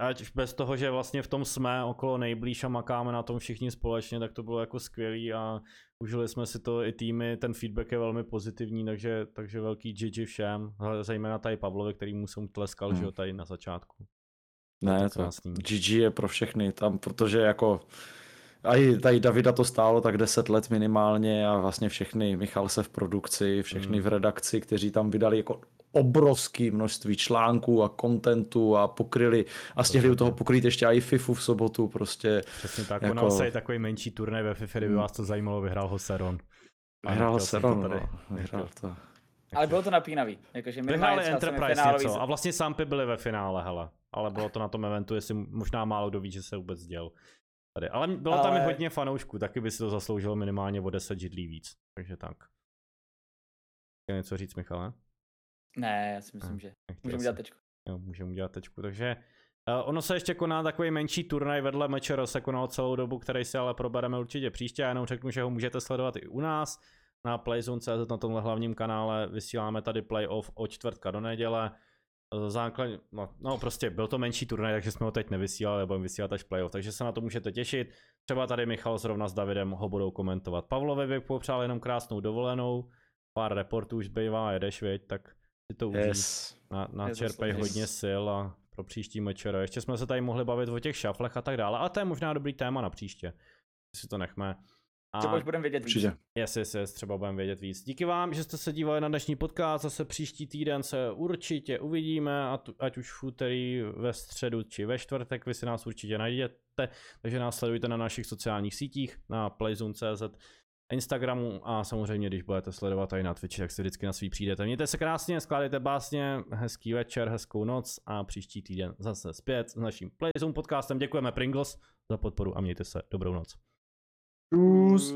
Speaker 1: ať bez toho, že vlastně v tom jsme okolo nejblíž a makáme na tom všichni společně, tak to bylo jako skvělý a užili jsme si to i týmy, ten feedback je velmi pozitivní, takže, takže velký GG všem, zejména tady Pavlovi, který mu jsem tleskal, hmm. že jo, tady na začátku.
Speaker 4: Ne, to, to GG je pro všechny tam, protože jako a i tady Davida to stálo tak 10 let minimálně a vlastně všechny, Michal se v produkci, všechny hmm. v redakci, kteří tam vydali jako obrovské množství článků a kontentu a pokryli a stihli u toho pokrýt ještě i FIFU v sobotu prostě.
Speaker 1: Přesně tak, jako... ono se je takový menší turnaj ve FIFA, kdyby hmm. vás to zajímalo, vyhrál ho Seron.
Speaker 4: Vyhrál ho Seron, tady. No, vyhrál to.
Speaker 3: Ale bylo to napínavý. Jakože
Speaker 1: Vyhráli Enterprise něco a vlastně Sampy byli ve finále, hele. Ale bylo to na tom eventu, jestli možná málo kdo ví, že se vůbec děl. Tady. Ale bylo Ale... tam i hodně fanoušků, taky by si to zasloužilo minimálně o 10 židlí víc. Takže tak. Chtěl něco říct, Michale?
Speaker 3: Ne, já si myslím, že můžeme udělat tečku.
Speaker 1: Jo, můžeme udělat tečku, takže uh, ono se ještě koná takový menší turnaj vedle Mečero, se konal celou dobu, který si ale probereme určitě příště. Já jenom řeknu, že ho můžete sledovat i u nás na Playzone.cz na tomhle hlavním kanále. Vysíláme tady playoff od čtvrtka do neděle. Eh, základ, no, no, prostě byl to menší turnaj, takže jsme ho teď nevysílali, budeme vysílat až playoff, takže se na to můžete těšit. Třeba tady Michal zrovna s Davidem ho budou komentovat. Pavlovi bych popřál jenom krásnou dovolenou, pár reportů už zbývá, jedeš, věď, tak si to užij. Yes. Na, načerpej hodně sil a pro příští mečer. Ještě jsme se tady mohli bavit o těch šaflech a tak dále, ale to je možná dobrý téma na příště. Si to nechme.
Speaker 3: A... Třeba už budeme vědět víc.
Speaker 1: Yes, yes, yes, třeba budeme vědět víc. Díky vám, že jste se dívali na dnešní podcast, zase příští týden se určitě uvidíme, ať už v úterý, ve středu či ve čtvrtek, vy si nás určitě najdete, takže nás sledujte na našich sociálních sítích, na playzone.cz Instagramu a samozřejmě, když budete sledovat tady na Twitchi, tak si vždycky na svý přijdete. Mějte se krásně, skládejte básně, hezký večer, hezkou noc a příští týden zase zpět s naším Playzone podcastem. Děkujeme Pringles za podporu a mějte se. Dobrou noc.
Speaker 2: Čus.